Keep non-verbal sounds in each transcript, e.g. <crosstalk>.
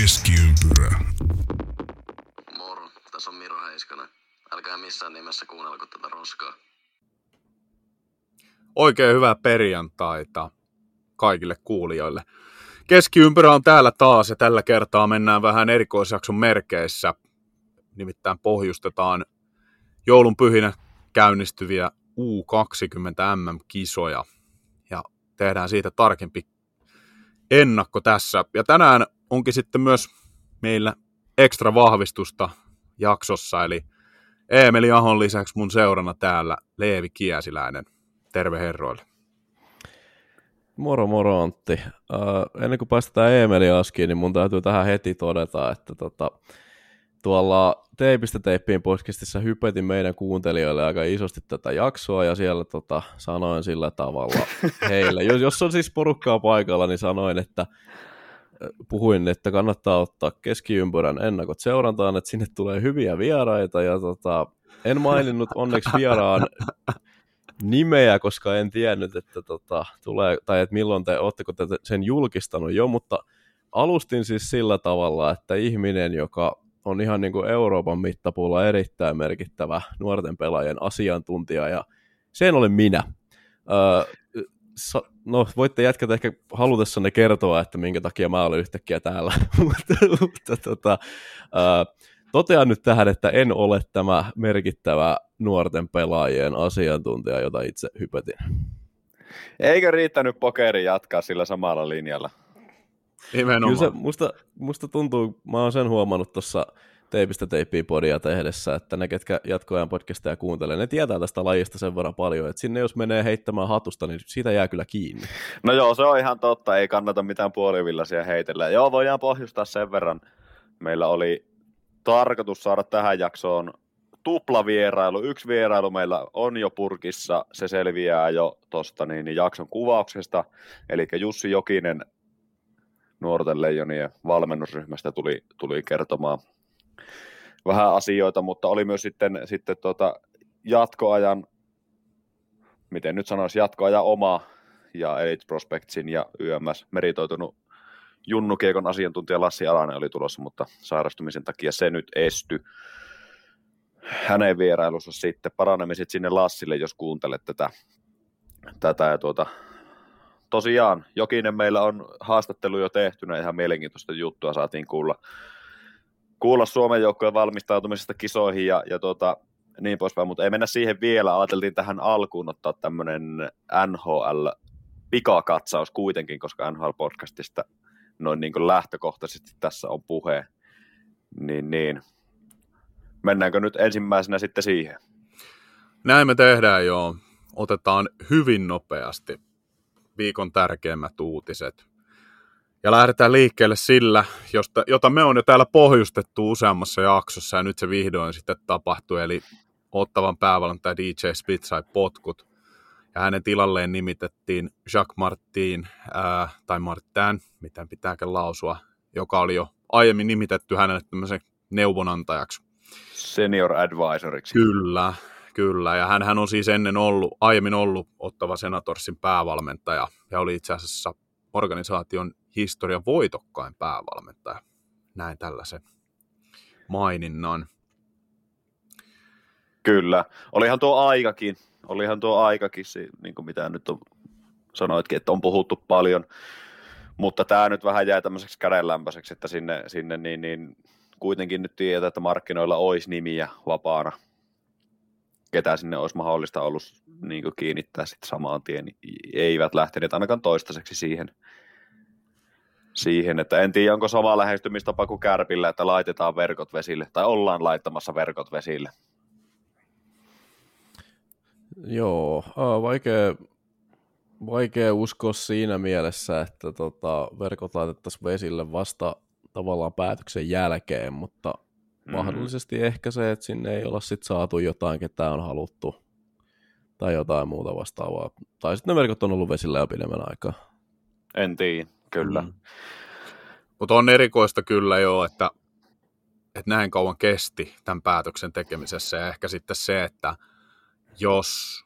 Keskiympyrä. Moro, tässä on Miro Heiskanen. Älkää missään nimessä kuunnelko tätä roskaa. Oikein hyvää perjantaita kaikille kuulijoille. Keskiympyrä on täällä taas ja tällä kertaa mennään vähän erikoisjakson merkeissä. Nimittäin pohjustetaan joulun pyhinä käynnistyviä U20 MM-kisoja ja tehdään siitä tarkempi ennakko tässä. Ja tänään onkin sitten myös meillä ekstra vahvistusta jaksossa, eli Eemeli Ahon lisäksi mun seurana täällä Leevi Kiesiläinen. Terve herroille. Moro moro Antti. Uh, ennen kuin päästetään Eemeli Askiin, niin mun täytyy tähän heti todeta, että tota, tuolla Teipistä teippiin podcastissa hypetin meidän kuuntelijoille aika isosti tätä jaksoa ja siellä tota, sanoin sillä tavalla <laughs> heille. Jos, jos on siis porukkaa paikalla, niin sanoin, että puhuin, että kannattaa ottaa keskiympyrän ennakot seurantaan, että sinne tulee hyviä vieraita ja tota, en maininnut onneksi vieraan nimeä, koska en tiennyt, että tota, tulee, tai että milloin te oletteko te sen julkistanut jo, mutta alustin siis sillä tavalla, että ihminen, joka on ihan niin kuin Euroopan mittapuulla erittäin merkittävä nuorten pelaajien asiantuntija, ja sen olen minä. Öö, no voitte jätkät ehkä halutessanne kertoa, että minkä takia mä olen yhtäkkiä täällä, <laughs> mutta, mutta tota, öö, totean nyt tähän, että en ole tämä merkittävä nuorten pelaajien asiantuntija, jota itse hypätin. Eikö riittänyt pokeri jatkaa sillä samalla linjalla? Nimenomaan. Kyllä se, musta, musta tuntuu, mä oon sen huomannut tuossa teipistä teippiä podia tehdessä, että ne, ketkä jatkoajan podcastia kuuntelee, ne tietää tästä lajista sen verran paljon, että sinne jos menee heittämään hatusta, niin siitä jää kyllä kiinni. No joo, se on ihan totta, ei kannata mitään puolivillaisia heitellä. Joo, voidaan pohjustaa sen verran. Meillä oli tarkoitus saada tähän jaksoon tuplavierailu. Yksi vierailu meillä on jo purkissa, se selviää jo tuosta niin, niin jakson kuvauksesta. Eli Jussi Jokinen nuorten leijonien valmennusryhmästä tuli, tuli kertomaan vähän asioita, mutta oli myös sitten, sitten tuota jatkoajan, miten nyt sanoisi, jatkoajan oma ja Elite Prospectsin ja YMS meritoitunut Junnukiekon asiantuntija Lassi Alanen oli tulossa, mutta sairastumisen takia se nyt esty hänen vierailussa sitten. Paranemiset sinne Lassille, jos kuuntelet tätä. tätä ja tuota, tosiaan, Jokinen meillä on haastattelu jo tehtynä, ihan mielenkiintoista juttua saatiin kuulla, kuulla Suomen joukkojen valmistautumisesta kisoihin ja, ja tuota, niin poispäin, mutta ei mennä siihen vielä. Ajateltiin tähän alkuun ottaa tämmöinen NHL pikakatsaus kuitenkin, koska NHL-podcastista noin niin kuin lähtökohtaisesti tässä on puhe. Niin, niin. Mennäänkö nyt ensimmäisenä sitten siihen? Näin me tehdään joo. Otetaan hyvin nopeasti viikon tärkeimmät uutiset. Ja lähdetään liikkeelle sillä, josta, jota me on jo täällä pohjustettu useammassa jaksossa, ja nyt se vihdoin sitten tapahtui, eli ottavan päävalmentaja DJ Split sai potkut, ja hänen tilalleen nimitettiin Jacques Martin, ää, tai Martin, miten pitääkään lausua, joka oli jo aiemmin nimitetty hänelle tämmöisen neuvonantajaksi. Senior advisoriksi. Kyllä, Kyllä, ja hän on siis ennen ollut, aiemmin ollut Ottava Senatorsin päävalmentaja, ja oli itse asiassa organisaation historian voitokkain päävalmentaja. Näin tällaisen maininnan. Kyllä. Olihan tuo aikakin, olihan tuo aikakin, niin kuin mitä nyt on, sanoitkin, että on puhuttu paljon, mutta tämä nyt vähän jäi tämmöiseksi kädenlämpöiseksi, että sinne, sinne niin, niin kuitenkin nyt tiedetään, että markkinoilla olisi nimiä vapaana – ketä sinne olisi mahdollista ollut niin kiinnittää sitten samaan tien, niin eivät lähteneet ainakaan toistaiseksi siihen, siihen, että en tiedä, onko sama lähestymistapa kuin Kärpillä, että laitetaan verkot vesille, tai ollaan laittamassa verkot vesille. Joo, vaikea, vaikea uskoa siinä mielessä, että tota, verkot laitettaisiin vesille vasta tavallaan päätöksen jälkeen, mutta Mm. Mahdollisesti ehkä se, että sinne ei olla sit saatu jotain, ketä on haluttu, tai jotain muuta vastaavaa. Tai sitten ne verkot on ollut vesillä jo pidemmän aikaa. En tiedä, kyllä. Mm. Mutta on erikoista kyllä jo, että, että näin kauan kesti tämän päätöksen tekemisessä, ja ehkä sitten se, että jos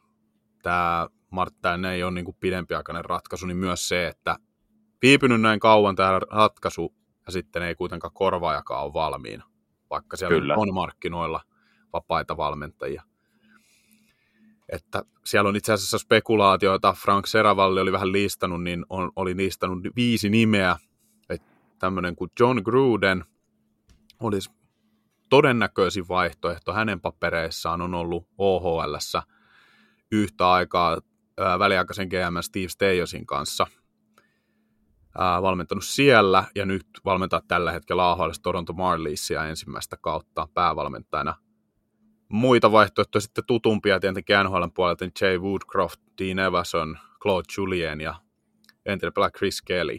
tämä Martin ei ole niin kuin pidempiaikainen ratkaisu, niin myös se, että viipynyt näin kauan tämä ratkaisu ja sitten ei kuitenkaan korvaajakaan ole valmiina, vaikka siellä Kyllä. on markkinoilla vapaita valmentajia. Että siellä on itse asiassa spekulaatioita, Frank Seravalli oli vähän listannut, niin on, oli listannut viisi nimeä, että tämmöinen kuin John Gruden olisi todennäköisin vaihtoehto hänen papereissaan on ollut OHLssä yhtä aikaa ää, väliaikaisen GM Steve Steyosin kanssa ää, valmentanut siellä ja nyt valmentaa tällä hetkellä AHL Toronto Marleysia ensimmäistä kautta päävalmentajana. Muita vaihtoehtoja sitten tutumpia tietenkin NHL puolelta niin Jay Woodcroft, Dean Evason, Claude Julien ja entinen pelaaja Chris Kelly.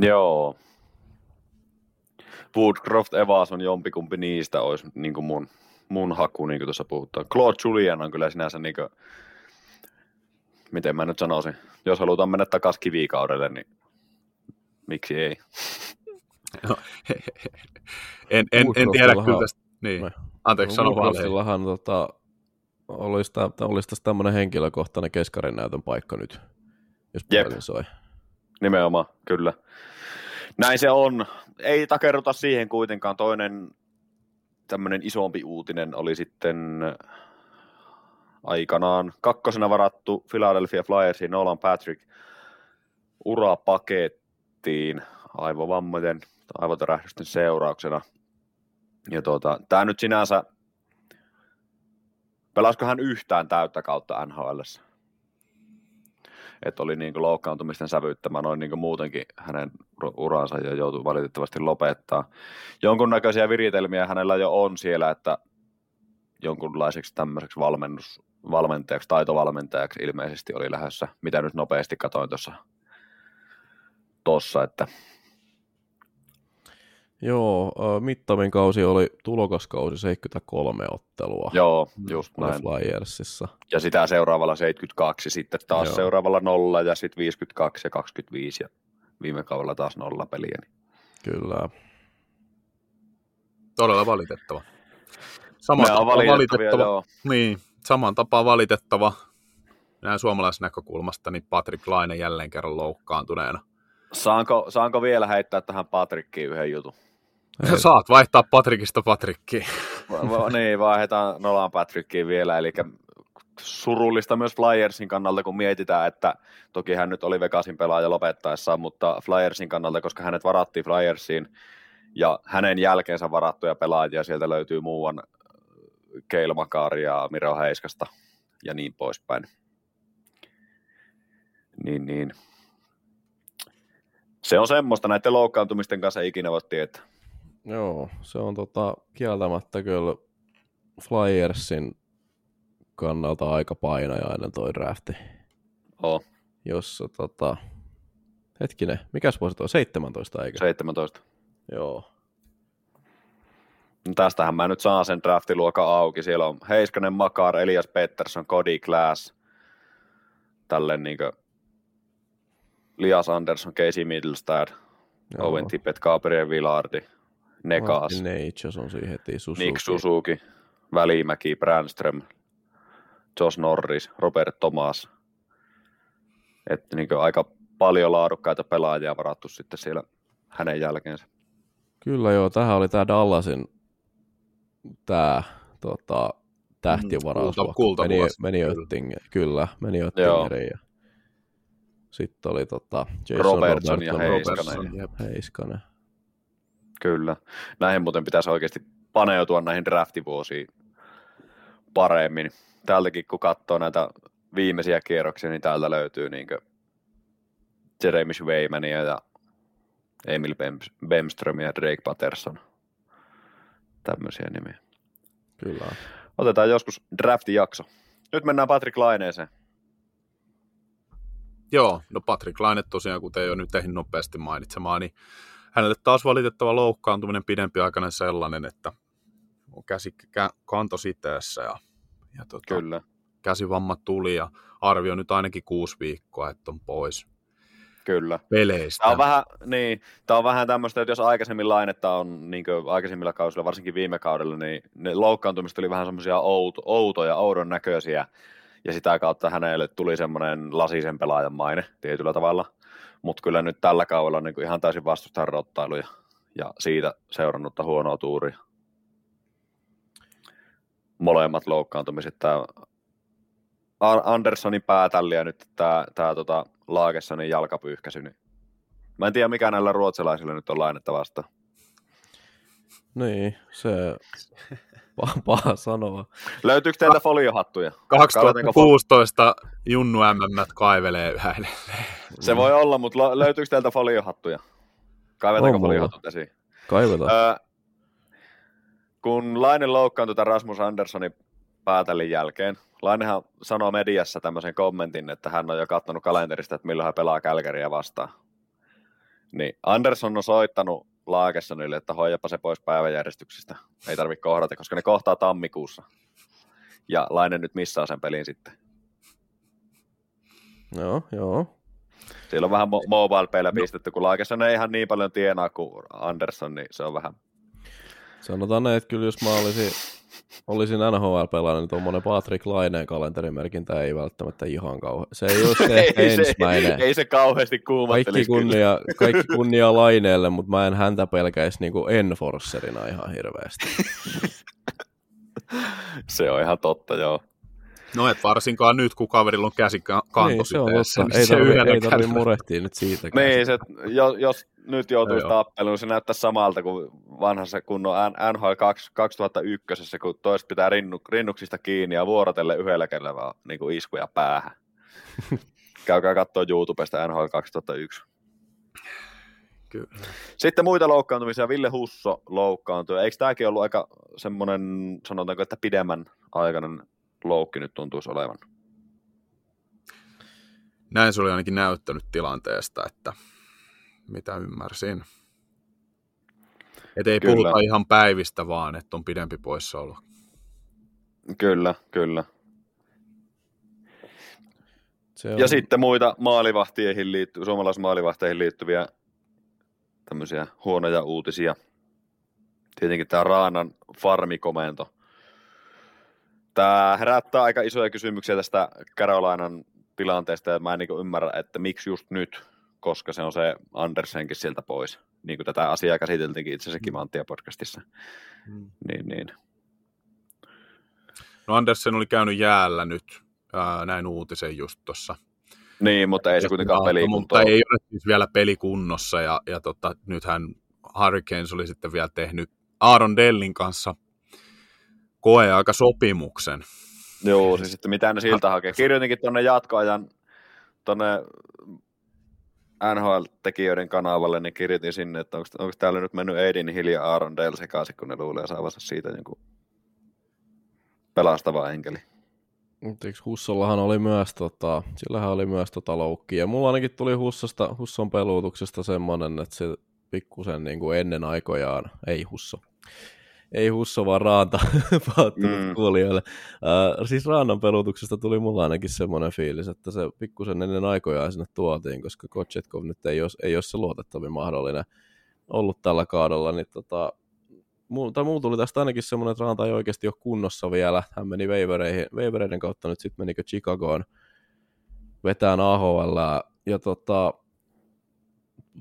Joo. Woodcroft Evas on jompikumpi niistä olisi niin kuin mun, mun haku, niin kuin tuossa puhutaan. Claude Julien on kyllä sinänsä niin kuin, miten mä nyt sanoisin, jos halutaan mennä takaisin kivikaudelle, niin miksi ei? <laughs> en, en, en tiedä kyllä tästä. Niin. No, Anteeksi, sano vaan. Tota, olisi, tä, olisi tässä tämmöinen henkilökohtainen keskarin näytön paikka nyt, jos Jep. puhelin soi. Nimenomaan, kyllä. Näin se on. Ei takerruta siihen kuitenkaan. Toinen tämmöinen isompi uutinen oli sitten aikanaan kakkosena varattu Philadelphia Flyersin Nolan Patrick urapakettiin aivovammojen aivotärähdysten seurauksena. Ja tuota, tämä nyt sinänsä, pelasko hän yhtään täyttä kautta NHLssä? että oli niin loukkaantumisten sävyttämä noin niin muutenkin hänen ur- uransa ja joutui valitettavasti lopettaa. Jonkunnäköisiä viritelmiä hänellä jo on siellä, että jonkunlaiseksi tämmöiseksi valmennus, valmentajaksi, taitovalmentajaksi ilmeisesti oli lähdössä, mitä nyt nopeasti katoin tuossa, tossa, että Joo, mittavin kausi oli tulokaskausi 73 ottelua. joo, just näin. Flyersissa. Ja sitä seuraavalla 72, sitten taas Joo. seuraavalla nolla ja sitten 52 ja 25 ja viime kaudella taas nolla peliä. Niin. Kyllä. Todella valitettava. Saman Ne on valitettava. joo. Niin, saman tapaa valitettava. Näin suomalaisen näkökulmasta, niin Patrick Laine jälleen kerran loukkaantuneena. Saanko, saanko vielä heittää tähän Patrickiin yhden jutun? Ei. Saat vaihtaa Patrickista Patrickiin. Va- va- niin, vaihdetaan Nolan Patrickiin vielä, eli surullista myös Flyersin kannalta, kun mietitään, että toki hän nyt oli Vegasin pelaaja lopettaessaan, mutta Flyersin kannalta, koska hänet varattiin Flyersiin ja hänen jälkeensä varattuja pelaajia, sieltä löytyy muuan Keil Makari ja Miro Heiskasta ja niin poispäin. Niin, niin. Se on semmoista, näiden loukkaantumisten kanssa ei ikinä voi tietää. Joo, se on tota, kieltämättä kyllä Flyersin kannalta aika painajainen toi drafti, Oo, jossa tota, hetkinen, mikäs vuosi toi, 17 eikö? 17. Joo, tästähän mä nyt saan sen draftiluokan auki. Siellä on Heiskanen, Makar, Elias Pettersson, Cody Glass, tälle niinkö Lias Andersson, Casey Middlestad, joo. Owen Tippett, Gabriel Villardi, Nekas, Neitsos on siinä heti, Suzuki. Nick Suzuki, Välimäki, Brandström, Josh Norris, Robert Thomas. Että niinkö aika paljon laadukkaita pelaajia varattu sitten siellä hänen jälkeensä. Kyllä joo, tähän oli tää Dallasin tää tota, tähtivaraus. Kulta-. Meni, meni Kyllä. Oettinger, kyllä, meni Joo. Oettingeriin. Ja sitten oli tota Jason Robertson ja Robertson, Heiskanen. Jep, Heiskanen. Kyllä. Näihin muuten pitäisi oikeasti paneutua näihin draftivuosiin paremmin. Täältäkin kun katsoo näitä viimeisiä kierroksia, niin täältä löytyy niin Jeremy Schweimania ja Emil Bem- Bemström ja Drake Patterson. Tämmöisiä nimiä. Kyllä. Otetaan joskus draftijakso. Nyt mennään Patrick Laineeseen. Joo, no Patrick Laine tosiaan, kuten jo nyt ehdin nopeasti mainitsemaan, niin hänelle taas valitettava loukkaantuminen pidempiaikainen sellainen, että on käsi kä- kanto siteessä ja, ja tota, Kyllä. käsivamma tuli ja arvio nyt ainakin kuusi viikkoa, että on pois Kyllä. peleistä. Tämä on vähän, niin, tämä on vähän tämmöistä, että jos aikaisemmin lainetta on niin aikaisemmilla kausilla, varsinkin viime kaudella, niin ne loukkaantumiset oli vähän semmoisia outo, outoja, oudon näköisiä, ja sitä kautta hänelle tuli semmoinen lasisen pelaajan maine tietyllä tavalla. Mutta kyllä nyt tällä kaudella niin ihan täysin vastustajan rottailu ja, ja siitä seurannutta huonoa tuuria. Molemmat loukkaantumiset. Tämä Anderssonin päätälli ja nyt tämä, tämä tota, Laagessonin jalkapyyhkäsy. Niin mä en tiedä, mikä näillä ruotsalaisilla nyt on lainetta vastaan. Niin, se <laughs> paha, paha sanoa. Löytyykö teiltä foliohattuja? 2016 Junnu MM kaivelee yhä edelleen. Se voi olla, mutta löytyykö teiltä foliohattuja? Kaivetaanko foliohatut esiin? Kaivetaan. Öö, kun Lainen loukkaantui tämän Rasmus Anderssonin päätälin jälkeen, Lainehan sanoi mediassa tämmöisen kommentin, että hän on jo katsonut kalenterista, että milloin hän pelaa Kälkäriä vastaan. Niin Andersson on soittanut Laakessonille, että hoijapa se pois päiväjärjestyksestä. Ei tarvitse kohdata, koska ne kohtaa tammikuussa. Ja Laine nyt missaa sen pelin sitten. Joo, joo. Siellä on vähän mo- mobile no. pistetty, kun Laakesson ei ihan niin paljon tienaa kuin Andersson, niin se on vähän... Sanotaan näin, että kyllä jos mä olisin, olisin NHL-pelaajana, niin tuommoinen Patrick Laineen kalenterimerkintä ei välttämättä ihan kauhean. Se ei ole se <laughs> ei ensimmäinen. Se, ei se kauheasti kuumattelisi kaikki kunnia, <laughs> kaikki kunnia Laineelle, mutta mä en häntä pelkäisi niinku enforcerina ihan hirveästi. <laughs> se on ihan totta, joo. No et varsinkaan nyt, kun kaverilla on käsi kanto niin, se on totta. Ei tarvitse ei tarvi murehtia nyt siitä. Niin, se, jos, jos nyt joutuisi tappeluun, se näyttää samalta kuin vanhassa kunnon NHL 2001, kun tois pitää rinnu, rinnuksista kiinni ja vuorotelle yhdellä kerralla vaan niin kuin iskuja päähän. <laughs> Käykää katsoa YouTubesta NHL 2001. Kyllä. Sitten muita loukkaantumisia. Ville Husso loukkaantui. Eikö tämäkin ollut aika semmoinen, sanotaanko, että pidemmän aikainen loukki nyt tuntuisi olevan? Näin se oli ainakin näyttänyt tilanteesta, että mitä ymmärsin. Että ei kyllä. puhuta ihan päivistä, vaan että on pidempi poissaolo. Kyllä, kyllä. Se on... Ja sitten muita maalivahteihin liitty, suomalaismaalivahteihin liittyviä tämmöisiä huonoja uutisia. Tietenkin tämä Raanan farmikomento. Tämä herättää aika isoja kysymyksiä tästä Carolinan tilanteesta, ja mä en niin ymmärrä, että miksi just nyt koska se on se Andersenkin sieltä pois. Niin kuin tätä asiaa käsiteltiinkin itse asiassa mm. Kimantia-podcastissa. Mm. Niin, niin. No Andersen oli käynyt jäällä nyt, ää, näin uutisen just tuossa. Niin, mutta ei se kuitenkaan pelikuntoa. Mutta ei ole siis vielä pelikunnossa, ja, ja tota, nythän Hurricanes oli sitten vielä tehnyt Aaron Dellin kanssa koeaikasopimuksen. Joo, siis sitten mitä ne siltä hakee. Kirjoitinkin tuonne jatkoajan tuonne NHL-tekijöiden kanavalle, niin kirjoitin sinne, että onko, onko täällä nyt mennyt Aiden Hill ja Aaron Dell sekaisin, kun ne luulee saavansa siitä jonkun pelastava enkeli. Eikö Hussollahan oli myös, tota, sillähän oli myös tota loukki, ja mulla ainakin tuli Hussosta, Husson peluutuksesta semmoinen, että se pikkusen niin kuin ennen aikojaan, ei Husso, ei Husso vaan Raanta <laughs> pahoittelut mm. kuulijoille. Uh, siis Raannan pelutuksesta tuli mulla ainakin semmoinen fiilis, että se pikkusen ennen aikojaan sinne tuotiin, koska Kochetkov nyt ei ole, ei ole se luotettavin mahdollinen ollut tällä kaudella, niin tota, muu, tai muu tuli tästä ainakin semmoinen, että Raanta ei oikeasti ole kunnossa vielä. Hän meni Wavereiden kautta nyt sitten menikö Chicagoon vetään AHL ja tota,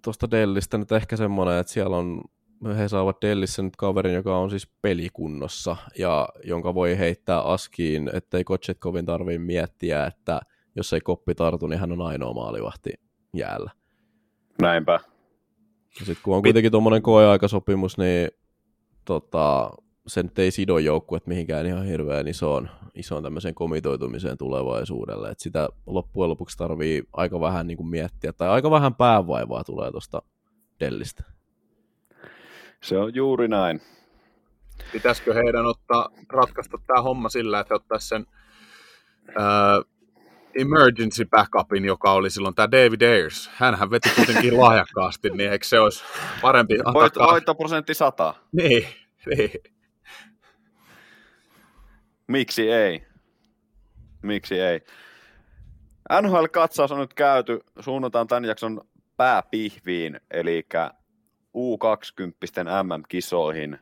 tuosta Dellistä nyt ehkä semmoinen, että siellä on he saavat Dellissä nyt kaverin, joka on siis pelikunnossa ja jonka voi heittää askiin, ettei Kochetkovin tarvii miettiä, että jos ei koppi tartu, niin hän on ainoa maalivahti jäällä. Näinpä. Sitten kun on kuitenkin tuommoinen koeaikasopimus, niin tota, se nyt ei sido joukkuet mihinkään ihan hirveän isoon, isoon tämmöiseen komitoitumiseen tulevaisuudelle. Et sitä loppujen lopuksi tarvii aika vähän niin kuin miettiä, tai aika vähän päävaivaa tulee tuosta Dellistä. Se on juuri näin. Pitäisikö heidän ottaa ratkaista tämä homma sillä, että he ottaisivat sen uh, emergency backupin, joka oli silloin tämä David Ayers. Hänhän veti kuitenkin lahjakkaasti, niin eikö se olisi parempi antaa... Voit, voitto prosentti sata. Niin, niin. Miksi ei? Miksi ei? NHL-katsaus on nyt käyty, suunnataan tämän jakson pääpihviin, eli U20 MM-kisoihin.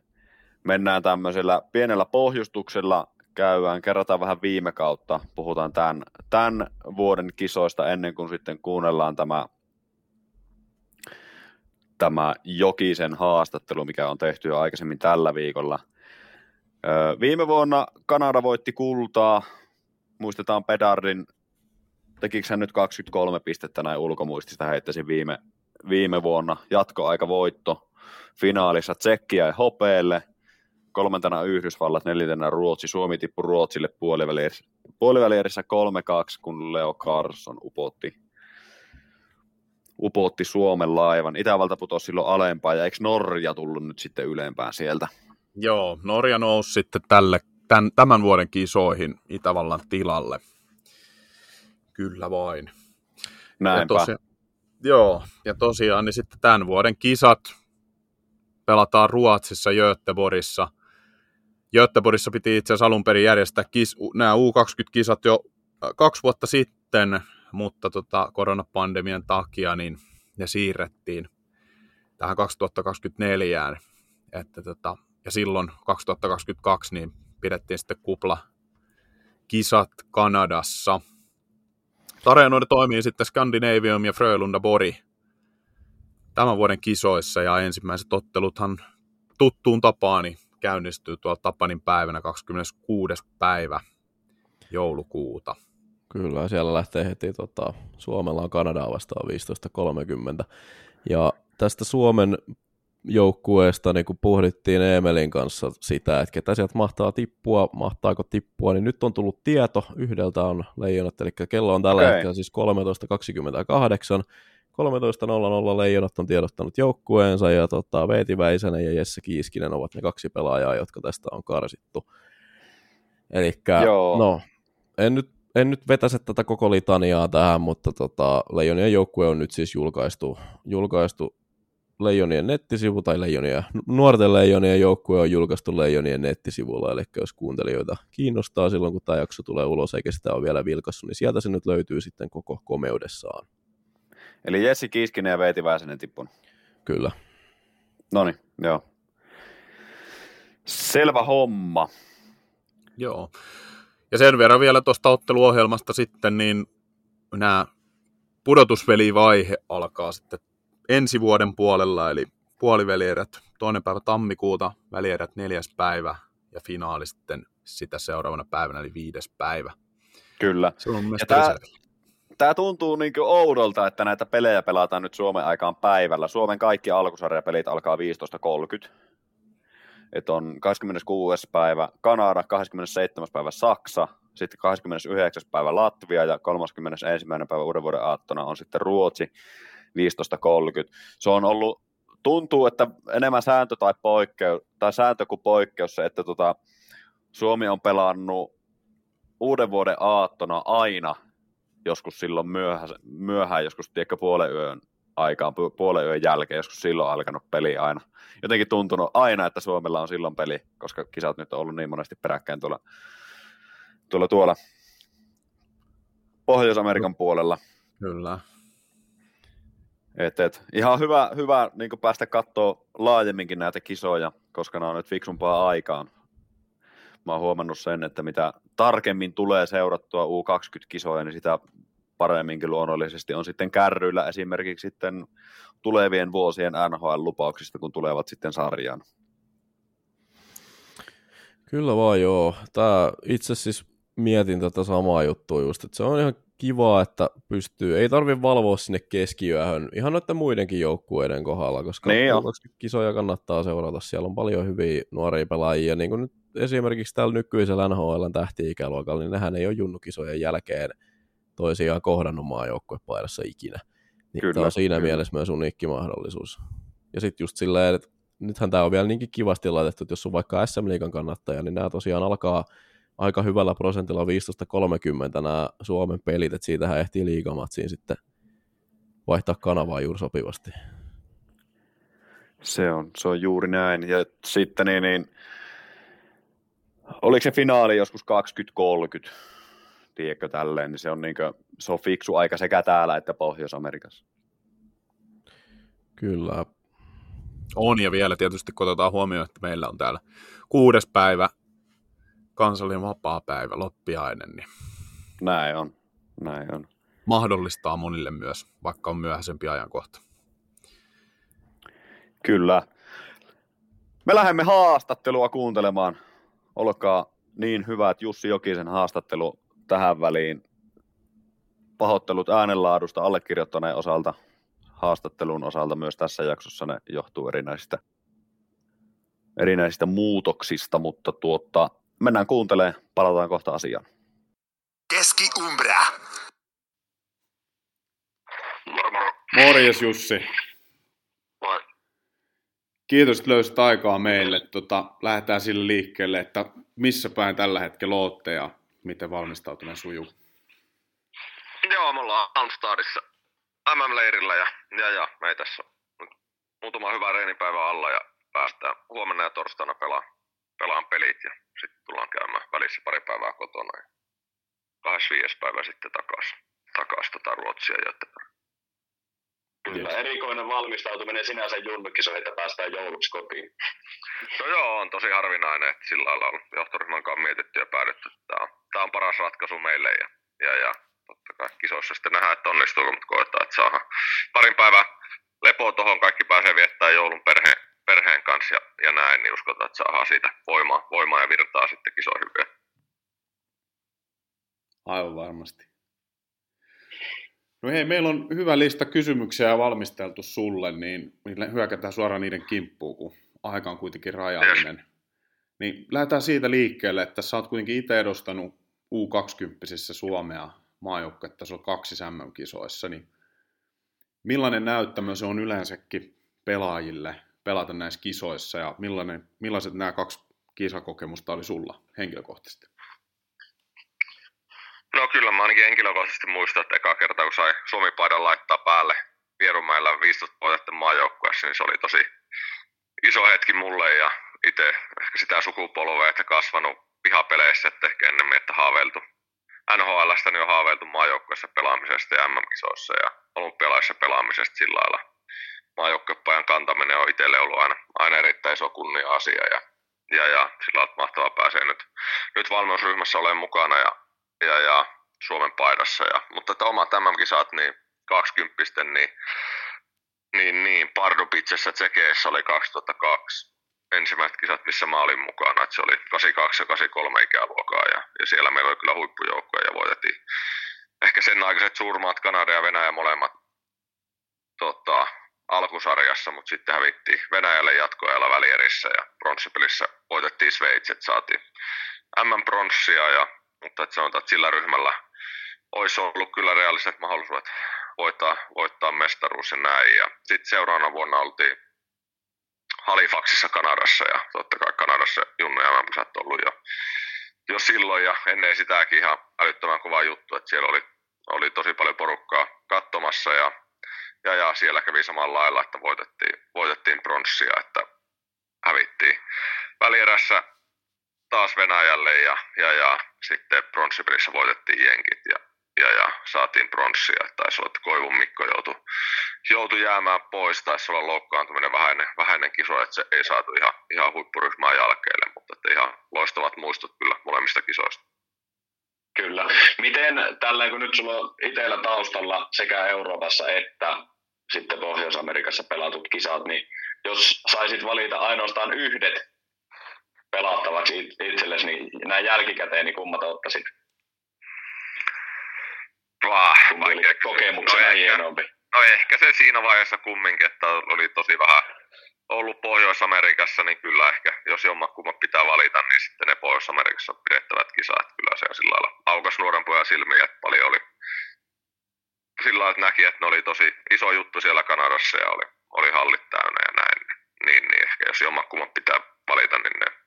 Mennään tämmöisellä pienellä pohjustuksella, käydään, kerrataan vähän viime kautta, puhutaan tämän, tämän vuoden kisoista ennen kuin sitten kuunnellaan tämä tämä Jokisen haastattelu, mikä on tehty jo aikaisemmin tällä viikolla. Öö, viime vuonna Kanada voitti kultaa. Muistetaan Pedardin, tekikö hän nyt 23 pistettä näin ulkomuistista, heittäisin viime, viime vuonna. Jatkoaika voitto finaalissa Tsekkiä ja hopeelle. Kolmantena Yhdysvallat, neljäntenä Ruotsi. Suomi tippui Ruotsille puolivälierissä, puolivälierissä 3-2, kun Leo Carson upotti upotti Suomen laivan. Itävalta putosi silloin alempaan, ja eikö Norja tullut nyt sitten ylempään sieltä? Joo, Norja nousi sitten tälle, tämän, tämän vuoden kisoihin Itävallan tilalle. Kyllä vain. Näinpä. Ja tosi, joo, ja tosiaan niin sitten tämän vuoden kisat pelataan Ruotsissa Göteborissa. Göteborissa piti itse asiassa alun perin järjestää kis, nämä U20-kisat jo kaksi vuotta sitten, mutta tota, koronapandemian takia niin ne siirrettiin tähän 2024. Että tota, ja silloin 2022 niin pidettiin sitten kupla kisat Kanadassa. Tarjanoida toimii sitten Scandinavium ja Frölunda Bori tämän vuoden kisoissa ja ensimmäiset otteluthan tuttuun tapaan niin käynnistyy tuolla Tapanin päivänä 26. päivä joulukuuta. Kyllä, siellä lähtee heti, tota, Suomella on Kanadaa vastaan 15.30. Ja tästä Suomen joukkueesta, niin kun pohdittiin Emelin kanssa sitä, että ketä sieltä mahtaa tippua, mahtaako tippua, niin nyt on tullut tieto, yhdeltä on leijonat, eli kello on tällä okay. hetkellä siis 13.28, 13.00 Leijonat on tiedottanut joukkueensa ja tota, Veeti Väisänen ja Jesse Kiiskinen ovat ne kaksi pelaajaa, jotka tästä on karsittu. Eli no, en nyt en nyt vetäse tätä koko litaniaa tähän, mutta tota, Leijonien joukkue on nyt siis julkaistu, julkaistu Leijonien nettisivu, tai Leijonien, nuorten Leijonien joukkue on julkaistu Leijonien nettisivulla, eli jos kuuntelijoita kiinnostaa silloin, kun tämä jakso tulee ulos, eikä sitä ole vielä vilkassut, niin sieltä se nyt löytyy sitten koko komeudessaan. Eli Jessi Kiiskinen ja Veeti Väisänen tippun. Kyllä. No niin, joo. Selvä homma. Joo. Ja sen verran vielä tuosta otteluohjelmasta sitten, niin nämä pudotusvelivaihe alkaa sitten ensi vuoden puolella, eli puolivälierät toinen päivä tammikuuta, välierät neljäs päivä ja finaali sitten sitä seuraavana päivänä, eli viides päivä. Kyllä. Se on tämä, tämä tuntuu niin oudolta, että näitä pelejä pelataan nyt Suomen aikaan päivällä. Suomen kaikki alkusarjapelit alkaa 15.30 että on 26. päivä Kanada, 27. päivä Saksa, sitten 29. päivä Latvia ja 31. päivä uuden vuoden aattona on sitten Ruotsi 15.30. Se on ollut, tuntuu, että enemmän sääntö tai poikkeus, tai sääntö kuin poikkeus se, että tota, Suomi on pelannut uuden vuoden aattona aina joskus silloin myöhään, myöhään joskus tiedätkö puolen yön aikaan, puolen yön jälkeen, joskus silloin alkanut peli aina. Jotenkin tuntunut aina, että Suomella on silloin peli, koska kisat nyt on ollut niin monesti peräkkäin tuolla, tuolla, tuolla Pohjois-Amerikan puolella. Kyllä. Et, et, ihan hyvä, hyvä niin päästä katsoa laajemminkin näitä kisoja, koska nämä on nyt fiksumpaa aikaan. Mä oon huomannut sen, että mitä tarkemmin tulee seurattua U20-kisoja, niin sitä paremminkin luonnollisesti on sitten kärryillä esimerkiksi sitten tulevien vuosien NHL-lupauksista, kun tulevat sitten sarjaan. Kyllä vaan joo. Tää itse siis mietin tätä samaa juttua just, että se on ihan kiva, että pystyy, ei tarvi valvoa sinne keskiyöhön ihan noiden muidenkin joukkueiden kohdalla, koska niin kisoja kannattaa seurata. Siellä on paljon hyviä nuoria pelaajia, niin kuin nyt esimerkiksi tällä nykyisellä NHL tähti-ikäluokalla, niin nehän ei ole junnukisojen jälkeen toisiaan kohdannut maajoukkuepaidassa ikinä. Niin kyllä, tämä on siinä kyllä. mielessä myös uniikki mahdollisuus. Ja sitten just silleen, että nythän tämä on vielä niinkin kivasti laitettu, että jos on vaikka SM Liigan kannattaja, niin nämä tosiaan alkaa aika hyvällä prosentilla 15-30 nämä Suomen pelit, että siitähän ehtii liigamatsiin sitten vaihtaa kanavaa juuri sopivasti. Se on, se on juuri näin. Ja sitten niin, niin oliko se finaali joskus 20-30? tiedätkö, tälleen, niin se on, niin kuin, se on fiksu aika sekä täällä että Pohjois-Amerikassa. Kyllä. On, ja vielä tietysti kun otetaan huomioon, että meillä on täällä kuudes päivä, kansallinen vapaa-päivä, loppiainen, niin näin on, näin on. Mahdollistaa monille myös, vaikka on myöhäisempi ajankohta. Kyllä. Me lähdemme haastattelua kuuntelemaan. Olkaa niin hyvä, että Jussi Jokisen haastattelu tähän väliin. Pahoittelut äänenlaadusta allekirjoittaneen osalta, haastattelun osalta myös tässä jaksossa ne johtuu erinäisistä, erinäisistä muutoksista, mutta tuota, mennään kuuntelemaan, palataan kohta asiaan. Keski-Umbra. Morjes Jussi. Moi. Kiitos, että löysit aikaa meille. Tota, lähdetään sille liikkeelle, että missä päin tällä hetkellä ootte ja miten valmistautuminen sujuu. Joo, me ollaan Almstadissa MM-leirillä ja, ja, ja me ei tässä muutama hyvä reenipäivä alla ja päästään huomenna ja torstaina pelaan, pelaan pelit ja sitten tullaan käymään välissä pari päivää kotona ja 25. päivä sitten takaisin takas tota Ruotsia Göteborg. Kyllä, erikoinen valmistautuminen sinänsä junnukisoihin, että päästään jouluksi kotiin. No joo, on tosi harvinainen, että sillä lailla on johtoryhmän kanssa mietitty ja päädytty, että tämä on, tämä on paras ratkaisu meille ja, ja, ja totta kai kisoissa sitten nähdään, että onnistuuko, mutta koetaan, että saadaan parin päivän lepoa tuohon, kaikki pääsee viettämään joulun perheen, perheen kanssa ja, ja näin, niin uskotaan, että saadaan siitä voimaa, voimaa ja virtaa sitten kisoihin vielä. Aivan varmasti. No hei, meillä on hyvä lista kysymyksiä valmisteltu sulle, niin hyökätään suoraan niiden kimppuun, kun aika on kuitenkin rajallinen. Niin lähdetään siitä liikkeelle, että sä oot kuitenkin itse edustanut U20 Suomea on kaksi MM-kisoissa, niin millainen näyttämö se on yleensäkin pelaajille pelata näissä kisoissa ja millainen, millaiset nämä kaksi kisakokemusta oli sulla henkilökohtaisesti? No kyllä mä ainakin henkilökohtaisesti muistan, että eka kerta kun sai Suomi-paidan laittaa päälle Vierumäellä 15 vuotta maajoukkueessa, niin se oli tosi iso hetki mulle ja itse ehkä sitä sukupolvea, että kasvanut pihapeleissä, että ehkä ennemmin, että haaveiltu NHLstä niin on haaveiltu maajoukkueessa pelaamisesta ja MM-kisoissa ja olympialaisissa pelaamisesta sillä lailla. Maajoukkuepajan kantaminen on itselle ollut aina, aina erittäin iso kunnia-asia ja, ja, ja sillä on mahtavaa pääsee nyt, nyt valmennusryhmässä olen mukana ja ja, ja Suomen paidassa. Ja, mutta että omat MM-kisat, niin 20 niin, niin, niin Pardubitsessa Tsekeissä oli 2002 ensimmäiset kisat, missä mä olin mukana. Että se oli 82 ja 83 ikäluokkaa ja, ja siellä meillä oli kyllä huippujoukkoja ja voitettiin ehkä sen aikaiset suurmaat Kanada ja Venäjä molemmat tota, alkusarjassa, mutta sitten hävittiin Venäjälle jatkoajalla välierissä ja pronssipelissä voitettiin Sveitsi, että saatiin M-pronssia ja mutta että sanotaan, että sillä ryhmällä olisi ollut kyllä realistiset mahdollisuudet voittaa, voittaa mestaruus ja näin. Ja sitten seuraavana vuonna oltiin Halifaxissa Kanadassa ja totta kai Kanadassa Junnu ja on ollut jo, jo silloin ja ennen sitäkin ihan älyttömän kova juttu, että siellä oli, oli tosi paljon porukkaa katsomassa ja, ja, ja siellä kävi samalla lailla, että voitettiin, voitettiin pronssia, että hävittiin välierässä taas Venäjälle ja, ja, ja sitten pronssipelissä voitettiin jenkit ja, ja, ja saatiin pronssia. Taisi olla, että Koivun Mikko joutui, joutui jäämään pois, taisi olla loukkaantuminen vähäinen, vähäinen kiso, että se ei saatu ihan, ihan huippuryhmää jälkeelle, mutta että ihan loistavat muistot kyllä molemmista kisoista. Kyllä. Miten tällä kun nyt sulla on itsellä taustalla sekä Euroopassa että sitten Pohjois-Amerikassa pelatut kisat, niin jos saisit valita ainoastaan yhdet pelattavaksi itsellesi, niin näin jälkikäteen, niin kummat ottaisit? Vah, kokemuksena no hienompi. No ehkä se siinä vaiheessa kumminkin, että oli tosi vähän ollut Pohjois-Amerikassa, niin kyllä ehkä, jos jommakummat pitää valita, niin sitten ne Pohjois-Amerikassa pidettävät kisat, kyllä se sillä lailla aukas nuoren pojan silmiä, että paljon oli sillä lailla, että näki, että ne oli tosi iso juttu siellä Kanadassa ja oli, oli hallit täynnä ja näin, niin, niin ehkä jos jommakummat pitää valita, niin ne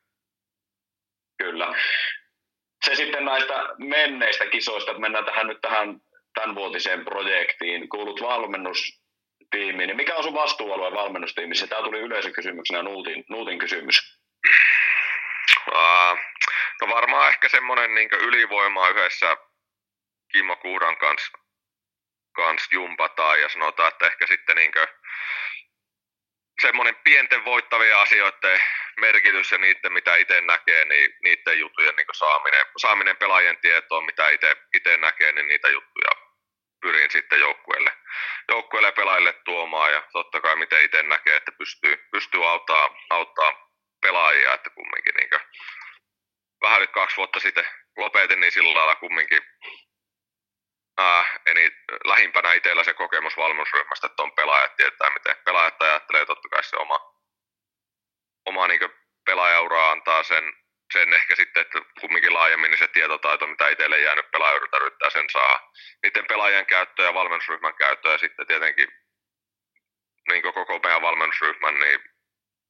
Kyllä. Se sitten näistä menneistä kisoista, mennään tähän nyt tähän tämänvuotiseen projektiin. Kuulut valmennustiimiin. Niin mikä on sun vastuualue valmennustiimissä? Tämä tuli yleisökysymyksenä Nuutin, Nuutin kysymys. Uh, no varmaan ehkä semmoinen niin ylivoima yhdessä Kimmo Kuuran kanssa, kanssa jumpataan ja sanotaan, että ehkä sitten niin semmoinen pienten voittavien asioiden merkitys ja niiden, mitä itse näkee, niin niiden juttujen niin saaminen, saaminen pelaajien tietoon, mitä itse näkee, niin niitä juttuja pyrin sitten joukkueelle, joukkueelle pelaajille tuomaan. Ja totta kai miten itse näkee, että pystyy, pystyy auttaa, auttaa pelaajia, että kumminkin niin vähän nyt kaksi vuotta sitten lopetin, niin sillä lailla kumminkin ää, eni, lähimpänä itsellä se kokemus valmennusryhmästä, että on pelaajat, tietää miten pelaajat ajattelee, totta kai se oma, oma niin pelaajauraa antaa sen, sen ehkä sitten, että kumminkin laajemmin niin se tietotaito, mitä itselle jäänyt pelaajuudelta yrittää sen saa niiden pelaajien käyttöä ja valmennusryhmän käyttöä ja sitten tietenkin niin koko meidän valmennusryhmän niin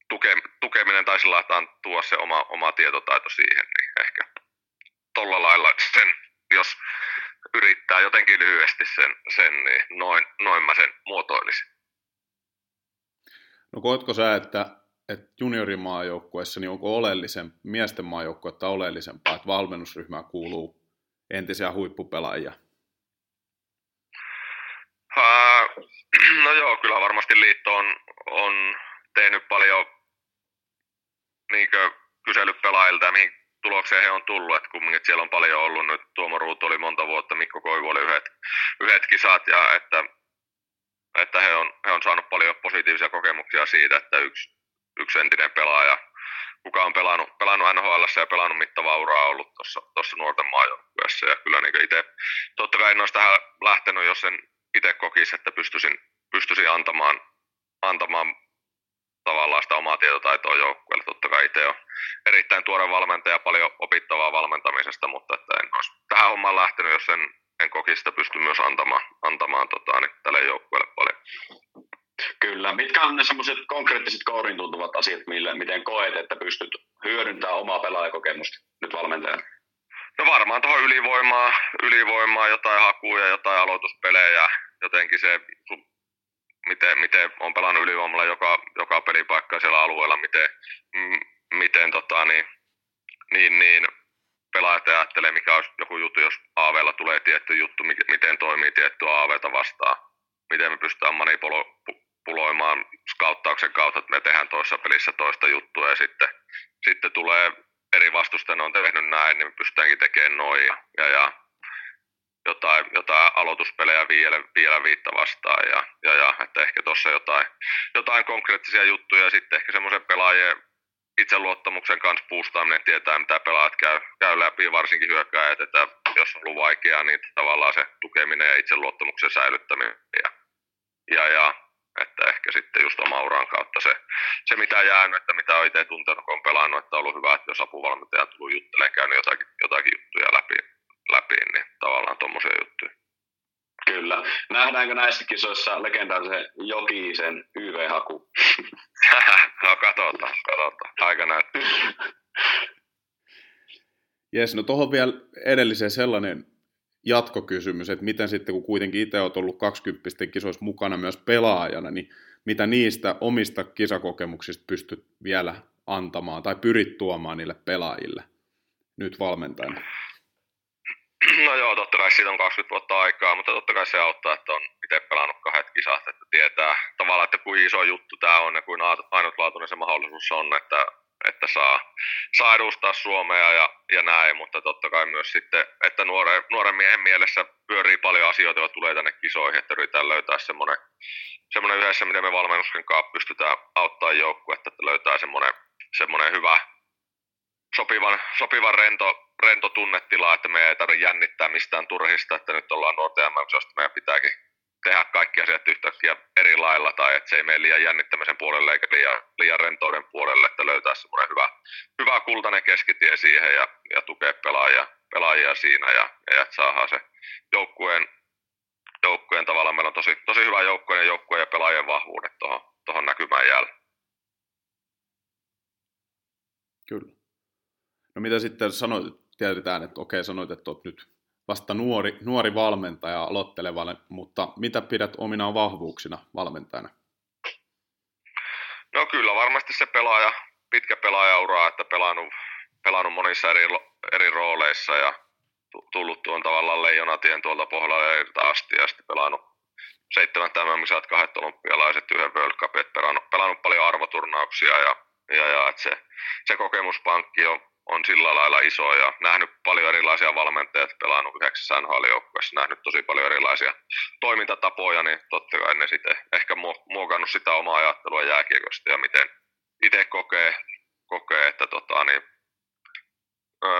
tuke, tukeminen tai sillä lailla, tuo se oma, oma tietotaito siihen, niin ehkä tolla lailla sen, jos yrittää jotenkin lyhyesti sen, sen niin noin, noin mä sen muotoilisin. No koetko sä, että, että juniorimaajoukkueessa, niin onko oleellisen, miesten maajoukkuetta oleellisempaa, että valmennusryhmään kuuluu entisiä huippupelaajia? no joo, kyllä varmasti liitto on, on tehnyt paljon niin kyselypelaajilta, mihin tulokseen he on tullut, että kumminkin siellä on paljon ollut nyt, Tuomo Ruut oli monta vuotta, Mikko Koivu oli yhdet, yhdet kisat ja että, että he, on, he on saanut paljon positiivisia kokemuksia siitä, että yksi, yksi entinen pelaaja, kuka on pelannut, pelannut NHL ja pelannut mittavaa uraa ollut tuossa nuorten maajoukkueessa ja kyllä niin itse, totta kai en olisi tähän lähtenyt, jos en itse kokisi, että pystyisin, pystyisin antamaan, antamaan tavallaan sitä omaa tietotaitoa joukkueelle. Totta kai itse on erittäin tuore valmentaja, paljon opittavaa valmentamisesta, mutta että en olisi tähän hommaan lähtenyt, jos en, en koki sitä pysty myös antamaan, antamaan tota, niin tälle joukkueelle paljon. Kyllä. Mitkä on ne semmoiset konkreettiset kourin tuntuvat asiat, millä, miten koet, että pystyt hyödyntämään omaa pelaajakokemusta nyt valmentajana? No varmaan tuohon ylivoimaa, ylivoimaa, jotain hakuja, jotain aloituspelejä, jotenkin se miten, miten on pelannut ylivoimalla joka, joka pelipaikka siellä alueella, miten, m, miten tota, niin, niin, niin pelaajat ajattelee, mikä olisi joku juttu, jos AVlla tulee tietty juttu, miten toimii tietty AVta vastaan, miten me pystytään manipuloimaan skauttauksen kautta, että me tehdään toisessa pelissä toista juttua ja sitten, sitten tulee eri vastusten on tehnyt näin, niin me pystytäänkin tekemään noin ja, ja, ja jotain, jotain aloituspelejä vielä, vielä viitta vastaan ja, ja, ja että ehkä tuossa jotain, jotain konkreettisia juttuja ja sitten ehkä semmoisen pelaajien itseluottamuksen kanssa puustaaminen tietää, mitä pelaajat käy, käy läpi, varsinkin hyökkäjät, että jos on ollut vaikeaa, niin tavallaan se tukeminen ja itseluottamuksen säilyttäminen ja, ja, ja että ehkä sitten just oma uran kautta se, se mitä jäänyt, että mitä on itse tuntenut, kun on pelannut, että on ollut hyvä, että jos apuvalmentaja on tullut juttelemaan, käynyt jotakin, jotakin juttuja läpi, läpi, niin tavallaan tuommoisia juttuja. Kyllä. Nähdäänkö näissä kisoissa legendaarisen Jokisen YV-haku? <laughs> no katsotaan, katsotaan. Aika näyttää. <laughs> Jes, no tuohon vielä edelliseen sellainen jatkokysymys, että miten sitten, kun kuitenkin itse olet ollut 20 kisoissa mukana myös pelaajana, niin mitä niistä omista kisakokemuksista pystyt vielä antamaan tai pyrit tuomaan niille pelaajille nyt valmentajana? No joo, totta kai siitä on 20 vuotta aikaa, mutta totta kai se auttaa, että on itse pelannut kahdet kisat, että tietää tavallaan, että kuin iso juttu tämä on ja kuin ainutlaatuinen se mahdollisuus on, että, että saa, saa edustaa Suomea ja, ja näin, mutta totta kai myös sitten, että nuoren, nuoren miehen mielessä pyörii paljon asioita, jotka tulee tänne kisoihin, että yritetään löytää semmoinen, semmoinen yhdessä, miten me valmennuksen kanssa pystytään auttaa joukkuetta, että löytää semmoinen, semmoinen hyvä, sopivan, sopivan rento, rento tunnetila, että me ei tarvitse jännittää mistään turhista, että nyt ollaan nuorten mm meidän pitääkin tehdä kaikki asiat yhtäkkiä eri lailla, tai että se ei mene liian jännittämisen puolelle eikä liian, liian rentouden puolelle, että löytää semmoinen hyvä, hyvä kultainen keskitie siihen ja, ja tukea pelaajia, pelaajia siinä ja, ja että saadaan se joukkueen, joukkueen tavalla meillä on tosi, tosi hyvä joukkue ja joukkueen ja pelaajien vahvuudet tuohon näkymään jäällä. Kyllä. No mitä sitten sanoit, tiedetään, että okei, sanoit, että olet nyt vasta nuori, nuori valmentaja aloittelevalle, mutta mitä pidät omina vahvuuksina valmentajana? No kyllä varmasti se pelaaja, pitkä pelaajaura, että pelannut, pelannut monissa eri, eri rooleissa ja tullut tuon tavallaan leijonatien tuolta pohjalla asti ja sitten pelannut seitsemän tämän misat, kahdet olympialaiset, yhden World Cupin, pelannut, pelannut paljon arvoturnauksia ja, ja, ja että se, se kokemuspankki on on sillä lailla iso ja nähnyt paljon erilaisia valmentajia, pelannut yhdeksässä nhl nähnyt tosi paljon erilaisia toimintatapoja, niin totta kai ne sitten ehkä muokannut sitä omaa ajattelua jääkiekosta ja miten itse kokee, kokee että tota, niin,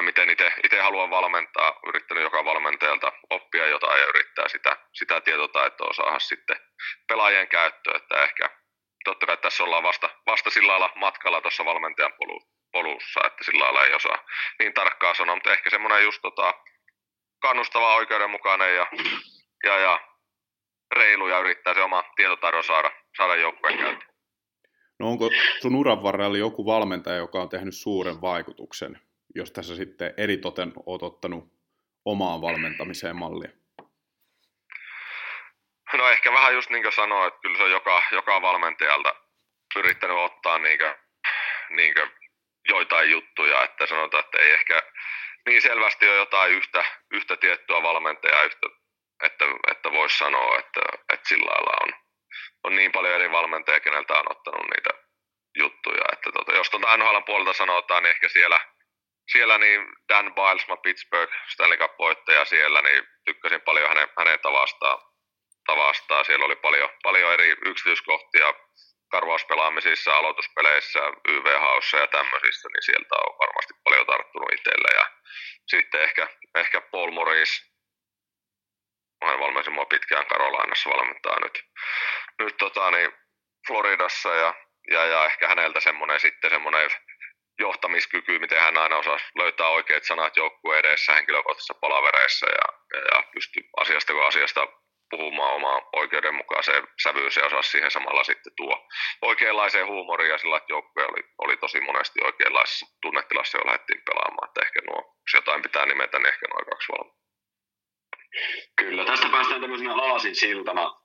miten itse haluan valmentaa, yrittänyt joka valmentajalta oppia jotain ja yrittää sitä, sitä tietotaitoa saada sitten pelaajien käyttöön, että ehkä totta kai tässä ollaan vasta, vasta sillä lailla matkalla tuossa valmentajan polu, polussa, että sillä lailla ei osaa niin tarkkaa sanoa, mutta ehkä semmoinen just tota, kannustava, oikeudenmukainen ja, ja, ja reilu ja yrittää se oma tietotaidon saada, saada joukkueen käyttöön. No onko sun uran varrella joku valmentaja, joka on tehnyt suuren vaikutuksen, jos tässä sitten eritoten oot ottanut omaan valmentamiseen mallia? No ehkä vähän just niin kuin sanoin, että kyllä se on joka, joka valmentajalta yrittänyt ottaa niin kuin, niin kuin joitain juttuja, että sanotaan, että ei ehkä niin selvästi ole jotain yhtä, yhtä tiettyä valmentajaa, yhtä, että, että voisi sanoa, että, että sillä lailla on, on niin paljon eri valmentajia, keneltä on ottanut niitä juttuja. Että tota, jos tuota NHL puolelta sanotaan, niin ehkä siellä, siellä niin Dan Bilesma Pittsburgh Stanley Cup-voittaja siellä, niin tykkäsin paljon hänen, hänen tavastaan, tavastaan. Siellä oli paljon, paljon eri yksityiskohtia karvauspelaamisissa, aloituspeleissä, YV-haussa ja tämmöisissä, niin sieltä on varmasti paljon tarttunut itselle. Ja sitten ehkä, ehkä Paul Morris, hän valmensi mua pitkään Karolainassa, valmentaa nyt, nyt tota, niin Floridassa ja, ja, ja, ehkä häneltä semmoinen sitten semmoinen johtamiskyky, miten hän aina osaa löytää oikeat sanat joukkueen edessä henkilökohtaisissa palavereissa ja, ja, ja pystyy asiasta kuin asiasta puhumaan omaa oikeudenmukaiseen sävyyn ja osaa siihen samalla sitten tuo oikeanlaiseen huumoria ja sillä, että joukkue oli, oli tosi monesti oikeanlaisessa tunnetilassa, jo lähdettiin pelaamaan, että ehkä nuo, jos jotain pitää nimetä, niin ehkä noin kaksi valmiita. Kyllä, tästä päästään tämmöisenä aasin siltana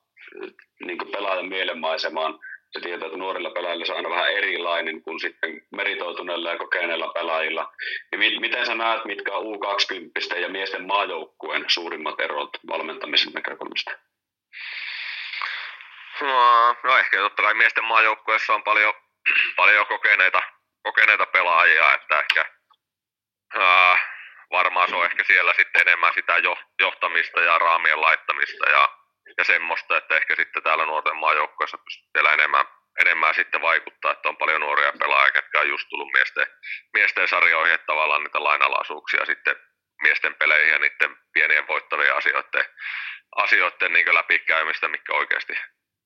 niin pelaajan mielenmaisemaan. Se tietää, että nuorilla pelaajilla se on aina vähän erilainen kuin sitten meritoituneilla ja kokeneilla pelaajilla. Niin miten sä näet, mitkä on U20 ja miesten maajoukkueen suurimmat erot valmentamisen näkökulmasta? No, no ehkä totta kai miesten maajoukkueessa on paljon, <clears throat> paljon kokeneita, kokeneita pelaajia, että ehkä ää, varmaan se on ehkä siellä sitten enemmän sitä johtamista ja raamien laittamista ja, ja semmoista, että ehkä sitten täällä nuorten maajoukkueessa pystyy vielä enemmän, enemmän sitten vaikuttaa, että on paljon nuoria pelaajia, jotka on just tullut miesten, miesten sarjoihin, että tavallaan niitä lainalaisuuksia sitten miesten peleihin ja niiden pienien voittavien asioiden, asioiden niin läpikäymistä, mikä oikeasti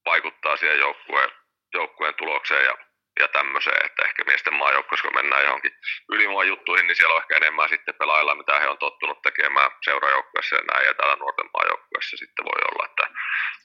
vaikuttaa siihen joukkueen, joukkueen tulokseen ja ja tämmöiseen, että ehkä miesten maajoukkoissa, kun mennään johonkin ylimuun juttuihin, niin siellä on ehkä enemmän sitten pelailla, mitä he on tottunut tekemään seurajoukkueessa ja näin, ja täällä nuorten maajoukkueessa sitten voi olla, että,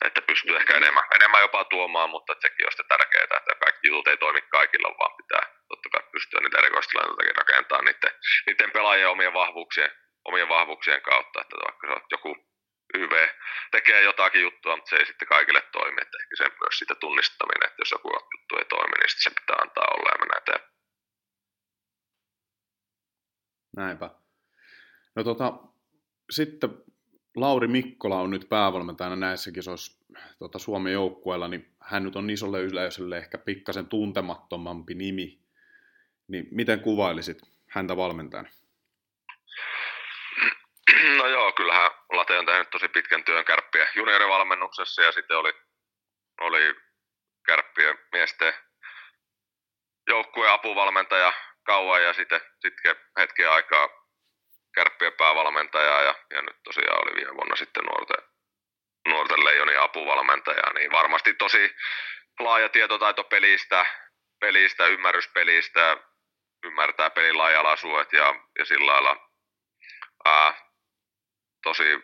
että pystyy ehkä enemmän, enemmän jopa tuomaan, mutta sekin on sitten tärkeää, että kaikki jutut ei toimi kaikilla, vaan pitää totta kai pystyä niitä erikoistilanteitakin rakentamaan niiden, niiden pelaajien omien vahvuuksien, omien vahvuuksien kautta, että vaikka se on joku YV tekee jotakin juttua, mutta se ei sitten kaikille toimi. Että ehkä se myös sitä tunnistaminen, että jos joku juttu ei toimi, niin sitten se pitää antaa olla ja mennä eteenpäin. Näinpä. No tota, sitten Lauri Mikkola on nyt päävalmentajana näissä kisoissa tota, Suomen joukkueella, niin hän nyt on isolle yleisölle ehkä pikkasen tuntemattomampi nimi. Niin miten kuvailisit häntä valmentajana? <clears throat> No joo, kyllähän Late on tehnyt tosi pitkän työn kärppien juniorivalmennuksessa ja sitten oli, oli kärppien miesten joukkueen apuvalmentaja kauan ja sitten, sitten hetken aikaa kärppien päävalmentaja ja, ja nyt tosiaan oli viime vuonna sitten nuorten, nuorten leijonin apuvalmentaja, niin varmasti tosi laaja tietotaito pelistä, pelistä ymmärrys pelistä, ymmärtää pelin laajalaisuudet ja, ja sillä lailla ää, tosi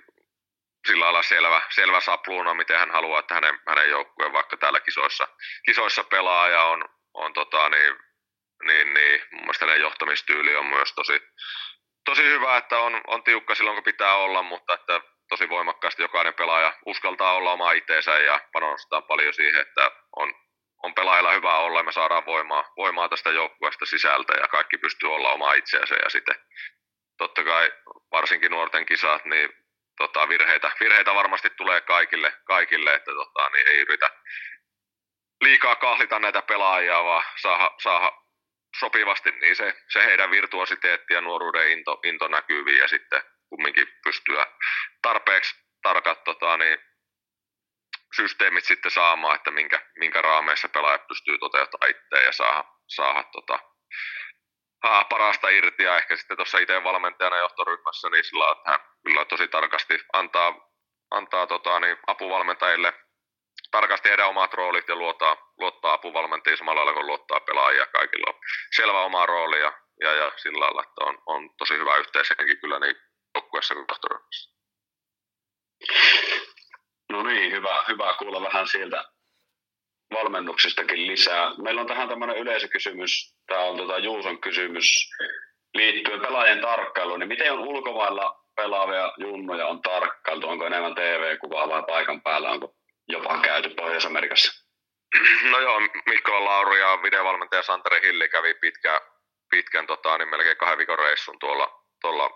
sillä lailla selvä, selvä sapluuna, miten hän haluaa, että hänen, hänen joukkueen vaikka täällä kisoissa, kisoissa pelaa ja on, on tota, niin, niin, niin, mun mielestä hänen johtamistyyli on myös tosi, tosi hyvä, että on, on tiukka silloin, kun pitää olla, mutta että tosi voimakkaasti jokainen pelaaja uskaltaa olla oma itseensä ja panostaa paljon siihen, että on, on pelaajilla hyvä olla ja me saadaan voimaa, voimaa tästä joukkueesta sisältä ja kaikki pystyy olla oma itseensä ja sitten totta kai varsinkin nuorten kisat, niin tota, virheitä, virheitä varmasti tulee kaikille, kaikille että tota, niin ei yritä liikaa kahlita näitä pelaajia, vaan saa, saa, sopivasti, niin se, se heidän virtuositeetti ja nuoruuden into, into näkyviin ja sitten kumminkin pystyä tarpeeksi tarkat tota, niin, systeemit sitten saamaan, että minkä, minkä raameissa pelaajat pystyy toteuttamaan itseä ja saada, saada tota, haa, parasta irti ja ehkä sitten tuossa itse valmentajana johtoryhmässä, niin sillä että hän kyllä tosi tarkasti antaa, antaa tota, niin apuvalmentajille tarkasti heidän omat roolit ja luottaa, luottaa apuvalmentajia samalla lailla kuin luottaa pelaajia. Kaikilla on selvä oma rooli ja, ja, ja sillä lailla, että on, on tosi hyvä yhteishenki kyllä niin joukkueessa kuin johtoryhmässä. No niin, hyvä, hyvä kuulla vähän sieltä valmennuksistakin lisää. Meillä on tähän tämmöinen yleisökysymys, tämä on tota Juuson kysymys liittyen pelaajien tarkkailuun. Niin miten on ulkomailla pelaavia junnoja on tarkkailtu? Onko enemmän TV-kuvaa vai paikan päällä? Onko jopa käyty Pohjois-Amerikassa? No joo, Mikko Lauri ja videovalmentaja Santeri Hilli kävi pitkä, pitkän tota, niin melkein kahden viikon reissun tuolla, tuolla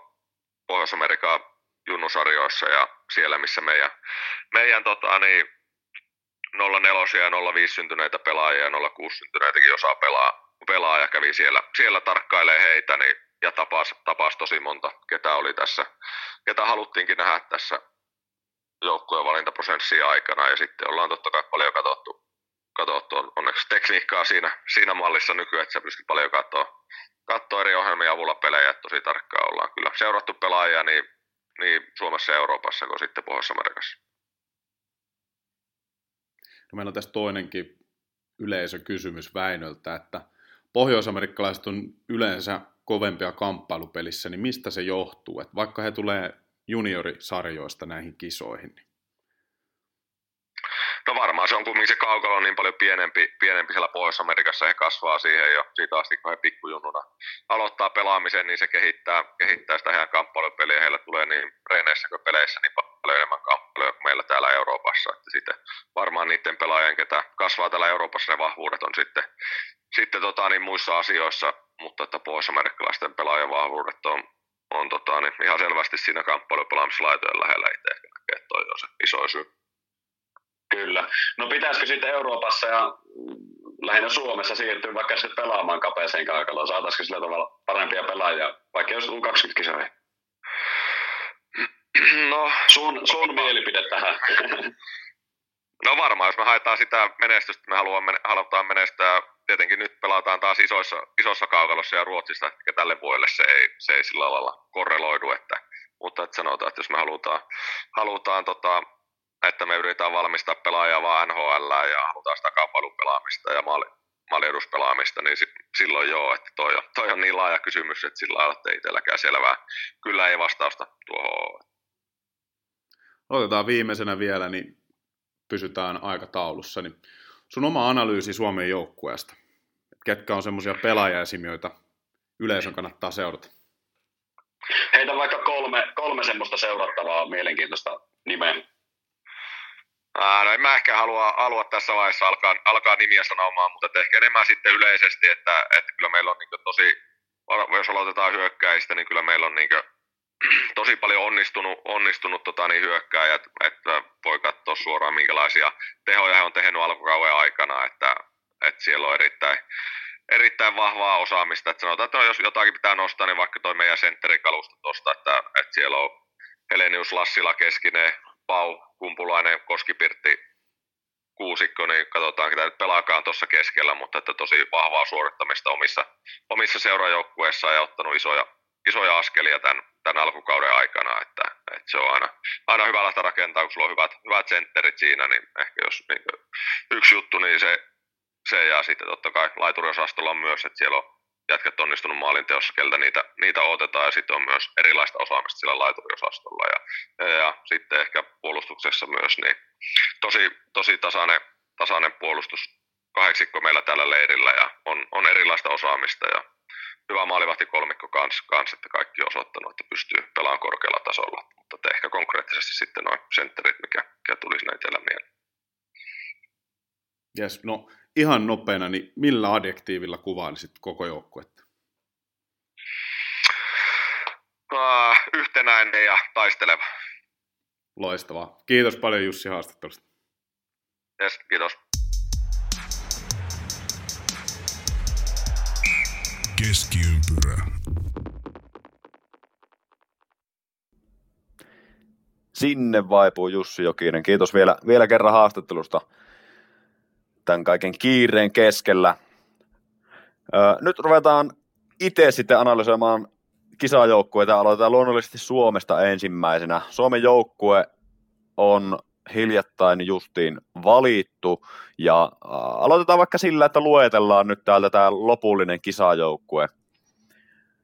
Pohjois-Amerikan junnusarjoissa ja siellä, missä meidän, meidän tota, niin, 04 ja 05 syntyneitä pelaajia ja 06 syntyneitäkin osaa pelaa, pelaa ja kävi siellä, siellä tarkkailee heitä niin, ja tapasi, tapasi tosi monta, ketä oli tässä, ketä haluttiinkin nähdä tässä joukkueen valintaprosentsia aikana. Ja sitten ollaan totta kai paljon katsottu, katsottu on, onneksi tekniikkaa siinä, siinä mallissa nykyään, että sä pystyt paljon katsoa, katsoa eri ohjelmien avulla pelejä, että tosi tarkkaan ollaan. Kyllä seurattu pelaajia niin, niin Suomessa ja Euroopassa kuin sitten Pohjois-Amerikassa. No meillä on tässä toinenkin yleisökysymys Väinöltä, että pohjoisamerikkalaiset on yleensä kovempia kamppailupelissä, niin mistä se johtuu? Että vaikka he tulee juniorisarjoista näihin kisoihin, niin No varmaan se on kumminkin se kaukalo on niin paljon pienempi, pienempi siellä Pohjois-Amerikassa, he kasvaa siihen jo siitä asti, kun he pikkujunnuna aloittaa pelaamisen, niin se kehittää, kehittää sitä heidän kamppailupeliä, heillä tulee niin reeneissä kuin peleissä niin paljon enemmän kamppailuja kuin meillä täällä Euroopassa, että sitten varmaan niiden pelaajien, ketä kasvaa täällä Euroopassa, ne vahvuudet on sitten, sitten tota, niin muissa asioissa, mutta että pohjois-amerikkalaisten pelaajan vahvuudet on, on tota, niin ihan selvästi siinä kamppailupelaamislaitojen lähellä itse että toi on se iso syy. Kyllä. No pitäisikö sitten Euroopassa ja lähinnä Suomessa siirtyä vaikka sitten pelaamaan kapeeseen kaukaloon? Saataisiko sillä tavalla parempia pelaajia, vaikka jos U20 kisoihin? <clears throat> No, sun, sun mielipide tähän. <laughs> No varmaan, jos me haetaan sitä menestystä, me haluamme, halutaan menestyä, tietenkin nyt pelataan taas isoissa, isossa kaukalossa ja Ruotsista, että tälle vuodelle se ei, se ei sillä lailla korreloidu, että, mutta että sanotaan, että jos me halutaan, halutaan tota, että me yritetään valmistaa pelaajaa vaan NHL ja halutaan sitä kaupalupelaamista ja maali, maalieduspelaamista, niin silloin joo, että toi on, toi on niin laaja kysymys, että sillä lailla, että itselläkään selvää. Kyllä ei vastausta tuohon Otetaan viimeisenä vielä, niin pysytään aikataulussa. Niin sun oma analyysi Suomen joukkueesta. Ketkä on semmoisia pelaajaesim, joita yleisön kannattaa seurata? Heitä vaikka kolme, kolme semmoista seurattavaa mielenkiintoista nimeä. Ää, no en mä ehkä halua, halua tässä vaiheessa alkaa, alkaa nimiä sanomaan, mutta ehkä enemmän sitten yleisesti, että, että kyllä meillä on niin tosi, jos aloitetaan hyökkäistä, niin kyllä meillä on niin <clears throat> tosi paljon onnistunut, onnistunut tota, niin hyökkääjät, että voi katsoa suoraan minkälaisia tehoja he on tehnyt alkukauden aikana, että, että siellä on erittäin, erittäin vahvaa osaamista. Että sanotaan, että no, jos jotakin pitää nostaa, niin vaikka toi meidän sentterikalusta tuosta, että, että siellä on Helenius Lassila Keskinen, Pau, Kumpulainen, Koskipirtti, kuusikko, niin katsotaan, ketä nyt pelaakaan tuossa keskellä, mutta että tosi vahvaa suorittamista omissa, omissa seurajoukkueissaan ja ottanut isoja, isoja askelia tämän, tämän alkukauden aikana, että, että se on aina, aina hyvä lähteä rakentaa, kun sulla on hyvät, hyvät sentterit siinä, niin ehkä jos niin yksi juttu, niin se, se ja sitten totta kai laituriosastolla on myös, että siellä on jätkät onnistunut maalinteossa, keltä niitä, niitä otetaan, ja sitten on myös erilaista osaamista sillä laituriosastolla, ja, ja, sitten ehkä puolustuksessa myös, niin tosi, tosi tasainen, tasainen puolustus kahdeksikko meillä tällä leirillä, ja on, on erilaista osaamista, ja hyvä maalivahti kolmikko kanssa, kans, että kaikki on osoittanut, että pystyy pelaamaan korkealla tasolla, mutta ehkä konkreettisesti sitten noin sentterit, mikä, mikä tulisi näin teillä mieleen. Yes, no ihan nopeana, niin millä adjektiivilla kuvailisit koko joukkuetta? Uh, yhtenäinen ja taisteleva. Loistavaa. Kiitos paljon Jussi haastattelusta. Yes, kiitos. Keskiympyrä. Sinne vaipuu Jussi Jokinen. Kiitos vielä, vielä kerran haastattelusta tämän kaiken kiireen keskellä. Öö, nyt ruvetaan itse sitten analysoimaan kisajoukkueita. Aloitetaan luonnollisesti Suomesta ensimmäisenä. Suomen joukkue on hiljattain justiin valittu. Ja aloitetaan vaikka sillä, että luetellaan nyt täältä tämä lopullinen kisajoukkue.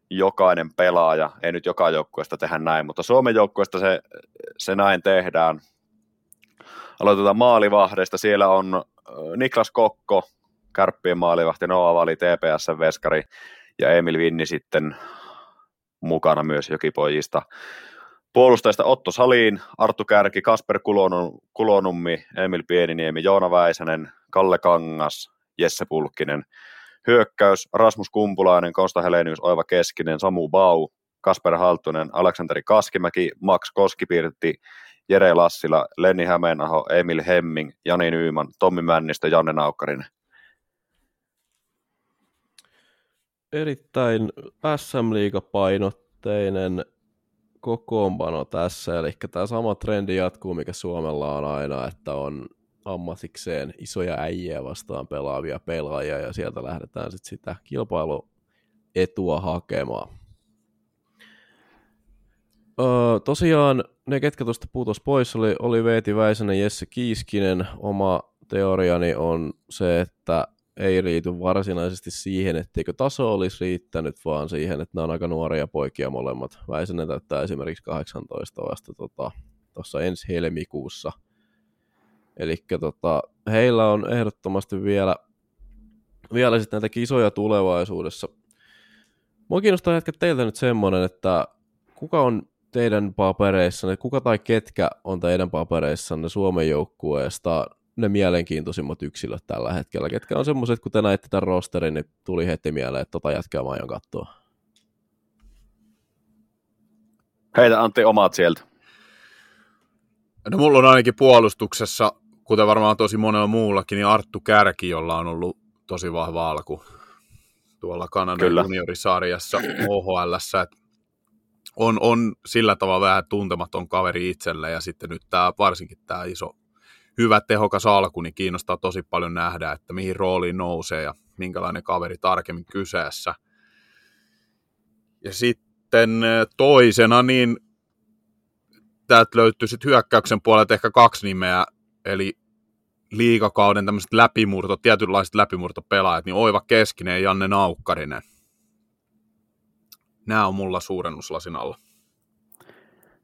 Jokainen pelaaja, ei nyt joka joukkueesta tehdä näin, mutta Suomen joukkueesta se, se näin tehdään. Aloitetaan maalivahdeista. Siellä on Niklas Kokko, Kärppien maalivahti, Noa Vali, TPS-veskari ja Emil Vinni sitten mukana myös jokipojista. Puolustajista Otto Salin, Arttu Kärki, Kasper Kulonummi, Emil Pieniniemi, Joona Väisänen, Kalle Kangas, Jesse Pulkkinen. Hyökkäys Rasmus Kumpulainen, Konsta Helenius, Oiva Keskinen, Samu Bau, Kasper Halttunen, Aleksanteri Kaskimäki, Max Koskipirtti, Jere Lassila, Lenni Hämeenaho, Emil Hemming, Jani Nyyman, Tommi Männistö, Janne Naukkarinen. Erittäin SM-liigapainotteinen kokoonpano tässä, eli tämä sama trendi jatkuu, mikä Suomella on aina, että on ammatikseen isoja äijä vastaan pelaavia pelaajia, ja sieltä lähdetään sitten sitä kilpailuetua hakemaan. Öö, tosiaan ne, ketkä tuosta puutos pois, oli, oli Veeti Väisänen, Jesse Kiiskinen. Oma teoriani on se, että ei riity varsinaisesti siihen, etteikö taso olisi riittänyt, vaan siihen, että nämä on aika nuoria poikia molemmat. Väisänen täyttää esimerkiksi 18 vasta tuossa tota, ensi helmikuussa. Eli tota, heillä on ehdottomasti vielä, vielä sitten näitä kisoja tulevaisuudessa. Mua kiinnostaa hetken teiltä nyt semmoinen, että kuka on teidän papereissanne, kuka tai ketkä on teidän papereissanne Suomen joukkueesta ne mielenkiintoisimmat yksilöt tällä hetkellä? Ketkä on semmoiset, kun te näitte tämän rosterin, niin tuli heti mieleen, että tota jätkää mä aion katsoa. Heitä Antti omat sieltä. No mulla on ainakin puolustuksessa, kuten varmaan tosi monella muullakin, niin Arttu Kärki, jolla on ollut tosi vahva alku tuolla Kanadan juniorisarjassa OHL, on, on sillä tavalla vähän tuntematon kaveri itselle ja sitten nyt tämä, varsinkin tämä iso hyvä tehokas alku, niin kiinnostaa tosi paljon nähdä, että mihin rooliin nousee ja minkälainen kaveri tarkemmin kyseessä. Ja sitten toisena, niin täältä löytyy sitten hyökkäyksen puolelta ehkä kaksi nimeä, eli liikakauden tämmöiset läpimurto, tietynlaiset läpimurtopelaajat, niin Oiva Keskinen ja Janne Naukkarinen. Nämä on mulla suurennuslasin alla.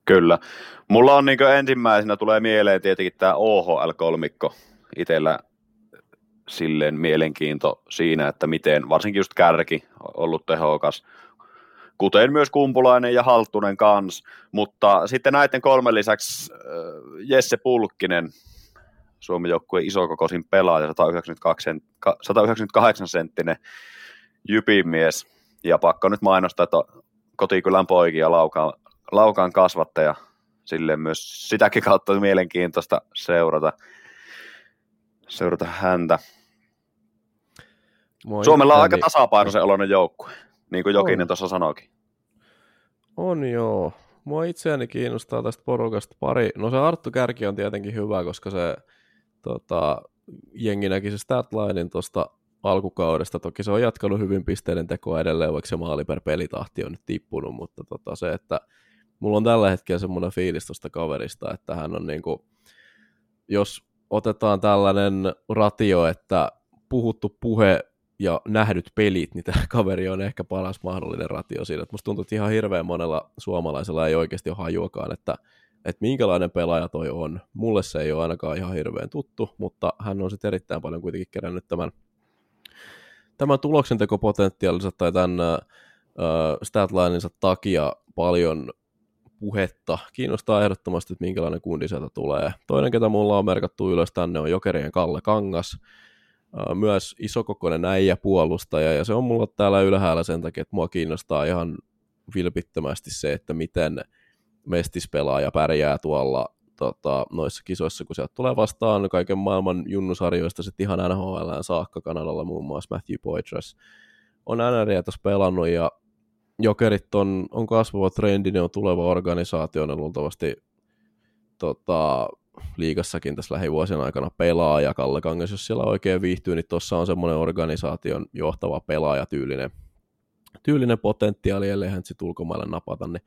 Kyllä. Mulla on niin ensimmäisenä tulee mieleen tietenkin tämä OHL-kolmikko itsellä silleen mielenkiinto siinä, että miten varsinkin just kärki ollut tehokas, kuten myös Kumpulainen ja Halttunen kans, mutta sitten näiden kolmen lisäksi äh, Jesse Pulkkinen, Suomen joukkueen isokokoisin pelaaja, 192, 198 senttinen jypin mies, ja pakko nyt mainostaa, että kotikylän poikia laukaan laukaan kasvattaja, sille myös sitäkin kautta mielenkiintoista seurata, seurata häntä. Moi Suomella on aika tasapainoisen oloinen joukkue, niin kuin Jokinen tuossa sanoikin. On joo. Mua itseäni kiinnostaa tästä porukasta pari. No se Arttu Kärki on tietenkin hyvä, koska se tota, jengi näki se statlinein tuosta alkukaudesta. Toki se on jatkanut hyvin pisteiden tekoa edelleen, vaikka se maali per pelitahti on nyt tippunut, mutta tota, se, että mulla on tällä hetkellä semmoinen fiilis tuosta kaverista, että hän on niinku, jos otetaan tällainen ratio, että puhuttu puhe ja nähdyt pelit, niin tämä kaveri on ehkä paras mahdollinen ratio siinä. Että musta tuntuu, että ihan hirveän monella suomalaisella ei oikeasti ole hajuakaan, että, että minkälainen pelaaja toi on. Mulle se ei ole ainakaan ihan hirveän tuttu, mutta hän on sitten erittäin paljon kuitenkin kerännyt tämän, tämän tuloksentekopotentiaalinsa tai tämän äh, statlininsa takia paljon puhetta. Kiinnostaa ehdottomasti, että minkälainen kundi sieltä tulee. Toinen, ketä mulla on merkattu ylös tänne, on Jokerien Kalle Kangas. Myös isokokoinen äijä puolustaja, ja se on mulla täällä ylhäällä sen takia, että mua kiinnostaa ihan vilpittömästi se, että miten mestispelaaja pärjää tuolla tota, noissa kisoissa, kun sieltä tulee vastaan kaiken maailman junnusarjoista sitten ihan NHL saakka Kanadalla muun muassa Matthew Poitras on NRiä tässä pelannut ja Jokerit on, on kasvava trendi, ne on tuleva organisaatio, ne luultavasti tota, liigassakin tässä lähivuosien aikana pelaa, ja Kalle Kangas, jos siellä oikein viihtyy, niin tuossa on semmoinen organisaation johtava pelaaja tyylinen, tyylinen potentiaali, ellei hän sitten ulkomaille napata, niin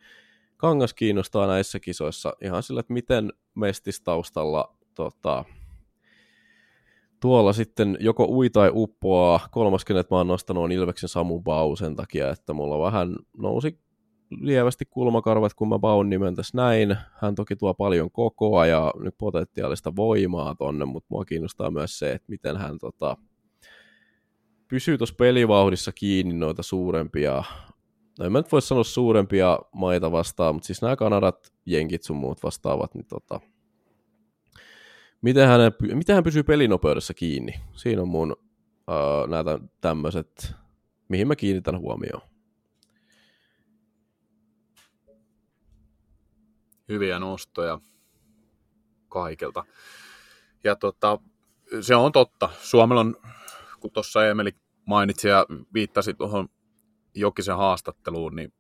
Kangas kiinnostaa näissä kisoissa ihan sillä, että miten mestistaustalla tota, tuolla sitten joko ui tai uppoaa. Kolmaskin, että mä oon nostanut on Ilveksen Samu Bau sen takia, että mulla vähän nousi lievästi kulmakarvat, kun mä Baun nimen tässä näin. Hän toki tuo paljon kokoa ja nyt potentiaalista voimaa tonne, mutta mua kiinnostaa myös se, että miten hän tota, pysyy tuossa pelivauhdissa kiinni noita suurempia, no en mä nyt voi sanoa suurempia maita vastaan, mutta siis nämä Kanadat, Jenkit sun muut vastaavat, niin tota, miten, hän, miten hän pysyy pelinopeudessa kiinni? Siinä on mun uh, näitä tämmöiset, mihin mä kiinnitän huomioon. Hyviä nostoja kaikelta. Ja tota, se on totta. Suomella on, kun tuossa Emeli mainitsi ja viittasi tuohon Jokisen haastatteluun, niin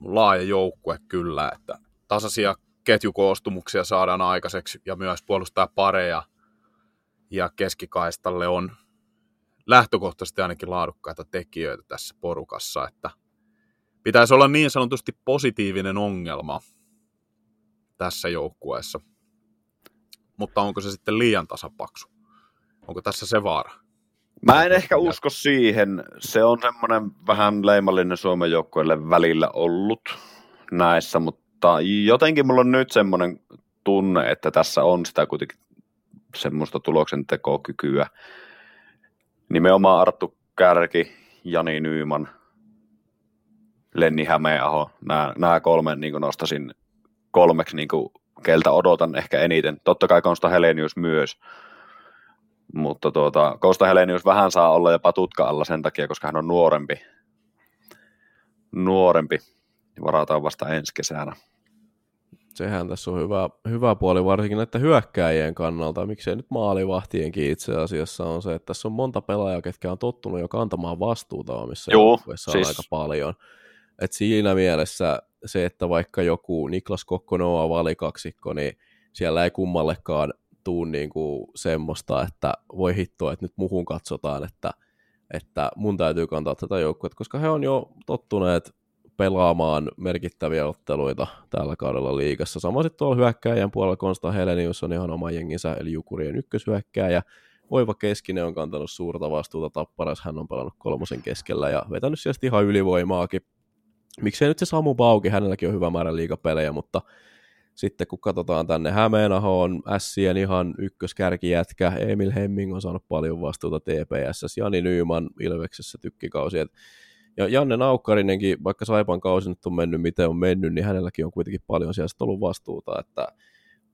laaja joukkue kyllä, että tasaisia ketjukoostumuksia saadaan aikaiseksi ja myös puolustaa pareja ja keskikaistalle on lähtökohtaisesti ainakin laadukkaita tekijöitä tässä porukassa, että pitäisi olla niin sanotusti positiivinen ongelma tässä joukkueessa. Mutta onko se sitten liian tasapaksu? Onko tässä se vaara? Mä en ehkä usko siihen. Se on semmoinen vähän leimallinen Suomen joukkueelle välillä ollut näissä, mutta jotenkin mulla on nyt semmoinen tunne, että tässä on sitä kuitenkin semmoista tuloksentekokykyä. Nimenomaan Arttu Kärki, Jani Nyyman, Lenni Hämeenaho, nämä, nämä kolme niin nostasin kolmeksi, niin kuin, keltä odotan ehkä eniten. Totta kai Konsta Helenius myös, mutta tuota, Kosta Helenius vähän saa olla jopa tutka alla sen takia, koska hän on nuorempi. Nuorempi. Varataan vasta ensi kesänä. Sehän tässä on hyvä, hyvä puoli varsinkin näiden hyökkääjien kannalta, miksei nyt maalivahtienkin itse asiassa on se, että tässä on monta pelaajaa, ketkä on tottunut jo kantamaan vastuuta omissa Joo, siis... aika paljon. Et siinä mielessä se, että vaikka joku Niklas Kokkonoa valikaksikko, niin siellä ei kummallekaan tuu niin kuin semmoista, että voi hittoa, että nyt muhun katsotaan, että, että mun täytyy kantaa tätä joukkoa, koska he on jo tottuneet pelaamaan merkittäviä otteluita tällä kaudella liigassa. Sama sitten tuolla hyökkääjän puolella Konsta Helenius on ihan oma jenginsä, eli Jukurien ykköshyökkääjä. Oiva Keskinen on kantanut suurta vastuuta tapparas, hän on pelannut kolmosen keskellä ja vetänyt sieltä ihan ylivoimaakin. Miksei nyt se Samu Bauki, hänelläkin on hyvä määrä liigapelejä, mutta sitten kun katsotaan tänne Hämeenaho on Sien ihan ykköskärkijätkä, Emil Hemming on saanut paljon vastuuta TPS, Jani Nyyman Ilveksessä tykkikausi. Ja Janne Naukkarinenkin, vaikka Saipan kausi nyt on mennyt miten on mennyt, niin hänelläkin on kuitenkin paljon siellä ollut vastuuta, että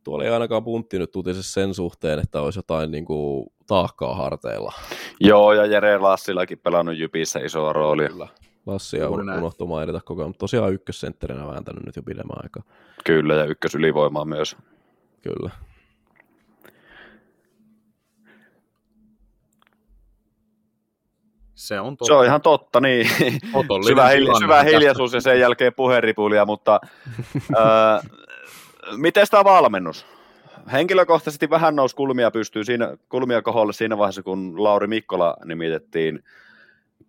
tuolla ei ainakaan puntti nyt tutisi sen suhteen, että olisi jotain niin kuin, taakkaa harteilla. Joo, ja Jere Lassillakin pelannut Jypissä isoa roolia. Kyllä. Lassi on unohtu mainita koko ajan, mutta tosiaan ykkössentterinä vääntänyt nyt jo pidemmän aikaa. Kyllä, ja ykkösylivoimaa myös. Kyllä. Se on totta. Se on ihan totta, niin. <laughs> syvä, hilja, syvä hiljaisuus ja sen jälkeen puheripulia, mutta <laughs> äh, miten tämä valmennus? Henkilökohtaisesti vähän nousi kulmia pystyy siinä, kulmia koholle siinä vaiheessa, kun Lauri Mikkola nimitettiin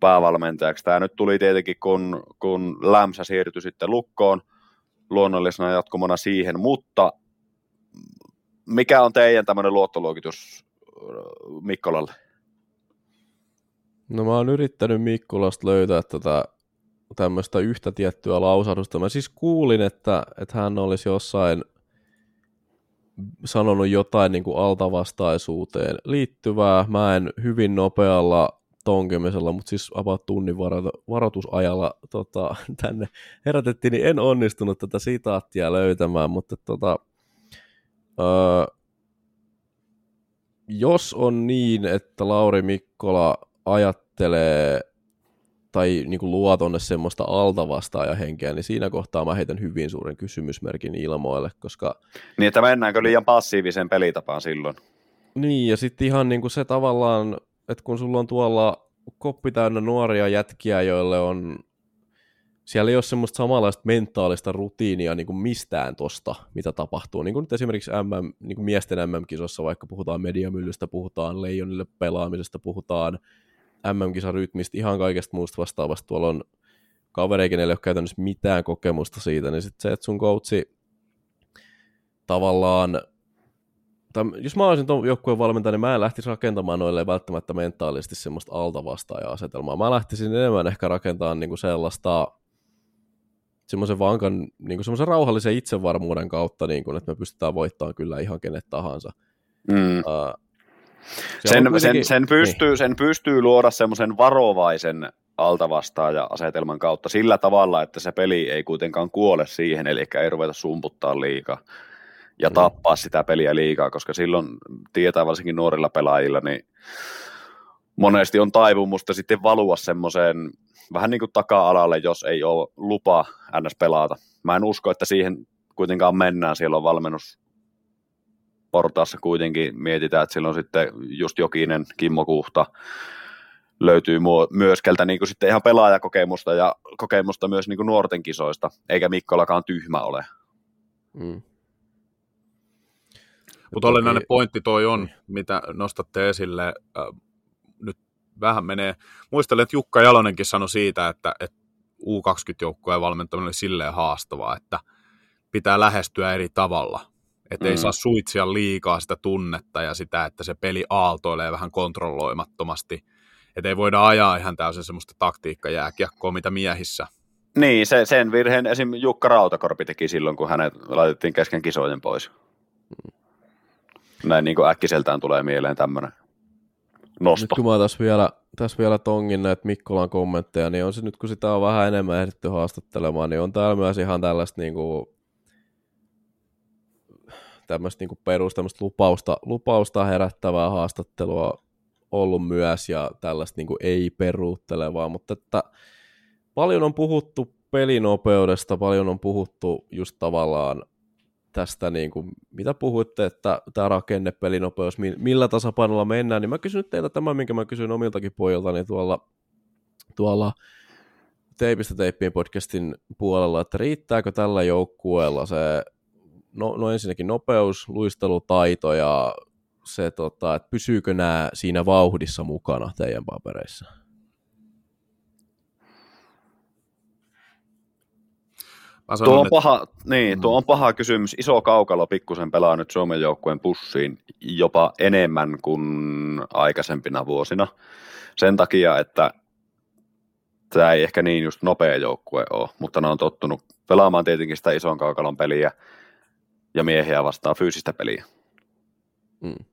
päävalmentajaksi. Tämä nyt tuli tietenkin, kun, kun Lämsä siirtyi sitten lukkoon luonnollisena jatkumona siihen, mutta mikä on teidän tämmöinen luottoluokitus Mikkolalle? No mä oon yrittänyt Mikkolasta löytää tätä tämmöistä yhtä tiettyä lausahdusta. Mä siis kuulin, että, että hän olisi jossain sanonut jotain niin kuin altavastaisuuteen liittyvää. Mä en hyvin nopealla tonkemisella, mutta siis about tunnin varo- varoitusajalla tota, <laughs> tänne herätettiin, niin en onnistunut tätä sitaattia löytämään, mutta tota, öö, jos on niin, että Lauri Mikkola ajattelee tai niin kuin luo tuonne semmoista altavastaajahenkeä, niin siinä kohtaa mä heitän hyvin suuren kysymysmerkin ilmoille, koska... Niin, että mennäänkö liian passiiviseen pelitapaan silloin? Niin, ja sitten ihan niin kuin se tavallaan, että kun sulla on tuolla koppi täynnä nuoria jätkiä, joille on siellä ei ole semmoista samanlaista mentaalista rutiinia niin kuin mistään tosta, mitä tapahtuu. Niin kuin nyt esimerkiksi MM, niin kuin miesten MM-kisossa, vaikka puhutaan mediamyllystä, puhutaan leijonille pelaamisesta, puhutaan MM-kisarytmistä, ihan kaikesta muusta vastaavasta. Tuolla on kavereikin, ei ole käytännössä mitään kokemusta siitä, niin sitten se, että sun coachi tavallaan, tai jos mä olisin tuon joukkueen valmentaja, niin mä en lähtisi rakentamaan noille välttämättä mentaalisesti semmoista altavastaaja-asetelmaa. Mä lähtisin enemmän ehkä rakentamaan niin kuin sellaista semmoisen vankan, niin kuin semmoisen rauhallisen itsevarmuuden kautta, niin kuin, että me pystytään voittamaan kyllä ihan kenet tahansa. Mm. Uh, sen, sen, sen, pystyy, niin. sen pystyy luoda semmoisen varovaisen altavastaaja-asetelman kautta sillä tavalla, että se peli ei kuitenkaan kuole siihen, eli ei ruveta sumputtaa liikaa ja mm. tappaa sitä peliä liikaa, koska silloin tietää varsinkin nuorilla pelaajilla, niin monesti on taipumusta sitten valua semmoiseen vähän niin kuin taka-alalle, jos ei ole lupa ns. pelata. Mä en usko, että siihen kuitenkaan mennään, siellä on valmennus portaassa kuitenkin mietitään, että silloin sitten just Jokinen, Kimmo Kuhta löytyy myöskeltä niin kuin sitten ihan pelaajakokemusta ja kokemusta myös niin kuin nuorten kisoista, eikä Mikkolakaan tyhmä ole. Mm. Mutta olennainen pointti toi on, mitä nostatte esille. Äh, nyt vähän menee, muistelen, että Jukka Jalonenkin sanoi siitä, että, että U20-joukkueen valmentaminen oli silleen haastavaa, että pitää lähestyä eri tavalla. Että mm. ei saa suitsia liikaa sitä tunnetta ja sitä, että se peli aaltoilee vähän kontrolloimattomasti. Että ei voida ajaa ihan täysin semmoista taktiikkajääkiekkoa, mitä miehissä. Niin, se, sen virheen esim. Jukka Rautakorpi teki silloin, kun hänet laitettiin kesken kisojen pois. Näin niin kuin äkkiseltään tulee mieleen tämmöinen nosto. Nyt kun mä tässä vielä, tässä vielä tongin näitä Mikkolan kommentteja, niin on se nyt kun sitä on vähän enemmän ehditty haastattelemaan, niin on täällä myös ihan tällaista niin kuin, tämmöistä niin perus, tämmöistä lupausta, lupausta herättävää haastattelua ollut myös ja tällaista niin kuin ei peruuttelevaa, mutta että paljon on puhuttu pelinopeudesta, paljon on puhuttu just tavallaan tästä, niin kuin, mitä puhuitte, että tämä rakennepelinopeus, millä tasapainolla mennään, niin mä kysyn nyt teiltä tämän, minkä mä kysyn omiltakin pojiltani tuolla, tuolla Teipistä teippiin podcastin puolella, että riittääkö tällä joukkueella se, no, no ensinnäkin nopeus, luistelutaito ja se, tota, että pysyykö nämä siinä vauhdissa mukana teidän papereissa? sanon, tuo on, paha, niin, tuo mm. on paha kysymys. Iso kaukalo pikkusen pelaa nyt Suomen joukkueen pussiin jopa enemmän kuin aikaisempina vuosina. Sen takia, että tämä ei ehkä niin just nopea joukkue ole, mutta ne on tottunut pelaamaan tietenkin sitä ison kaukalon peliä ja miehiä vastaan fyysistä peliä. Mm.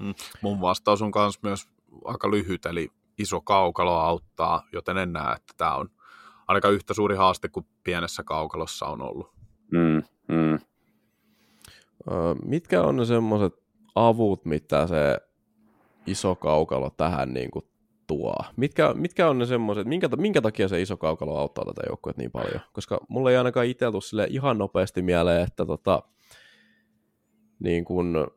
Mm. Mun vastaus on myös aika lyhyt, eli iso kaukalo auttaa, joten en näe, että tämä on aika yhtä suuri haaste kuin pienessä kaukalossa on ollut. Mm, mm. Mitkä on ne semmoiset avut, mitä se iso kaukalo tähän niin kuin tuo? Mitkä, mitkä on ne semmoiset, minkä, minkä takia se iso kaukalo auttaa tätä joukkuetta niin paljon? Koska mulle ei ainakaan itse ihan nopeasti mieleen, että tota, niin kun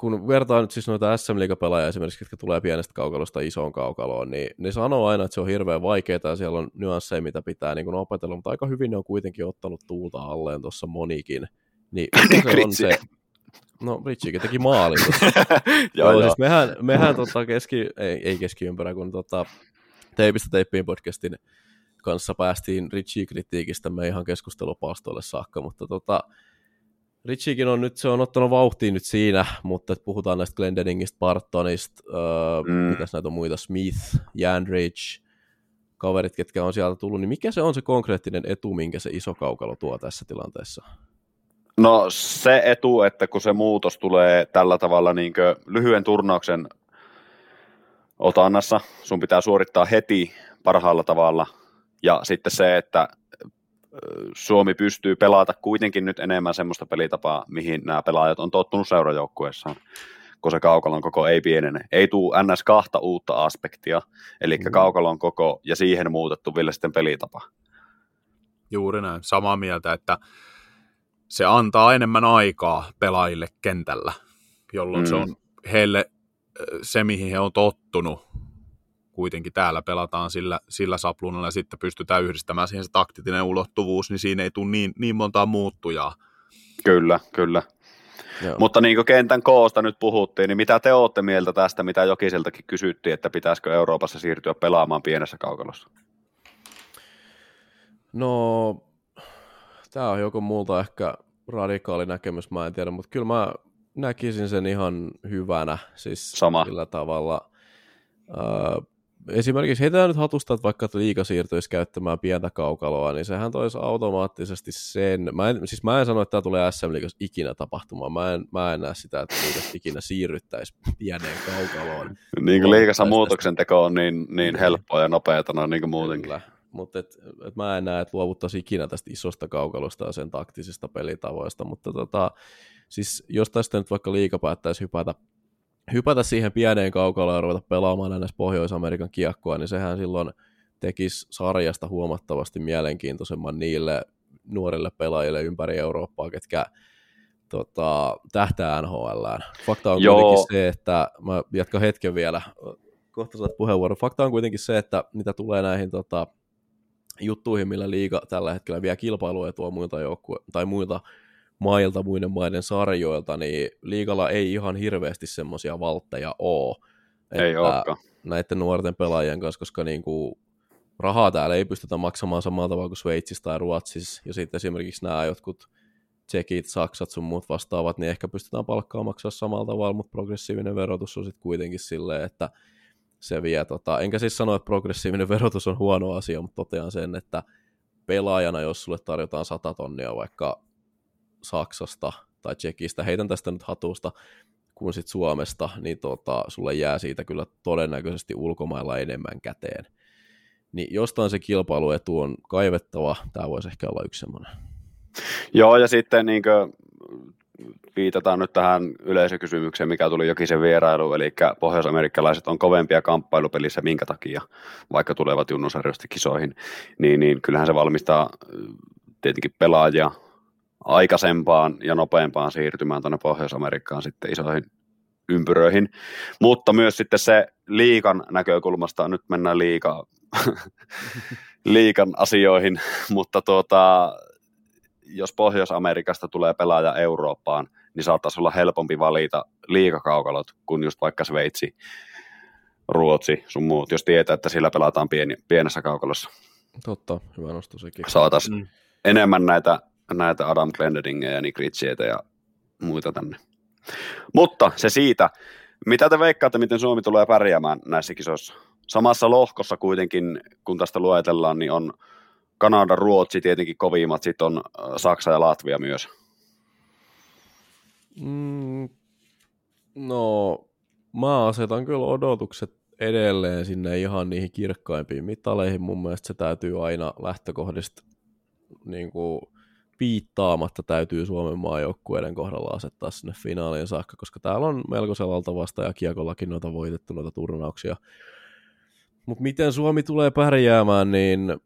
kun vertaa nyt siis noita SM pelaajia esimerkiksi, jotka tulee pienestä kaukalosta isoon kaukaloon, niin ne sanoo aina, että se on hirveän vaikeaa ja siellä on nyansseja, mitä pitää niin opetella, mutta aika hyvin ne on kuitenkin ottanut tuulta alleen tuossa monikin. Niin se on se, No, Richikin teki maalin. <laughs> joo, joo, siis mehän, mehän tota keski, ei, ei keskiympärä, kun tota, Teipistä teippiin podcastin kanssa päästiin Richie-kritiikistä me ihan keskustelupalstoille saakka, mutta tota, Richikin on nyt, se on ottanut vauhtia nyt siinä, mutta puhutaan näistä Glendeningistä, Bartonista, öö, mm. mitäs näitä on muita, Smith, Jandrich, kaverit, ketkä on sieltä tullut, niin mikä se on se konkreettinen etu, minkä se iso kaukalo tuo tässä tilanteessa? No se etu, että kun se muutos tulee tällä tavalla niin lyhyen turnauksen otannassa, sun pitää suorittaa heti parhaalla tavalla, ja sitten se, että Suomi pystyy pelata kuitenkin nyt enemmän semmoista pelitapaa, mihin nämä pelaajat on tottunut seurajoukkueessaan, kun se kaukalon koko ei pienene. Ei tule NS kahta uutta aspektia, eli mm. kaukalon koko ja siihen muutettu vielä sitten pelitapa. Juuri näin, samaa mieltä, että se antaa enemmän aikaa pelaajille kentällä, jolloin mm. se on heille se, mihin he on tottunut, kuitenkin täällä pelataan sillä, sillä sapluunalla ja sitten pystytään yhdistämään siihen se taktinen ulottuvuus, niin siinä ei tule niin, niin montaa muuttujaa. Kyllä, kyllä. Joo. Mutta niin kuin kentän koosta nyt puhuttiin, niin mitä te olette mieltä tästä, mitä Jokiseltakin kysyttiin, että pitäisikö Euroopassa siirtyä pelaamaan pienessä kaukalossa? No, tämä on joko multa ehkä radikaali näkemys, mä en tiedä, mutta kyllä mä näkisin sen ihan hyvänä, siis Sama. sillä tavalla. Äh, esimerkiksi heitään nyt hatusta, että vaikka liiga siirtyisi käyttämään pientä kaukaloa, niin sehän toisi automaattisesti sen, mä en, siis mä en sano, että tämä tulee SM Liigassa ikinä tapahtumaan, mä en, mä en näe sitä, että liigassa ikinä siirryttäisiin pieneen kaukaloon. Niin kuin liikassa muutoksen teko on niin, niin helppoa ja nopeata noin niin kuin muutenkin. Kyllä. Mutta et, et mä en näe, että luovuttaisiin ikinä tästä isosta kaukalosta ja sen taktisista pelitavoista, mutta tota, siis jos tästä nyt vaikka liika päättäisi hypätä, hypätä siihen pieneen kaukaloon ja ruveta pelaamaan näissä Pohjois-Amerikan kiekkoa, niin sehän silloin tekisi sarjasta huomattavasti mielenkiintoisemman niille nuorille pelaajille ympäri Eurooppaa, ketkä tota, tähtää NHLään. Fakta on Joo. kuitenkin se, että mä jatkan hetken vielä, kohta saat puheenvuoron. Fakta on kuitenkin se, että mitä tulee näihin tota, juttuihin, millä liiga tällä hetkellä vie kilpailuetua muilta joukkue- tai muilta mailta, muiden maiden sarjoilta, niin liigalla ei ihan hirveästi semmoisia valtteja ole. Ei olekaan. näiden nuorten pelaajien kanssa, koska niin kuin rahaa täällä ei pystytä maksamaan samalla tavalla kuin Sveitsissä tai Ruotsissa, ja sitten esimerkiksi nämä jotkut tsekit, saksat sun muut vastaavat, niin ehkä pystytään palkkaa maksaa samalla tavalla, mutta progressiivinen verotus on sitten kuitenkin silleen, että se vie, tota, enkä siis sano, että progressiivinen verotus on huono asia, mutta totean sen, että pelaajana, jos sulle tarjotaan 100 tonnia vaikka Saksasta tai Tsekistä, heitän tästä nyt hatusta, kuin sit Suomesta, niin tota, sulle jää siitä kyllä todennäköisesti ulkomailla enemmän käteen. Niin jostain se kilpailuetu on kaivettava, tämä voisi ehkä olla yksi semmoinen. Joo, ja sitten niin kuin, viitataan nyt tähän yleisökysymykseen, mikä tuli Jokisen vierailu, eli pohjoisamerikkalaiset on kovempia kamppailupelissä, minkä takia, vaikka tulevat junnusarjoista kisoihin, niin, niin kyllähän se valmistaa äh, tietenkin pelaajia aikaisempaan ja nopeampaan siirtymään tuonne Pohjois-Amerikkaan sitten isoihin ympyröihin, mutta myös sitten se liikan näkökulmasta, nyt mennään liikaa, <laughs> liikan asioihin, mutta tuota, jos Pohjois-Amerikasta tulee pelaaja Eurooppaan, niin saattaisi olla helpompi valita liikakaukalot kuin just vaikka Sveitsi, Ruotsi, sun muut, jos tietää, että sillä pelataan pieni, pienessä kaukalossa. Totta, hyvä nosto sekin. Saataisiin Mm. mm. enemmän näitä, näitä Adam Glendedingeja ja Nick Ritchieitä ja muita tänne. Mutta se siitä. Mitä te veikkaatte, miten Suomi tulee pärjäämään näissä kisoissa? Samassa lohkossa kuitenkin, kun tästä luetellaan, niin on Kanada, Ruotsi tietenkin kovimmat, sitten on äh, Saksa ja Latvia myös. Mm, no, mä asetan kyllä odotukset edelleen sinne ihan niihin kirkkaimpiin mitaleihin. Mun mielestä se täytyy aina lähtökohdista niin kuin, piittaamatta täytyy Suomen maajoukkueiden kohdalla asettaa sinne finaaliin saakka, koska täällä on melko selalta vasta ja kiekollakin noita voitettu noita turnauksia. Mutta miten Suomi tulee pärjäämään, niin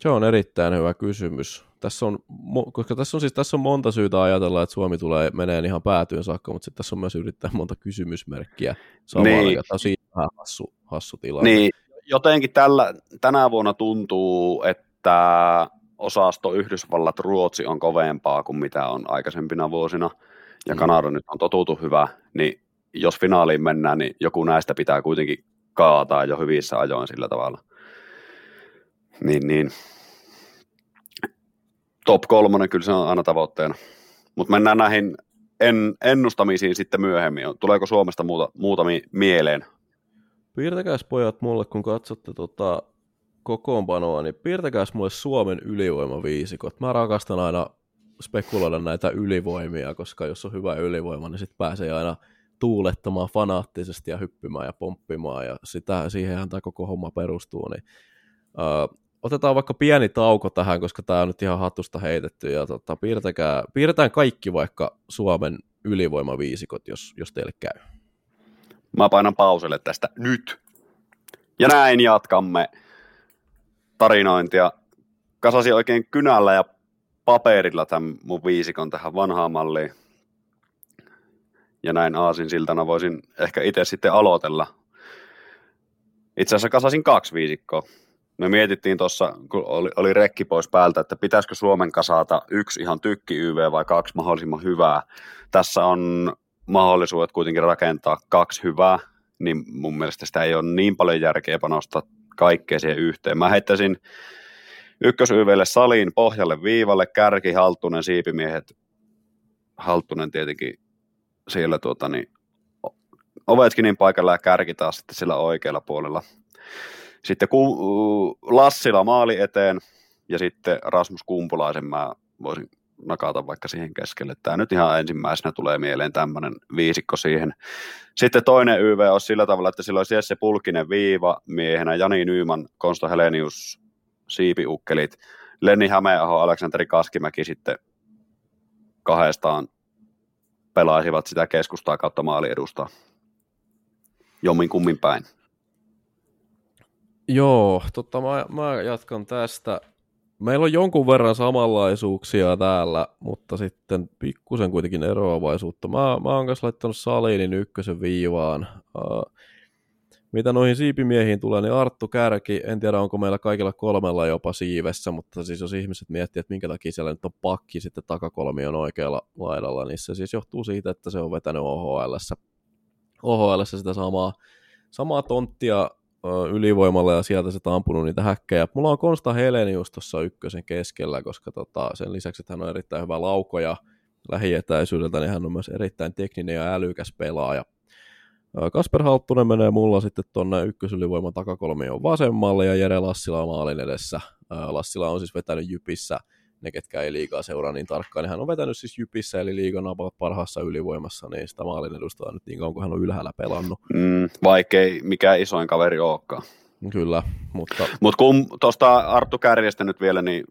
se on erittäin hyvä kysymys. Tässä on, koska tässä on siis tässä on monta syytä ajatella, että Suomi tulee menee ihan päätyyn saakka, mutta sitten tässä on myös yrittää monta kysymysmerkkiä samalla, Niin. niin. siinä vähän hassu, hassu tilanne. Niin, jotenkin tällä, tänä vuonna tuntuu, että osasto Yhdysvallat Ruotsi on kovempaa kuin mitä on aikaisempina vuosina, ja Mm. Kanada nyt on totuttu hyvä, niin jos finaaliin mennään, niin joku näistä pitää kuitenkin kaataa jo hyvissä ajoin sillä tavalla. Niin, niin. Top kolmonen kyllä se on aina tavoitteena. Mutta mennään näihin en, ennustamisiin sitten myöhemmin. Tuleeko Suomesta muuta, muuta mi- mieleen? Piirtäkääs pojat mulle, kun katsotte tota kokoonpanoa, niin piirtäkääs mulle Suomen ylivoimaviisikot. Mä rakastan aina spekuloida näitä ylivoimia, koska jos on hyvä ylivoima, niin sitten pääsee aina tuulettamaan fanaattisesti ja hyppimään ja pomppimaan, ja sitä, siihenhän tämä koko homma perustuu. Niin, uh, otetaan vaikka pieni tauko tähän, koska tämä on nyt ihan hatusta heitetty, ja tota, piirtäkää, piirretään kaikki vaikka Suomen ylivoimaviisikot, jos, jos teille käy. Mä painan pauselle tästä nyt. Ja näin jatkamme tarinointia. Kasasin oikein kynällä ja paperilla tämän mun viisikon tähän vanhaan malliin. ja näin aasinsiltana voisin ehkä itse sitten aloitella. Itse asiassa kasasin kaksi viisikkoa. Me mietittiin tuossa, kun oli, oli rekki pois päältä, että pitäisikö Suomen kasata yksi ihan tykki YV vai kaksi mahdollisimman hyvää. Tässä on mahdollisuudet kuitenkin rakentaa kaksi hyvää, niin mun mielestä sitä ei ole niin paljon järkeä panostaa kaikkea siihen yhteen. Mä heittäisin ykkösYVlle saliin pohjalle viivalle, kärki, halttunen, siipimiehet, halttunen tietenkin siellä tuota, niin, ovetkin niin paikalla ja kärki taas sitten sillä oikealla puolella. Sitten ku, Lassila maali eteen ja sitten Rasmus Kumpulaisen mä voisin nakata vaikka siihen keskelle. Tämä nyt ihan ensimmäisenä tulee mieleen tämmöinen viisikko siihen. Sitten toinen YV on sillä tavalla, että sillä olisi Jesse Pulkinen viiva miehenä, Jani Nyyman, Konsta Helenius, Siipiukkelit, Lenni Hämeenaho, Aleksanteri Kaskimäki sitten kahdestaan pelaisivat sitä keskustaa kautta maaliedustaa. Jommin kummin päin. Joo, totta, mä, mä jatkan tästä. Meillä on jonkun verran samanlaisuuksia täällä, mutta sitten pikkusen kuitenkin eroavaisuutta. Mä, mä oon kanssa laittanut Salinin ykkösen viivaan. Uh, mitä noihin siipimiehiin tulee, niin Arttu Kärki, en tiedä onko meillä kaikilla kolmella jopa siivessä, mutta siis jos ihmiset miettii, että minkä takia siellä nyt on pakki sitten takakolmion oikealla laidalla, niin se siis johtuu siitä, että se on vetänyt OHL, OHL sitä samaa, samaa tonttia ylivoimalla ja sieltä se ampunut niitä häkkejä. Mulla on Konsta Helenius tuossa ykkösen keskellä, koska tota, sen lisäksi, että hän on erittäin hyvä laukoja lähietäisyydeltä, niin hän on myös erittäin tekninen ja älykäs pelaaja. Kasper Halttunen menee mulla sitten tuonne ykkösylivoiman takakolmion vasemmalle ja Jere Lassila maalin edessä. Lassila on siis vetänyt Jypissä, ne ketkä ei liikaa seuraa niin tarkkaan, niin hän on vetänyt siis Jypissä eli liigan parhaassa ylivoimassa, niin sitä maalin edustaa nyt niin kauan kuin hän on ylhäällä pelannut. Mm, vaikkei mikään isoin kaveri olekaan. Kyllä, mutta... Mutta kun tuosta Arttu Kärjestä nyt vielä, niin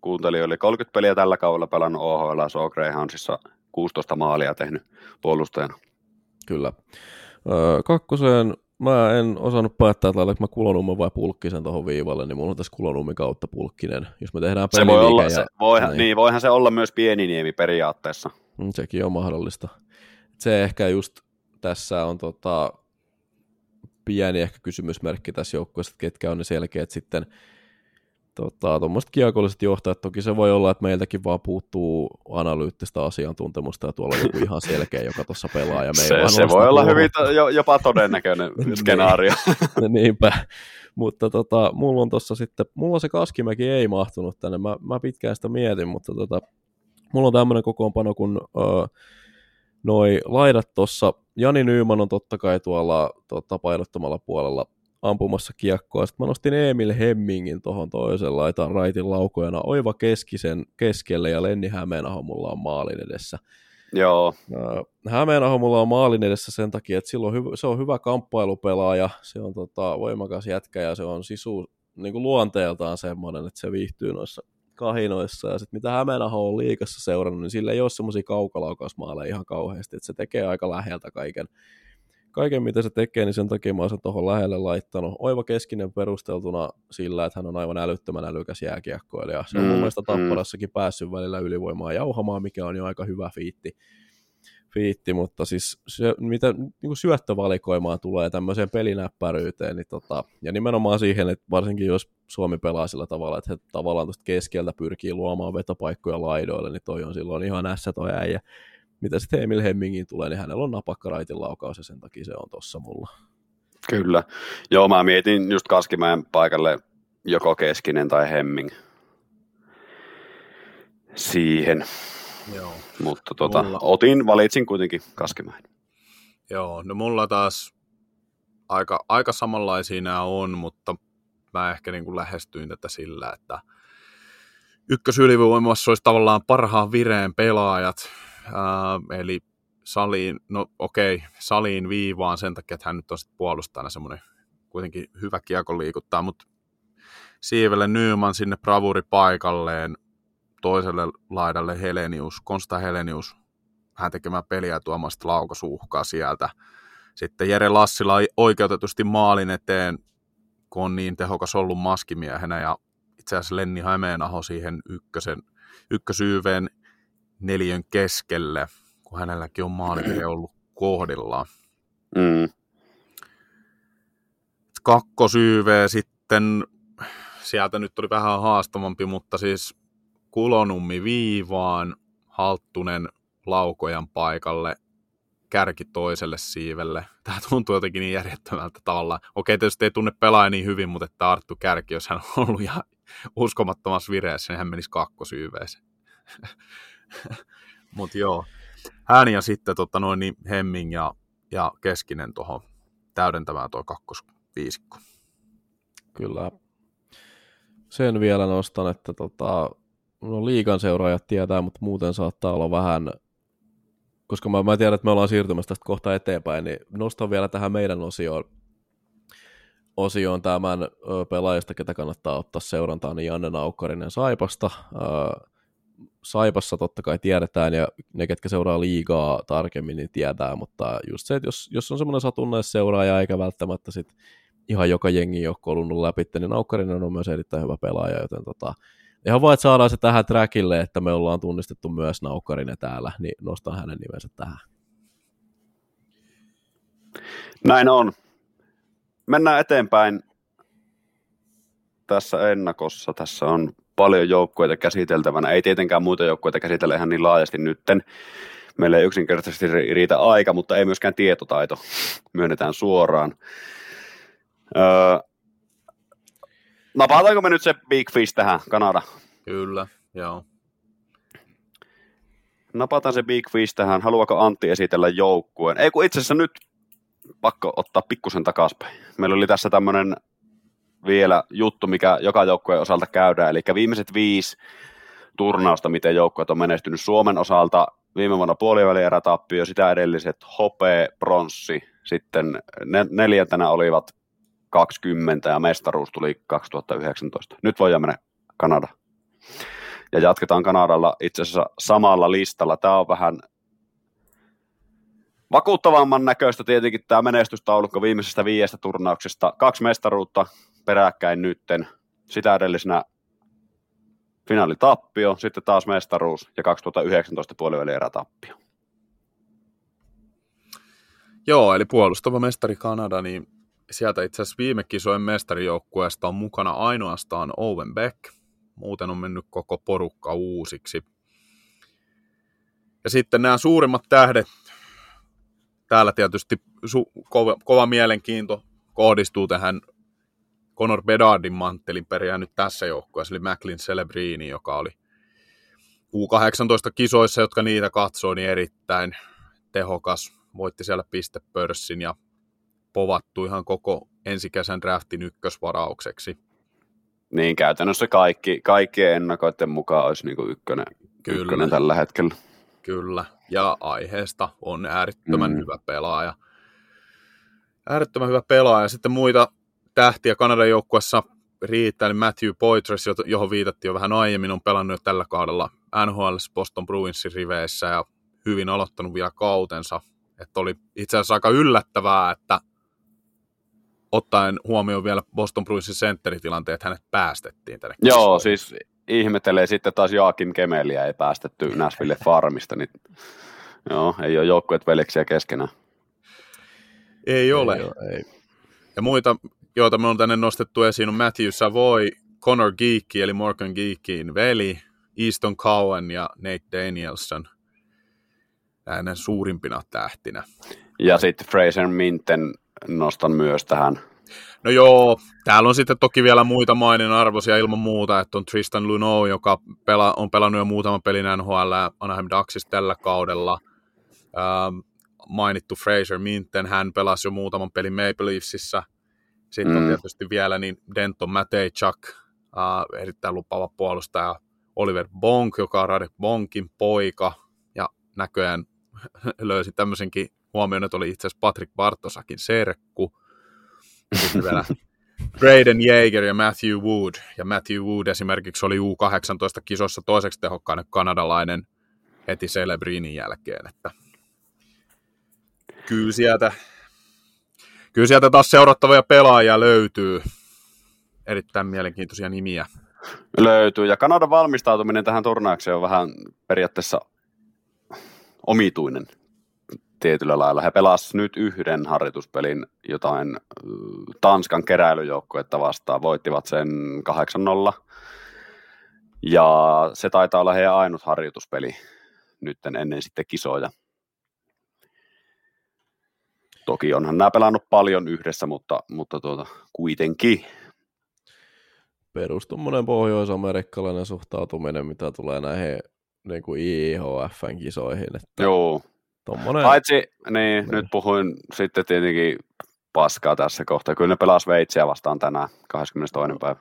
kuuntelijoille 30 peliä tällä kaudella pelannut OHL, So Greyhoundsissa 16 maalia tehnyt puolustajana. Kyllä. Öö, kakkoseen mä en osannut päättää, että laitanko mä kulonummen vai pulkkisen tuohon viivalle, niin mulla on tässä kulonummi kautta pulkkinen. Jos me tehdään se voi olla, ja, se, voihan, niin. niin. voihan se olla myös pieni niemi periaatteessa. Mm, sekin on mahdollista. Se ehkä just tässä on tota, pieni ehkä kysymysmerkki tässä joukkueessa, että ketkä on ne selkeät sitten tota, tuommoiset kiekolliset johtajat, toki se voi olla, että meiltäkin vaan puuttuu analyyttistä asiantuntemusta ja tuolla on joku ihan selkeä, joka tuossa pelaa. Ja me se, se voi olla hyvin to, jopa todennäköinen <laughs> niin. skenaario. <laughs> Niinpä, mutta tota, mulla on tuossa sitten, mulla se Kaskimäki ei mahtunut tänne, mä, mä pitkään sitä mietin, mutta tota, mulla on tämmöinen kokoonpano, kun öö, noi laidat tuossa, Jani Nyyman on totta kai tuolla tota, painottomalla puolella ampumassa kiekkoa. Sitten mä nostin Emil Hemmingin tuohon toisen laitan raitin laukojana oiva keskisen keskelle ja Lenni Hämeenaho mulla on maalin edessä. Joo. Hämeenaho mulla on maalin edessä sen takia, että silloin se on hyvä kamppailupelaaja, se on tota, voimakas jätkä ja se on sisu niin kuin luonteeltaan semmoinen, että se viihtyy noissa kahinoissa. Ja sitten mitä Hämeenaho on liikassa seurannut, niin sillä ei ole semmoisia kaukalaukausmaaleja ihan kauheasti, että se tekee aika läheltä kaiken, kaiken, mitä se tekee, niin sen takia mä oon sen tuohon lähelle laittanut. Oiva Keskinen perusteltuna sillä, että hän on aivan älyttömän älykäs jääkiekkoilija. Se on mm, mun mielestä mm. Tapparassakin päässyt välillä ylivoimaa jauhamaan, mikä on jo aika hyvä fiitti. fiitti mutta siis se, mitä niin kuin syöttövalikoimaan tulee tämmöiseen pelinäppäryyteen, niin tota, ja nimenomaan siihen, että varsinkin jos Suomi pelaa sillä tavalla, että he tavallaan tuosta keskeltä pyrkii luomaan vetopaikkoja laidoille, niin toi on silloin ihan ässä toi äijä mitä sitten Emil Hemmingin tulee, niin hänellä on napakka raitin laukaus ja sen takia se on tossa mulla. Kyllä. Joo, mä mietin just Kaskimäen paikalle joko Keskinen tai Hemming siihen. Joo. Mutta tota, mulla... otin, valitsin kuitenkin Kaskimäen. Joo, no mulla taas aika, aika samanlaisia nämä on, mutta mä ehkä niin kuin lähestyin tätä sillä, että ykkösylivoimassa olisi tavallaan parhaan vireen pelaajat, äh, eli saliin, no okei, saliin viivaan sen takia, että hän nyt on sitten puolustajana semmoinen kuitenkin hyvä kiekko liikuttaa, mutta Siivelle Nyman sinne bravuri paikalleen, toiselle laidalle Helenius, Konsta Helenius, hän tekemään peliä ja tuomasta laukasuhkaa sieltä. Sitten Jere Lassila oikeutetusti maalin eteen, kun on niin tehokas ollut maskimiehenä ja itse asiassa Lenni Hämeenaho siihen ykkösen, ykkösyyveen neljön keskelle, kun hänelläkin on maalitekijä <clears throat> ollut kohdillaan. Mm. Kakkosyyve sitten, sieltä nyt oli vähän haastavampi, mutta siis Kulonummi viivaan, Halttunen laukojan paikalle, kärki toiselle siivelle. <laughs> Tämä tuntuu jotenkin niin järjettömältä tavalla. Okei, tietysti ei tunne pelaaja niin hyvin, mutta että Arttu Kärki, jos hän on ollut ihan uskomattomassa vireessä, niin hän menisi kakkosyyveeseen. <laughs> <laughs> mutta joo, hän ja sitten tota, noin, niin Hemming ja, ja Keskinen tuohon täydentämään tuo kakkosviisikko. Kyllä. Sen vielä nostan, että tota, no liikan seuraajat tietää, mutta muuten saattaa olla vähän, koska mä, mä tiedän, että me ollaan siirtymässä tästä kohta eteenpäin, niin nostan vielä tähän meidän osioon, osioon tämän ö, pelaajasta, ketä kannattaa ottaa seurantaan, niin Janne Naukkarinen Saipasta. Saipassa totta kai tiedetään, ja ne, ketkä seuraa liigaa tarkemmin, niin tietää, mutta just se, että jos, jos on semmoinen satunnaisseuraaja, eikä välttämättä sit ihan joka jengi ole kolunut läpi, niin Naukkarinen on myös erittäin hyvä pelaaja, joten tota, ihan vaan, että saadaan se tähän trackille, että me ollaan tunnistettu myös Naukkarinen täällä, niin nostan hänen nimensä tähän. Näin on. Mennään eteenpäin tässä ennakossa. Tässä on paljon joukkueita käsiteltävänä. Ei tietenkään muita joukkueita käsitellä ihan niin laajasti nytten. Meillä ei yksinkertaisesti riitä aika, mutta ei myöskään tietotaito. Myönnetään suoraan. Öö, napataanko me nyt se Big Fish tähän, Kanada? Kyllä, joo. Napataan se Big Fish tähän. Haluaako Antti esitellä joukkueen? Ei kun itse asiassa nyt pakko ottaa pikkusen takaspäin. Meillä oli tässä tämmöinen vielä juttu, mikä joka joukkueen osalta käydään, eli viimeiset viisi turnausta, miten joukkueet on menestynyt Suomen osalta. Viime vuonna puolivälierätappio, sitä edelliset hope, pronssi, sitten neljäntenä olivat 20 ja mestaruus tuli 2019. Nyt voidaan mennä Kanada. Ja jatketaan Kanadalla itse asiassa samalla listalla. Tämä on vähän vakuuttavamman näköistä tietenkin tämä menestystaulukko viimeisestä viiestä turnauksesta. Kaksi mestaruutta peräkkäin nytten. Sitä edellisenä finaalitappio, sitten taas mestaruus ja 2019 puolivälierätappio. Joo, eli puolustava mestari Kanada, niin sieltä itse asiassa viime kisojen mestarijoukkueesta on mukana ainoastaan Owen Beck. Muuten on mennyt koko porukka uusiksi. Ja sitten nämä suurimmat tähdet, täällä tietysti su- kova, kova mielenkiinto kohdistuu tähän Conor Bedardin manttelin periään nyt tässä joukkueessa, eli Macklin Celebrini, joka oli U18-kisoissa, jotka niitä katsoi, niin erittäin tehokas. Voitti siellä pistepörssin ja povattu ihan koko ensikäsän draftin ykkösvaraukseksi. Niin, käytännössä kaikki, kaikkien ennakoiden mukaan olisi niin kuin ykkönen, Kyllä. ykkönen tällä hetkellä. Kyllä, ja aiheesta on äärettömän mm. hyvä pelaaja. Äärettömän hyvä pelaaja. Sitten muita tähtiä Kanadan joukkuessa riittää, niin Matthew Poitras, johon viitattiin jo vähän aiemmin, on pelannut jo tällä kaudella NHL Boston Bruinsin riveissä ja hyvin aloittanut vielä kautensa. Että oli itse asiassa aika yllättävää, että ottaen huomioon vielä Boston Bruinsin sentteritilanteet, hänet päästettiin tänne. Joo, siis ihmettelee sitten taas Jaakim Kemeliä ei päästetty Nashville Farmista, niin joo, ei ole joukkueet veljeksiä keskenään. Ei ole. Ei ole ei. Ja muita, joita me on tänne nostettu esiin, on Matthew Savoy, Connor Geeky, eli Morgan Geekin veli, Easton Cowan ja Nate Danielson näiden suurimpina tähtinä. Ja sitten Fraser Minten nostan myös tähän. No joo, täällä on sitten toki vielä muita mainin arvoisia ilman muuta, että on Tristan Luneau, joka pela, on pelannut jo muutaman pelin NHL ja Anaheim Ducksissa tällä kaudella. Ähm, mainittu Fraser Minten, hän pelasi jo muutaman pelin Maple Leafsissä. Sitten mm. on tietysti vielä niin Denton Matejchuk, äh, erittäin lupaava puolustaja, Oliver Bonk, joka on Radek Bonkin poika, ja näköjään <laughs> löysin tämmöisenkin huomioon, että oli itse asiassa Patrick Bartosakin serkku. Sitten vielä <laughs> Braden Jaeger ja Matthew Wood. Ja Matthew Wood esimerkiksi oli U18-kisossa toiseksi tehokkainen kanadalainen heti Celebrinin jälkeen. Että kyllä sieltä, kyllä sieltä taas seurattavia pelaajia löytyy. Erittäin mielenkiintoisia nimiä. Löytyy. Ja Kanadan valmistautuminen tähän turnaukseen on vähän periaatteessa omituinen tietyllä lailla. He pelasivat nyt yhden harjoituspelin jotain Tanskan keräilyjoukkuetta vastaan, voittivat sen 8-0. Ja se taitaa olla heidän ainut harjoituspeli nyt ennen sitten kisoja. Toki onhan nämä pelannut paljon yhdessä, mutta, mutta tuota, kuitenkin. Perus pohjois-amerikkalainen suhtautuminen, mitä tulee näihin niin kuin IIHFn kisoihin. Että Joo. Tommonen... Paitsi, niin, niin, nyt puhuin sitten tietenkin paskaa tässä kohtaa. Kyllä ne pelas Veitsiä vastaan tänään, 22. päivä.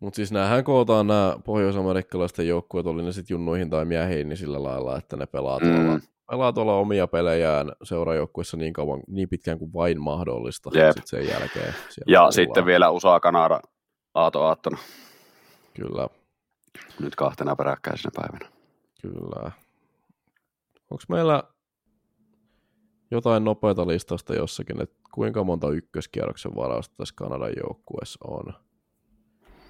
Mutta siis näähän kootaan nämä pohjois-amerikkalaisten joukkueet, oli ne sitten junnuihin tai miehiin, niin sillä lailla, että ne pelaa tuolla, mm. Pelaa tuolla omia pelejään seurajoukkuessa niin kauan, niin pitkään kuin vain mahdollista. Jep. Sitten sen jälkeen. Ja tullaan. sitten vielä USA Kanada Aato Aattona. Kyllä. Nyt kahtena peräkkäisenä päivänä. Kyllä. Onko meillä jotain nopeita listasta jossakin, että kuinka monta ykköskierroksen varausta tässä Kanadan joukkueessa on?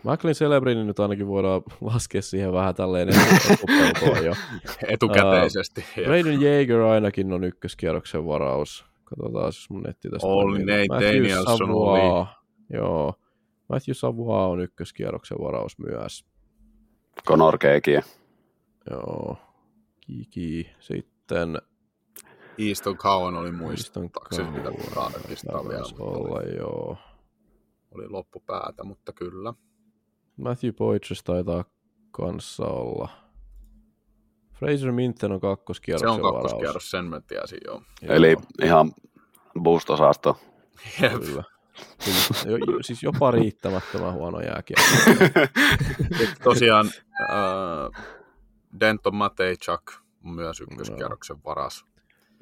Macklin Celebrini nyt ainakin voidaan laskea siihen vähän tälleen jo. <laughs> Etukäteisesti. Uh, Braden Jaeger ainakin on ykköskierroksen varaus. Katsotaan, jos mun netti tästä Oli Nate Danielson oli. Joo. Matthew Savoie on ykköskierroksen varaus myös. Conor Keekiä. Joo. Kiki. Sitten Easton Cowan oli muistaakseni, mitä tarkistaa vielä. olla, joo. Oli loppupäätä, mutta kyllä. Matthew Poitras taitaa kanssa olla. Fraser Minten on kakkoskierroksen Se on kakkoskierros, sen mä tiesin, joo. joo. Eli ihan boost-osasto. Kyllä. jo, siis jopa riittämättömän huono jääkiä. <laughs> tosiaan äh, Denton Matejchuk on myös ykköskierroksen varas.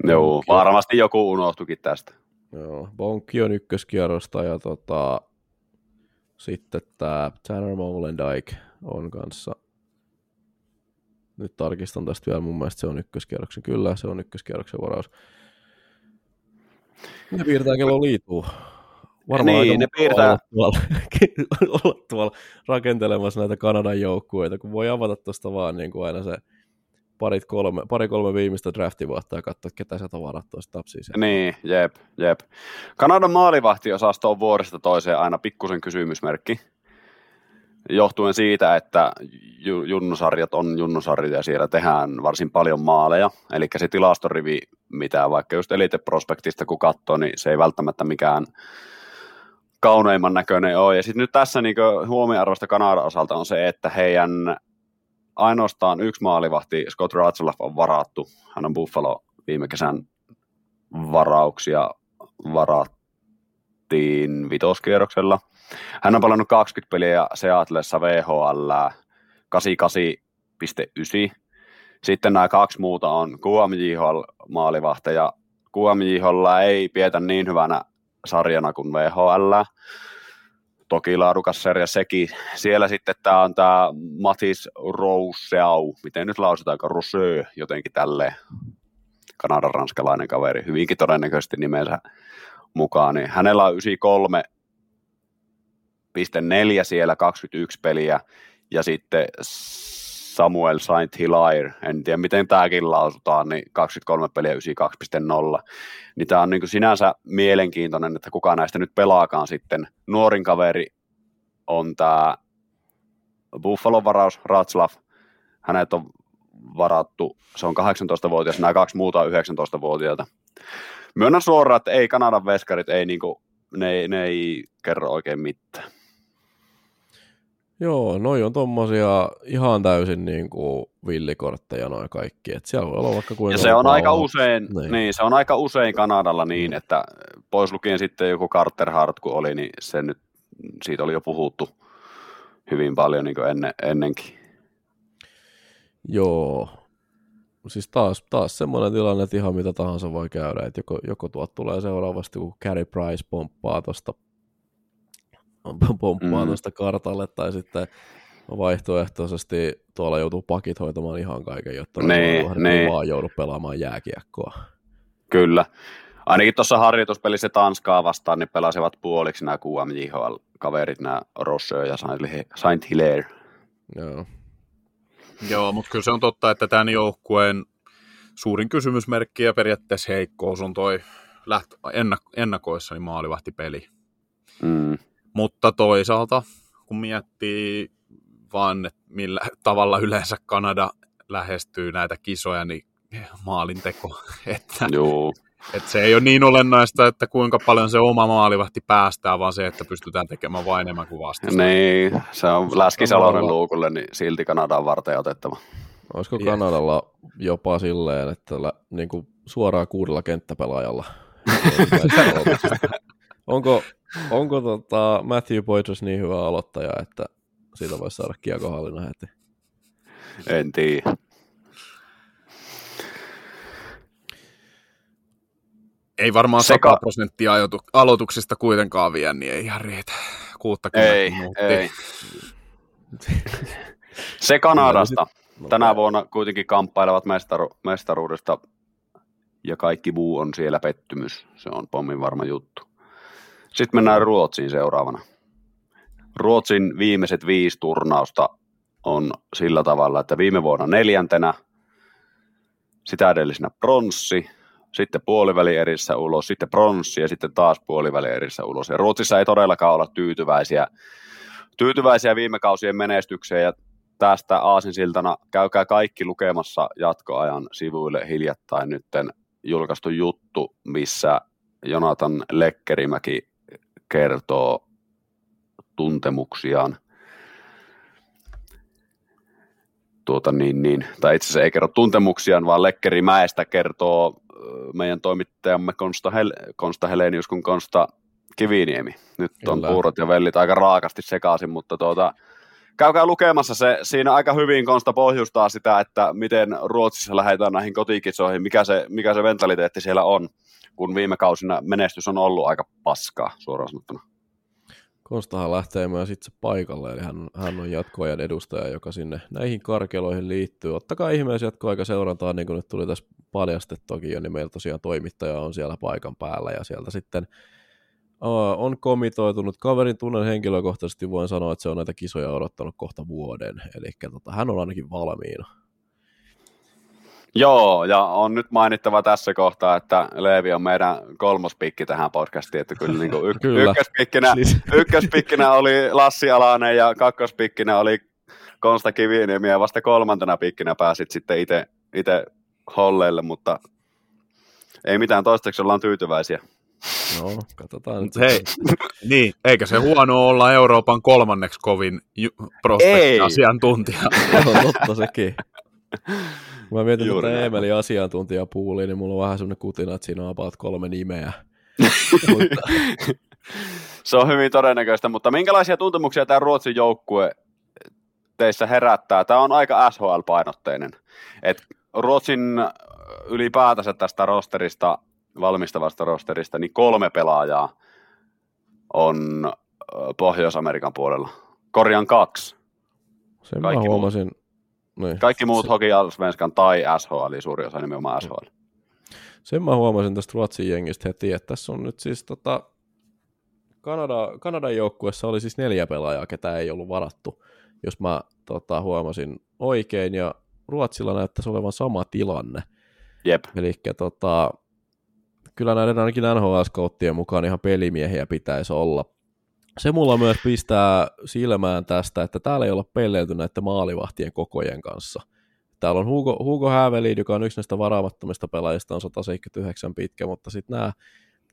Joo, varmasti joku unohtukin tästä. Joo, Bonkki on ykköskierrosta ja tota, sitten tämä Tanner Molendijk on kanssa. Nyt tarkistan tästä vielä, mun mielestä se on ykköskierroksen. Kyllä, se on ykköskierroksen varaus. Ne piirtää kello liituu. Varmaan niin, ne piirtää. Olla tuolla, <laughs> olla tuolla rakentelemassa näitä Kanadan joukkueita, kun voi avata tuosta vaan niin kuin aina se parit kolme, pari kolme viimeistä draftivuotta ja katsoa, ketä sieltä varattua tapsia Niin, jep, jep. Kanadan maalivahtiosasto on vuodesta toiseen aina pikkusen kysymysmerkki. Johtuen siitä, että junnusarjat on junnusarjat ja siellä tehdään varsin paljon maaleja. Eli se tilastorivi, mitä vaikka just Elite Prospektista kun katsoo, niin se ei välttämättä mikään kauneimman näköinen ole. Ja sitten nyt tässä niin huomioarvoista Kanadan osalta on se, että heidän ainoastaan yksi maalivahti, Scott Ratzlaff, on varattu. Hän on Buffalo viime kesän varauksia varattiin vitoskierroksella. Hän on palannut 20 peliä Seatlessa VHL 88,9. Sitten nämä kaksi muuta on QMJHL maalivahteja. QMJHL ei pietä niin hyvänä sarjana kuin VHL toki laadukas sarja sekin. Siellä sitten tämä on tämä Matis Rousseau, miten nyt lausutaan, Rousseau jotenkin tälleen, Kanadan ranskalainen kaveri, hyvinkin todennäköisesti nimensä mukaan, niin hänellä on 93,4 siellä 21 peliä, ja sitten Samuel Saint Hilaire, en tiedä miten tämäkin lausutaan, niin 23 peliä 92.0. Niin tämä on niin kuin sinänsä mielenkiintoinen, että kuka näistä nyt pelaakaan sitten. Nuorin kaveri on tämä Buffalo varaus, Ratslav. Hänet on varattu, se on 18-vuotias, nämä kaksi muuta on 19-vuotiaita. Myönnän suoraan, että ei Kanadan veskarit, ei niinku, ne, ne ei kerro oikein mitään. Joo, noi on tommosia ihan täysin niin kuin villikortteja noin kaikki. Et siellä voi olla vaikka kuinka ja se on aika usein, niin. niin. se on aika usein Kanadalla niin, mm. että pois lukien sitten joku Carter Hart, kun oli, niin se nyt, siitä oli jo puhuttu hyvin paljon niin kuin ennen, ennenkin. Joo, siis taas, taas semmoinen tilanne, että ihan mitä tahansa voi käydä, että joko, joko tuot tulee seuraavasti, kun Carey Price pomppaa tuosta pomppaa mm. tuosta kartalle, tai sitten vaihtoehtoisesti tuolla joutuu pakit hoitamaan ihan kaiken, jotta niin, niin. vaan joudu pelaamaan jääkiekkoa. Kyllä. Ainakin tuossa harjoituspelissä Tanskaa vastaan, niin pelasivat puoliksi nämä QMJHL-kaverit, nämä Rossio ja Saint Hilaire. Joo. Joo, mutta kyllä se on totta, että tämän joukkueen suurin kysymysmerkki ja periaatteessa heikkous on toi läht, ennak, ennakoissani maalivahtipeli. Mm. Mutta toisaalta, kun miettii vaan, että millä tavalla yleensä Kanada lähestyy näitä kisoja, niin maalinteko. <laughs> Että, Joo. että se ei ole niin olennaista, että kuinka paljon se oma maalivahti päästää, vaan se, että pystytään tekemään vain enemmän kuin vastustaja. Niin, se on Läski-Salonen luukulle, niin silti Kanadaan varten otettava. Olisiko Yes. Kanadalla jopa silleen, että lä, niin kuin suoraan kuudella kenttäpelaajalla? <laughs> onko onko tota Matthew Poitras niin hyvä aloittaja, että siitä voisi saada kiekohallinnan heti? En tiedä. Ei varmaan Seka- 100 prosenttia aloituksista kuitenkaan vie, niin ei ihan riitä. 60 Ei, minuuttia. ei. Se Kanadasta. Tänä vuonna kuitenkin kamppailevat mestaru- mestaruudesta ja kaikki muu on siellä pettymys. Se on pommin varma juttu. Sitten mennään Ruotsiin seuraavana. Ruotsin viimeiset viisi turnausta on sillä tavalla, että viime vuonna neljäntenä, sitä edellisenä pronssi, sitten puolivälierissä ulos, sitten pronssi ja sitten taas puolivälierissä ulos. Ja Ruotsissa ei todellakaan olla tyytyväisiä, tyytyväisiä viime kausien menestykseen ja tästä aasinsiltana käykää kaikki lukemassa jatkoajan sivuille hiljattain nytten julkaistu juttu, missä Jonathan Lekkerimäki kertoo tuntemuksiaan. Tuota niin, niin, tai itse asiassa ei kerro tuntemuksiaan, vaan Lekkerimäestä kertoo meidän toimittajamme Konsta, Hel- Konsta Helenius kuin Konsta Kiviniemi. Nyt on Kyllä. puurot ja vellit aika raakasti sekaisin, mutta tuota, käykää lukemassa se. Siinä aika hyvin Konsta pohjustaa sitä, että miten Ruotsissa lähdetään näihin kotikisoihin, mikä se, mikä se mentaliteetti siellä on, kun viime kausina menestys on ollut aika paskaa, suoraan sanottuna. Konstahan lähtee myös itse paikalle, eli hän, hän on jatkoajan edustaja, joka sinne näihin karkeloihin liittyy. Ottakaa ihmeessä jatkoaika seurantaa, niin kuin nyt tuli tässä paljastettuakin jo, niin meillä tosiaan toimittaja on siellä paikan päällä, ja sieltä sitten uh, on komitoitunut. Kaverin tunnen henkilökohtaisesti, voin sanoa, että se on näitä kisoja odottanut kohta vuoden, eli tota, hän on ainakin valmiina. Joo, ja on nyt mainittava tässä kohtaa, että Leevi on meidän kolmospikki tähän podcastiin, että kyllä, niin kuin y- Kyllä. ykköspikkinä, Siis- ykköspikkinä oli Lassi Alanen ja kakkospikkinä oli Konsta Kiviniemi ja vasta kolmantena pikkinä pääsit sitten itse itse holleille, mutta ei mitään toistaiseksi ollaan tyytyväisiä. No, katsotaan nyt. Mut hei, niin, eikä se huono olla Euroopan kolmanneksi kovin ju- prospekti-asiantuntija. Se <laughs> on totta sekin. Mä mietin Juuri tätä näin. Eemelin asiantuntijapuulia, niin mulla on vähän semmoinen kutina, että siinä on about kolme nimeä. Mutta Se on hyvin todennäköistä, mutta minkälaisia tuntemuksia tämä Ruotsin joukkue teissä herättää? Tämä on aika SHL-painotteinen. Et Ruotsin äh, ylipäätänsä tästä rosterista, valmistavasta rosterista, niin kolme pelaajaa on äh, Pohjois-Amerikan puolella. Korjan kaksi. sen Kaikki mä huomasin. Niin. Kaikki muut Se- Hockey Allsvenskan tai SHL, eli suuri osa nimenomaan SHL. Sen mä huomasin tästä Ruotsin jengistä heti, että tässä on nyt siis tota, Kanada, Kanadan joukkueessa oli siis neljä pelaajaa, ketä ei ollut varattu, jos mä tota, huomasin oikein, ja Ruotsilla näyttäisi olevan sama tilanne. Jep. Eli tota, kyllä näiden ainakin NHL-skouttien mukaan ihan pelimiehiä pitäisi olla. Se mulla myös pistää silmään tästä, että täällä ei olla pelleilty näiden maalivahtien kokojen kanssa. Täällä on Hugo, Hugo Hävelid, joka on yksi näistä varaamattomista pelaajista, on 179 pitkä, mutta sitten nämä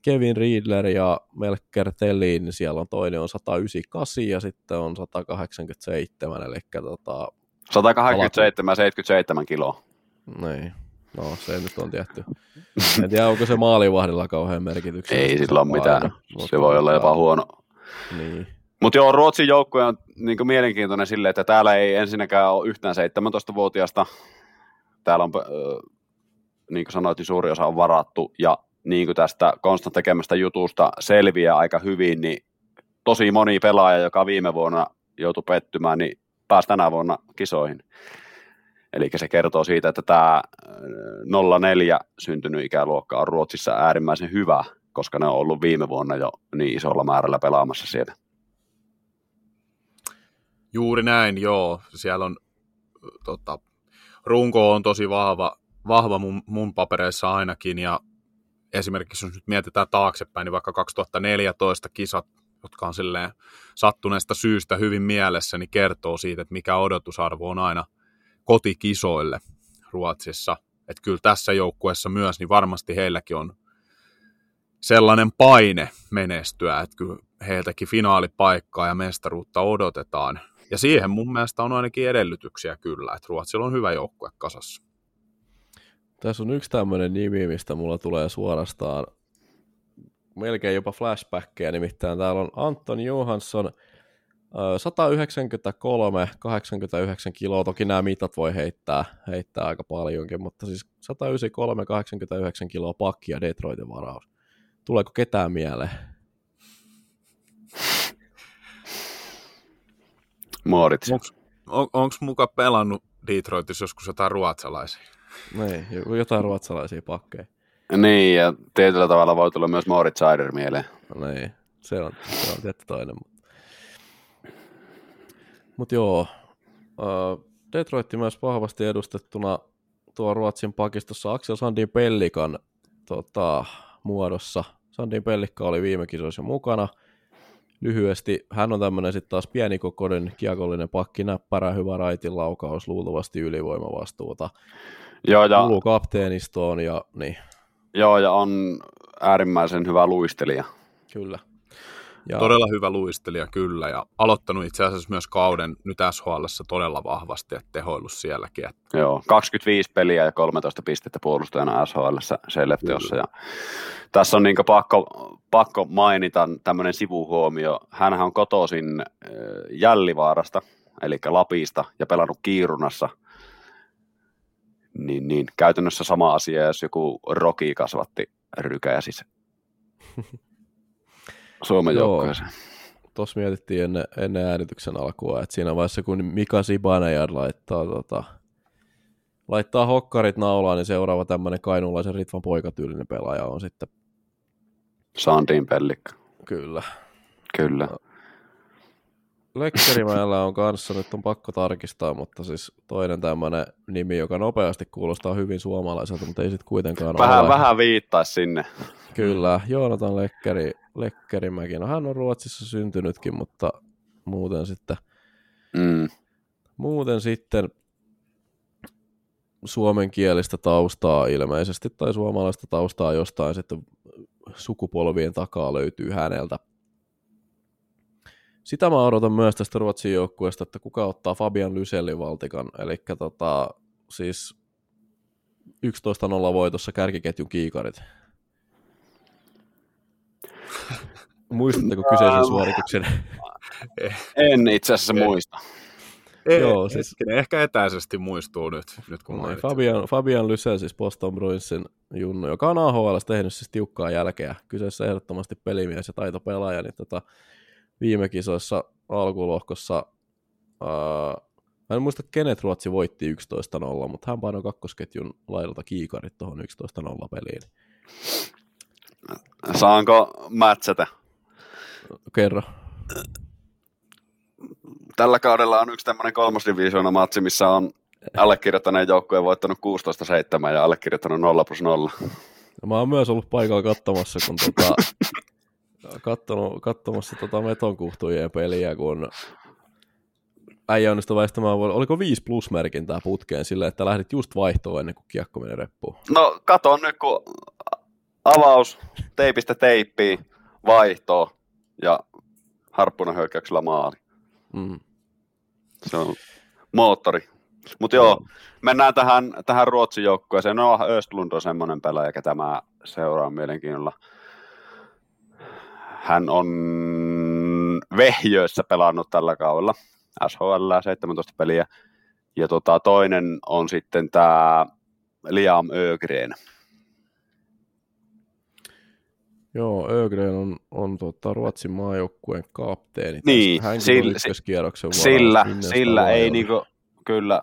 Kevin Riedler ja Melker Tellin, niin siellä on toinen on 198 ja sitten on 187, eli tota, 187 77 kiloa. niin. No, se nyt on tietty. En tiedä, onko se maalivahdilla kauhean merkityksiä. Ei sillä ole mitään. Se voi olla jopa huono, Niin. Mutta joo, Ruotsin joukkue on niin mielenkiintoinen sille, että täällä ei ensinnäkään ole yhtään 17-vuotiaasta. Täällä on, niin kuin sanoit, niin suuri osa on varattu. Ja niin kuin tästä Konstan tekemästä jutusta selviää aika hyvin, niin tosi moni pelaaja, joka viime vuonna joutui pettymään, niin pääsi tänä vuonna kisoihin. Eli se kertoo siitä, että tämä 04 syntynyt ikäluokka on Ruotsissa äärimmäisen hyvä, koska ne on ollut viime vuonna jo niin isolla määrällä pelaamassa siellä. Juuri näin, joo. Siellä on, tota, runko on tosi vahva, vahva mun, mun papereissa ainakin, ja esimerkiksi jos nyt mietitään taaksepäin, niin vaikka 2014 kisat, jotka on silleen sattuneesta syystä hyvin mielessä, niin kertoo siitä, että mikä odotusarvo on aina kotikisoille Ruotsissa. Että kyllä tässä joukkueessa myös, niin varmasti heilläkin on sellainen paine menestyä, että kyllä heiltäkin finaalipaikkaa ja mestaruutta odotetaan. Ja siihen mun mielestä on ainakin edellytyksiä kyllä, että Ruotsilla on hyvä joukkue kasassa. Tässä on yksi tämmöinen nimi, mistä mulla tulee suorastaan melkein jopa flashbackkejä, nimittäin täällä on Anton Johansson, 193, 89 kiloa, toki nämä mitat voi heittää, heittää aika paljonkin, mutta siis 193, 89 kiloa pakkia Detroitin varaus. Tuleeko ketään mieleen? Moritz. Onks, on, onko muka pelannut Detroitissa joskus jotain ruotsalaisia? Niin, jotain ruotsalaisia pakkeja. Niin, ja tietyllä tavalla voi tulla myös Moritz Sider mieleen. Niin, se on, se on tietty toinen. Mutta Mut joo, Detroit myös vahvasti edustettuna tuo Ruotsin pakistossa Axel Sandin Pellikan tota, muodossa. Sandin Pellikka oli viime kisoissa mukana. Lyhyesti, hän on tämmöinen sitten taas pienikokoinen kiekollinen pakki, näppärä, hyvä raitin laukaus, luultavasti ylivoimavastuuta. Joo, ja, Kuuluu kapteenistoon ja niin, joo, ja on äärimmäisen hyvä luistelija. kyllä. Ja... Todella hyvä luistelija kyllä, ja aloittanut itse asiassa myös kauden nyt SHL todella vahvasti, että tehoillut sielläkin. Että... Joo, 25 peliä ja 13 pistettä puolustajana SHL Seleftiossa. Ja tässä on niin pakko, pakko mainita tämmöinen sivuhuomio. Hänhän on kotoisin Jällivaarasta, eli Lapista, ja pelannut Kiirunassa. Niin, niin käytännössä sama asia, jos joku Roki kasvatti rykäjä <laughs> Suomen joukkueeseen. Tuossa mietittiin ennen, ennen äänityksen alkua, että siinä vaiheessa kun Mika Sibanejar laittaa, tota, laittaa hokkarit naulaan, niin seuraava tämmöinen kainulaisen Ritvan poikatyylinen pelaaja on sitten. Sandin Pellikka. Kyllä. Kyllä. Lekkerimäellä on kanssa, nyt on pakko tarkistaa, mutta siis toinen tämmöinen nimi, joka nopeasti kuulostaa hyvin suomalaiselta, mutta ei sitten kuitenkaan vähän, ole. Vähän viittaa sinne. Kyllä, Joonatan Lekkeri, Lekkerimäki. No hän on Ruotsissa syntynytkin, mutta muuten sitten, mm. muuten sitten suomenkielistä taustaa ilmeisesti, tai suomalaista taustaa jostain sitten sukupolvien takaa löytyy häneltä. Sitä mä odotan myös tästä Ruotsin joukkueesta, että kuka ottaa Fabian Lysellin valtikan, eli tota, siis 11-0 voitossa kärkiketjun kiikarit. <laughs> Muistatteko kyseisen suorituksen? <laughs> En itse asiassa muista. Ei, Joo, siis... Ehkä etäisesti muistuu nyt, nyt kun no, Fabian, Fabian Lysel, siis Boston Bruinsin junnu, joka on AHL tehnyt siis tiukkaa jälkeä. Kyseessä ehdottomasti pelimies ja taitopelaaja, niin tota, viime kisoissa alkulohkossa, ää, mä en muista kenet Ruotsi voitti 11-0, mutta hän painoi kakkosketjun laidalta kiikarit tuohon 11-0 peliin. Saanko mätsätä? Kerro. Tällä kaudella on yksi tämmöinen kolmosdivisioona matsi, missä on allekirjoittaneen joukkueen voittanut 16-7 ja allekirjoittanut 0 plus 0. Mä oon myös ollut paikalla katsomassa, kun tota, kattonut, katsomassa tota metonkuhtujen peliä, kun äijä onnistui väistämään, oliko 5 plus merkintää putkeen silleen, että lähdit just vaihtoon ennen kuin kiekko meni reppuun? No katon nyt, kun avaus, teipistä teippiin, vaihto ja harppuna hyökkäyksellä maali. Mm. Se on moottori. Mutta joo, mennään tähän, tähän Ruotsin joukkueeseen. No, Östlund on semmoinen pelaaja, ketä mä seuraan mielenkiinnolla. Hän on Vehjöissä pelannut tällä kaudella, SHL 17 peliä. Ja tota, toinen on sitten tämä Liam Ögren. Joo, Ögren on, on tota, Ruotsin maajoukkueen kapteeni. Niin, Hänkin sillä, ykköskierroksen sillä, sillä ei niinku, kyllä,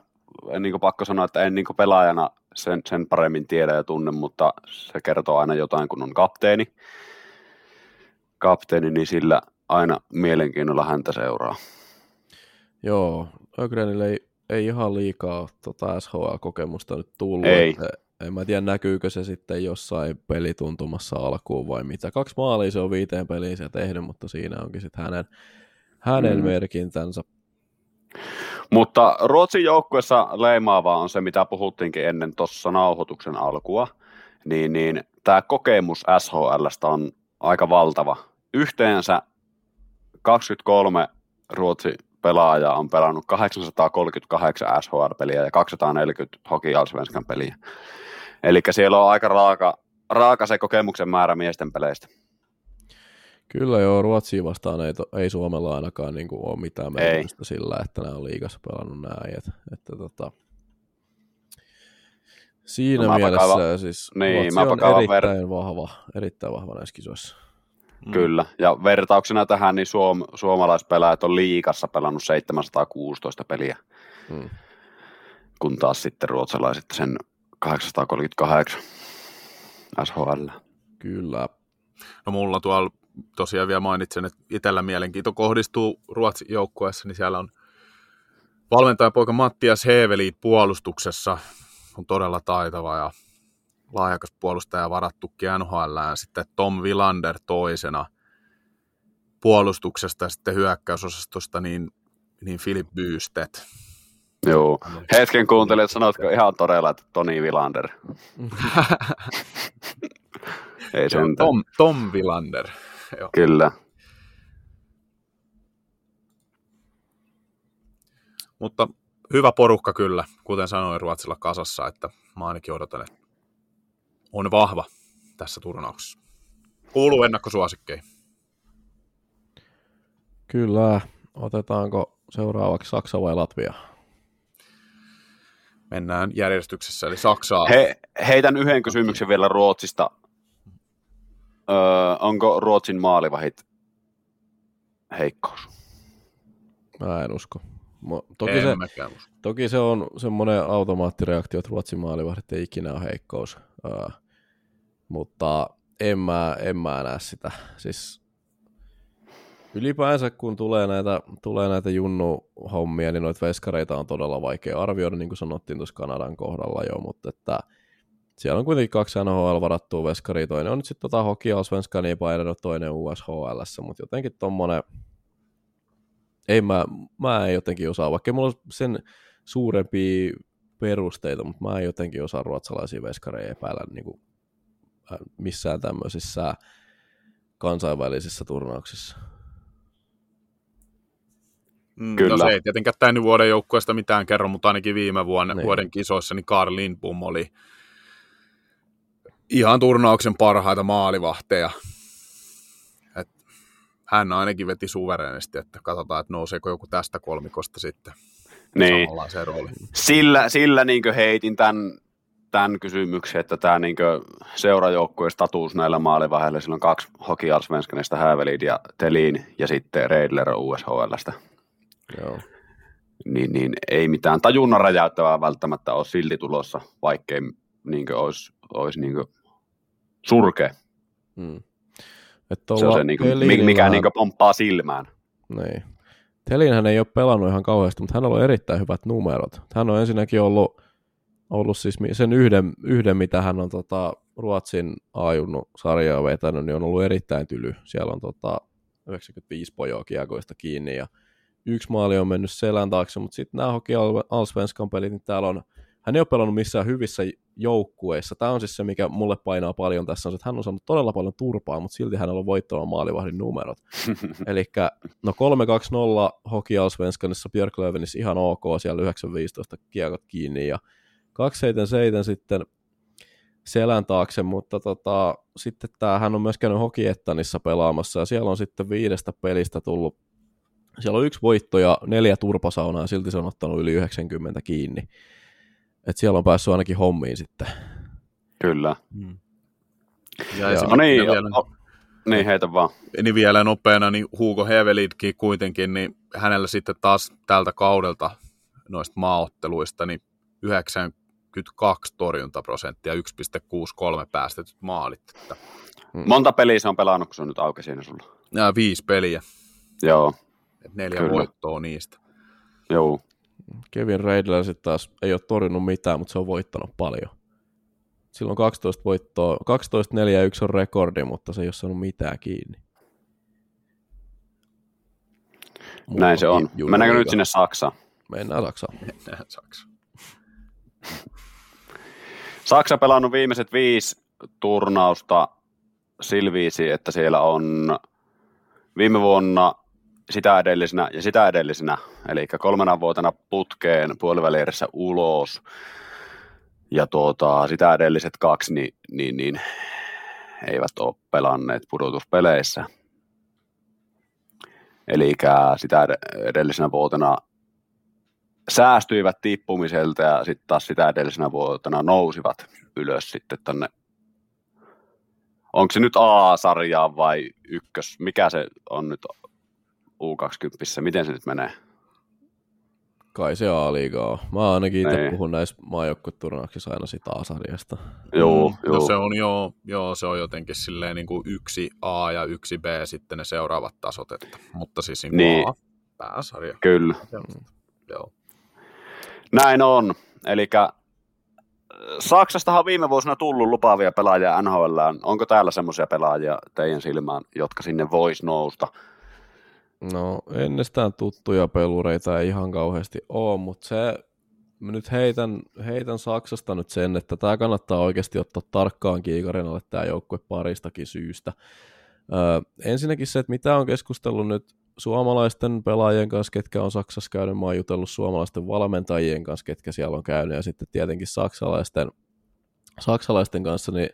en niinku pakko sanoa, että en niinku pelaajana sen, sen paremmin tiedä ja tunne, mutta se kertoo aina jotain, kun on kapteeni. Kapteeni, niin sillä aina mielenkiinnolla häntä seuraa. Joo, Ögrenille ei, ei ihan liikaa tota SHL-kokemusta nyt tullut. Ei. Että, En mä tiedä, näkyykö se sitten jossain pelituntumassa alkuun vai mitä. Kaksi maalia se on viiteen peliin se tehnyt, mutta siinä onkin sitten hänen, hänen mm. merkintänsä. Mutta Ruotsin joukkuessa leimaavaa on se, mitä puhuttiinkin ennen tuossa nauhoituksen alkua, niin, niin tämä kokemus SHLstä on aika valtava. Yhteensä 23 Ruotsi pelaajaa on pelannut 838 SHL-peliä ja 240 Hockey Allsvenskan peliä. Eli siellä on aika raaka, raaka se kokemuksen määrä miesten peleistä. Kyllä joo, Ruotsia vastaan ei, to, ei Suomella ainakaan niin kuin ole mitään merkitystä sillä, että nämä on liigassa pelannut näin. Että, että tota, siinä no, mielessä kaiva, siis niin, Ruotsi on erittäin ver... vahva, erittäin vahva näissä kisoissa. Mm. Kyllä, ja vertauksena tähän, niin suom, suomalaispelaajat on liikassa pelannut 716 peliä, mm. kun taas sitten ruotsalaiset sen 838 SHL. Kyllä. No mulla tuolla tosiaan vielä mainitsen, että itsellä mielenkiinto kohdistuu Ruotsin joukkueessa, niin siellä on valmentajapoika Mattias Heeveli puolustuksessa, on todella taitava ja laajakas puolustaja varattukin NHL, sitten Tom Villander toisena puolustuksesta ja sitten hyökkäysosastosta, niin, niin Philip Bystedt. Joo. Hetken kuuntelin, että sanotko ihan todella, että Toni Villander. <laughs> Ei sen Tom, Tom Villander. Joo. Kyllä. Mutta hyvä porukka kyllä, kuten sanoin Ruotsilla kasassa, että mä ainakin odotan, että on vahva tässä turnauksessa. Kuuluu ennakkosuosikkeihin. Kyllä. Otetaanko seuraavaksi Saksa vai Latvia? Mennään järjestyksessä, eli Saksaa. He, heitän yhden kysymyksen vielä Ruotsista. Öö, onko Ruotsin maalivahit heikkous? Mä en usko. Toki, en se, toki se on semmoinen automaattireaktio, että Ruotsin maalivahdit ei ikinä ole heikkous. Öö, mutta en mä, en mä näe sitä. Siis ylipäänsä kun tulee näitä, tulee näitä junnu-hommia, niin noita veskareita on todella vaikea arvioida, niin kuin sanottiin tuossa Kanadan kohdalla jo, mutta että siellä on kuitenkin kaksi NHL varattua veskaria, toinen on nyt sitten tota Hockey Allsvenskania painanut, toinen USHL, mutta jotenkin tommonen, ei mä, mä en jotenkin osaa, vaikka mulla on sen suurempia perusteita, mutta mä en jotenkin osaa ruotsalaisia veskareja epäillä niin kuin missään tämmöisissä kansainvälisissä turnauksissa. Mm, Kyllä. No se ei tietenkään tämän vuoden joukkueesta mitään kerro, mutta ainakin viime vuonna, niin. vuoden kisoissa niin Karl Lindbom oli ihan turnauksen parhaita maalivahteja. Et hän ainakin veti suverenisti, että katsotaan, että nouseeko joku tästä kolmikosta sitten niin. Sillä, sillä niin heitin tämän tämän kysymyksen, että tämä niin seurajoukkueen status näillä maalivaiheilla, sillä on kaksi Hockey Allsvenskanista, Hävelid ja Telin ja sitten Reidler USHLstä. Joo. Niin, niin, ei mitään tajunnan räjäyttävää välttämättä ole silti tulossa, vaikkei niin olisi, olisi niin surkea. Hmm. Että se on se, niin kuin, mikä niin pomppaa silmään. Niin. Telinhän ei ole pelannut ihan kauheasti, mutta hän on ollut erittäin hyvät numerot. Hän on ensinnäkin ollut ollut siis sen yhden, yhden mitä hän on tota, Ruotsin ajunnut sarjaa vetänyt, niin on ollut erittäin tyly. Siellä on tota, 95 pojoa kiekoista kiinni ja yksi maali on mennyt selän taakse, mutta sitten nämä Hockey Allsvenskan pelit, niin täällä on, hän ei ole pelannut missään hyvissä joukkueissa. Tämä on siis se, mikä mulle painaa paljon tässä, on, että hän on saanut todella paljon turpaa, mutta silti hän on voittavan maalivahdin numerot. <laughs> Eli no 3-2-0 Hockey Allsvenskanissa Björklövenissä ihan ok, siellä 9-15 kiekot kiinni ja seiten sitten selän taakse, mutta tota, sitten tää, hän on myös käynyt Hokiettanissa pelaamassa ja siellä on sitten viidestä pelistä tullut, siellä on yksi voitto ja neljä turpasaunaa ja silti se on ottanut yli 90 kiinni. Et siellä on päässyt ainakin hommiin sitten. Kyllä. Hmm. Ja, ja no niin, vielä, no, niin heitä vaan. Niin vielä nopeana, niin Hugo Hevelidkin kuitenkin, niin hänellä sitten taas tältä kaudelta noista maaotteluista, niin 9 22 torjuntaprosenttia, 1,63 päästetyt maalit. Että... Mm. Monta peliä se on pelannut, kun se on nyt auki siinä sulla? Ja viisi peliä. Joo. Et neljä Kyllä. voittoa niistä. Joo. Kevin Reidler sitten taas ei ole torjunut mitään, mutta se on voittanut paljon. Silloin 12 voittoa, 12-4-1 on rekordi, mutta se ei ole saanut mitään kiinni. Näin se on. Mennäänkö nyt sinne Saksaan? Mennään Saksaan. Mennään Saksa. Saksa pelannut viimeiset viisi turnausta silviisi, että siellä on viime vuonna sitä edellisenä ja sitä edellisenä, eli kolmena vuotena putkeen puolivälierissä ulos. Ja tuota, sitä edelliset kaksi niin, niin, niin eivät ole pelanneet pudotuspeleissä. Eli sitä edellisenä vuotena säästyivät tippumiselta ja sitten taas sitä edellisenä vuotena nousivat ylös sitten tänne. Onko se nyt A-sarjaa vai ykkös? Mikä se on nyt U20? Miten se nyt menee? Kai se A-liiga on. Mä ainakin itse Niin. puhun näissä maajoukkueturnauksissa aina sitä A-sarjasta. Joo, Mm, joo. No se on jo, joo, se on jotenkin silleen niin kuin yksi A ja yksi B sitten ne seuraavat tasot, että, mutta siis niin Niin. niin. A, pääsarja. Kyllä. Joo. Näin on. Eli Saksastahan on viime vuosina tullut lupaavia pelaajia NHL. Onko täällä semmoisia pelaajia teidän silmään, jotka sinne vois nousta? No ennestään tuttuja pelureita ei ihan kauheasti ole, mutta se, mä nyt heitän, heitän Saksasta nyt sen, että tämä kannattaa oikeasti ottaa tarkkaan kiikarin alle tämä joukkue paristakin syystä. Öö, ensinnäkin se, että mitä on keskustellut nyt suomalaisten pelaajien kanssa, ketkä on Saksassa käynyt, mä oon jutellut suomalaisten valmentajien kanssa, ketkä siellä on käynyt, ja sitten tietenkin saksalaisten, saksalaisten kanssa, niin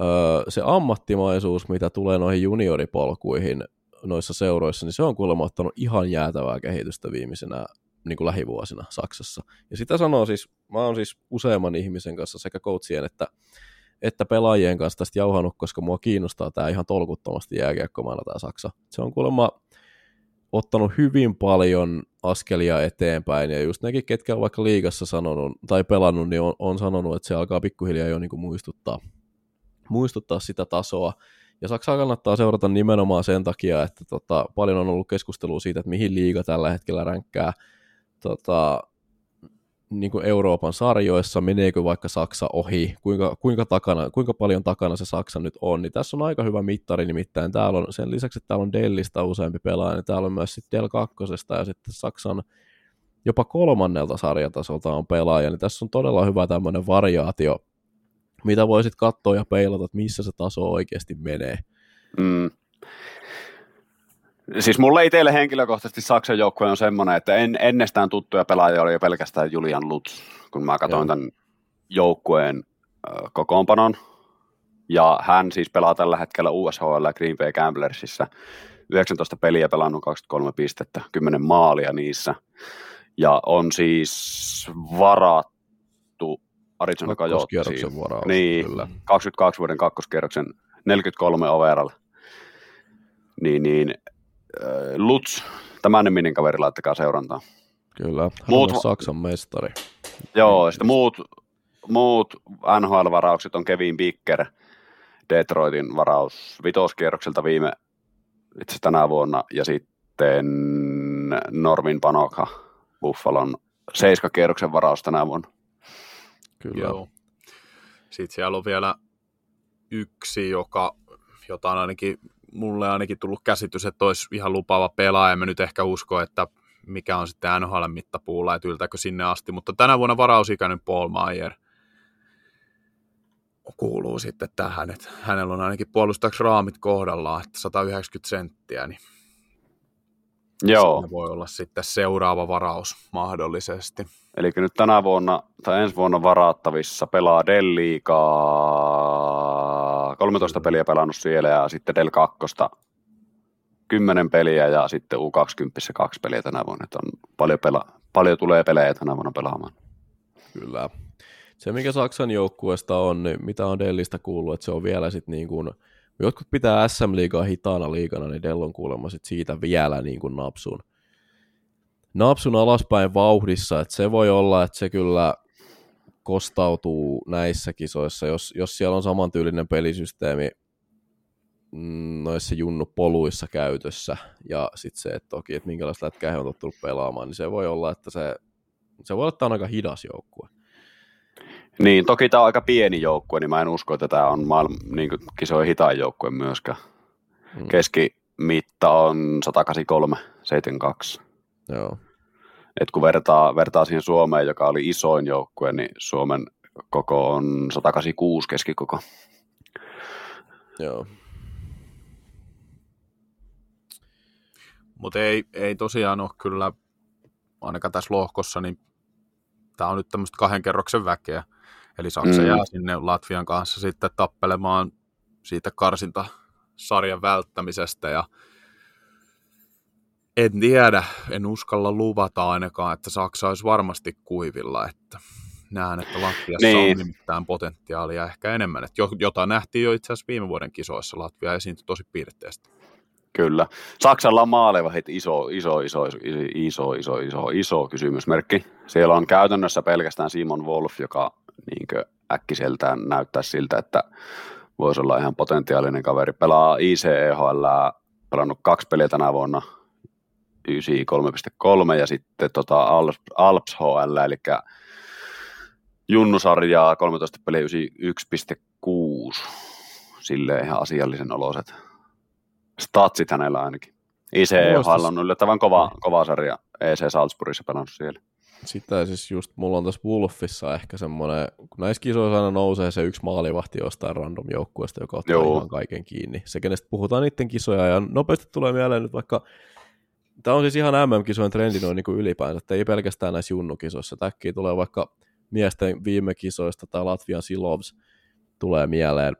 öö, se ammattimaisuus, mitä tulee noihin junioripolkuihin noissa seuroissa, niin se on kuulemma ottanut ihan jäätävää kehitystä viimeisenä niin kuin lähivuosina Saksassa. Ja sitä sanoo siis, mä oon siis useamman ihmisen kanssa sekä coachien että, että pelaajien kanssa tästä jauhanut, koska mua kiinnostaa tämä ihan tolkuttomasti jääkiekkomaana tämä Saksa. Se on kuulemma ottanut hyvin paljon askelia eteenpäin, ja just nekin, ketkä on vaikka liigassa sanonut, tai pelannut, niin on, on sanonut, että se alkaa pikkuhiljaa jo niin kuin muistuttaa, muistuttaa sitä tasoa, ja Saksaa kannattaa seurata nimenomaan sen takia, että tota, paljon on ollut keskustelua siitä, että mihin liiga tällä hetkellä ränkkää. Tota, niin kuin Euroopan sarjoissa, meneekö vaikka Saksa ohi, kuinka, kuinka, takana, kuinka paljon takana se Saksa nyt on, niin tässä on aika hyvä mittari, nimittäin täällä on, sen lisäksi, että täällä on Dellistä useampi pelaaja, niin täällä on myös sitten Del 2 ja sitten Saksan jopa kolmannelta sarjatasolta on pelaaja, niin tässä on todella hyvä tämmöinen variaatio, mitä voisit katsoa ja peilata, että missä se taso oikeasti menee. Mm. Siis mulle itselle henkilökohtaisesti Saksan joukkue on semmoinen, että en, ennestään tuttuja pelaajia oli jo pelkästään Julian Lutz, kun mä katsoin Joo. tämän joukkueen äh, kokoonpanon. Ja hän siis pelaa tällä hetkellä USHL Green Bay Gamblersissa. 19 peliä pelannut 23 pistettä, 10 maalia niissä. Ja on siis varattu Arizona Coyotesin. varaus, Niin, kyllä. 22 vuoden kakkoskierroksen 43 overall. Niin, niin Lutz, tämän niminen kaveri, laittakaa seurantaa. Kyllä, hän Muut on Saksan mestari. Joo, ja sitten muut, muut NHL-varaukset on Kevin Bicker, Detroitin varaus vitoskierrokselta viime itse tänä vuonna, ja sitten Norvin Panokha, Buffalon seiskakierroksen varaus tänä vuonna. Kyllä. Joo. Sitten siellä on vielä yksi, joka, jota on ainakin, mulle ainakin tullut käsitys, että olisi ihan lupaava pelaaja. Mä nyt ehkä usko, että mikä on sitten NHL mittapuulla, että yltääkö sinne asti. Mutta tänä vuonna varausikäinen Paul Meyer kuuluu sitten tähän, että hänellä on ainakin puolustaakseni raamit kohdallaan, että 190 senttiä, niin Joo, voi olla sitten seuraava varaus mahdollisesti. Eli nyt tänä vuonna tai ensi vuonna varattavissa pelaa Del Liigaa, 13 peliä pelannut siellä ja sitten Del 2 10 peliä ja sitten U20 kaksi peliä tänä vuonna. Että on paljon, pela- paljon tulee pelejä tänä vuonna pelaamaan. Kyllä. Se, mikä Saksan joukkueesta on, niin mitä on Dellistä kuullut, että se on vielä sitten niin kuin, jotkut pitää SM-liigaa hitaana liigana, niin Dell on kuulemma sit siitä vielä niin kuin napsun. Napsun alaspäin vauhdissa, että se voi olla, että se kyllä kostautuu näissä kisoissa, jos, jos siellä on samantyylinen pelisysteemi mm, noissa junnupoluissa käytössä, ja sitten se, että toki, että minkälaista lätkää he on tottunut pelaamaan, niin se voi olla, että se, se voi olla, että on aika hidas joukkue. Niin, toki tämä on aika pieni joukkue, niin mä en usko, että tämä on maailman niin kisojen hitain joukkue myöskään. Mm. Keskimitta on 183, 72. Joo. Et kun vertaa, vertaa siihen Suomeen, joka oli isoin joukkue, niin Suomen koko on 186 keskikoko. Joo. Mutta ei, ei tosiaan ole kyllä, ainakaan tässä lohkossa, niin tämä on nyt tämmöistä kahden kerroksen väkeä. Eli Saksa mm. jää sinne Latvian kanssa sitten tappelemaan siitä karsinta sarjan välttämisestä ja en tiedä, en uskalla luvata ainakaan, että Saksa olisi varmasti kuivilla, että näen, että Latviassa niin. on nimittäin potentiaalia ehkä enemmän, että jota nähtiin jo itse asiassa viime vuoden kisoissa, Latvia esiintyi tosi piirteesti. Kyllä. Saksalla on maalevahit iso, iso, iso, iso, iso, iso, iso, iso kysymysmerkki. Siellä on käytännössä pelkästään Simon Wolf, joka niin äkkiseltään näyttää siltä, että voisi olla ihan potentiaalinen kaveri. Pelaa ICEHL, pelannut kaksi peliä tänä vuonna, 93.3 ja sitten tota Alps, Alps HL, eli Junnusarjaa 13 peliä 91.6. Silleen ihan asiallisen oloset. Statsit hänellä ainakin. ICHL on yllättävän kova, kova sarja EC Salzburgissa pelannut siellä. Sitä siis just, mulla on tässä Wolfissa ehkä semmoinen, kun näissä kisoissa aina nousee se yksi maalivahti jostain random joukkueesta, joka ottaa Joo. ihan kaiken kiinni. Se, kenestä puhutaan niiden kisoja, ja nopeasti tulee mieleen nyt vaikka, tämä on siis ihan MM-kisojen trendi noin niin kuin ylipäänsä, että ei pelkästään näissä junnukisoissa. Täkkiä tulee vaikka miesten viime kisoista tai Latvian Silovs tulee mieleen,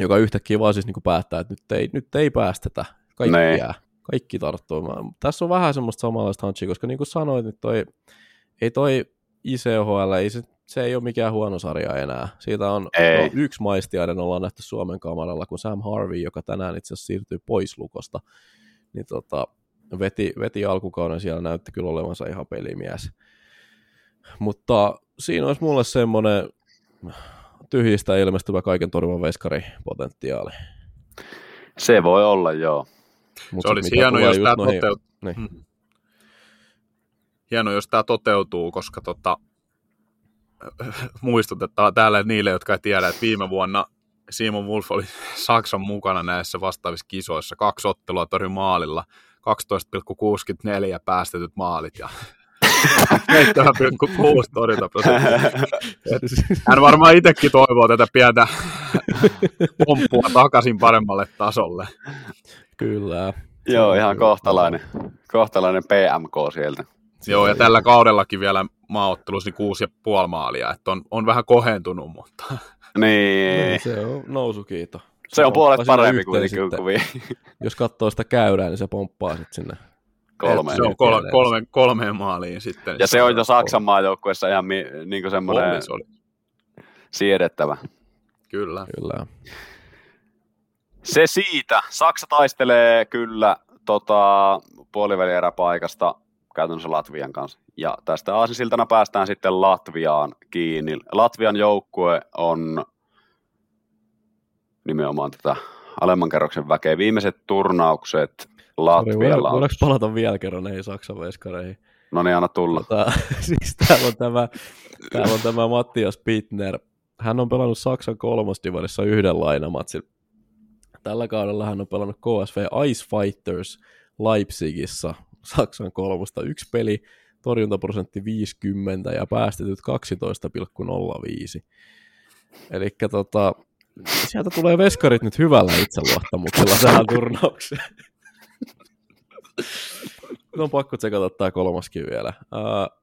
joka yhtäkkiä vaan siis niin kuin päättää, että nyt ei, nyt ei päästetä, kaikki ne. jää, kaikki tarttuu. Tässä on vähän semmoista samanlaista hancsia, koska niin kuin sanoit, niin toi, ei toi ICHL, ei se, se ei ole mikään huono sarja enää. Siitä on no, yksi maistiaiden ollaan nähty Suomen kamaralla, kun Sam Harvey, joka tänään itse asiassa siirtyy pois lukosta, niin tota, veti, veti alkukauden siellä, näytti kyllä olevansa ihan pelimies. Mutta siinä olisi mulle semmoinen tyhjistä ilmestyvä kaiken torjuvan veskari potentiaali. Se voi olla, joo. Mut se olisi hieno, jos tämä noihin... toteutuu. Niin. Hmm. Hieno, jos tämä toteutuu, koska tota, <laughs> muistutetaan täällä niille, jotka ei tiedä, että viime vuonna Simon Wolf oli <laughs> Saksan mukana näissä vastaavissa kisoissa. Kaksi ottelua torjui maalilla, 12,64 päästetyt maalit ja 7,6 torjunta Hän varmaan itsekin toivoo tätä pientä pomppua takaisin paremmalle tasolle. Kyllä. Joo, ihan kohtalainen, kohtalainen PMK sieltä. Joo, ja tällä kaudellakin vielä maaottelussa niin 6,5 maalia, että on, on vähän kohentunut, mutta... Niin. niin se on nousukiito. Se, se on puolet parempi kuin kuvia. <laughs> Jos katsoo sitä käyrää, niin se pomppaa sitten sinne Kolme. Se on kol- kolme, kolmeen maaliin sitten. Ja se on jo Saksan maajoukkueessa ihan mi- niin semmoinen siedettävä. Kyllä. Kyllä. Se siitä. Saksa taistelee kyllä tota, puolivälieräpaikasta käytännössä Latvian kanssa. Ja tästä aasisiltana päästään sitten Latviaan kiinni. Latvian joukkue on nimenomaan tätä alemman kerroksen väkeä. Viimeiset turnaukset Latvialla on... Voidaanko palata vielä kerran näihin Saksan veskareihin? No niin, anna tulla. Tota, <laughs> siis täällä on tämä, täällä on tämä Mattias Pittner. Hän on pelannut Saksan kolmosdivarissa yhden lainamatsin. Tällä kaudella hän on pelannut KSV Ice Fighters Leipzigissä Saksan kolmosta yksi peli, torjuntaprosentti 50 ja päästetyt 12,05. Eli tota, sieltä tulee veskarit nyt hyvällä itseluottamuksella tähän turnaukseen on pakko tsekata tämä kolmaskin vielä. Uh,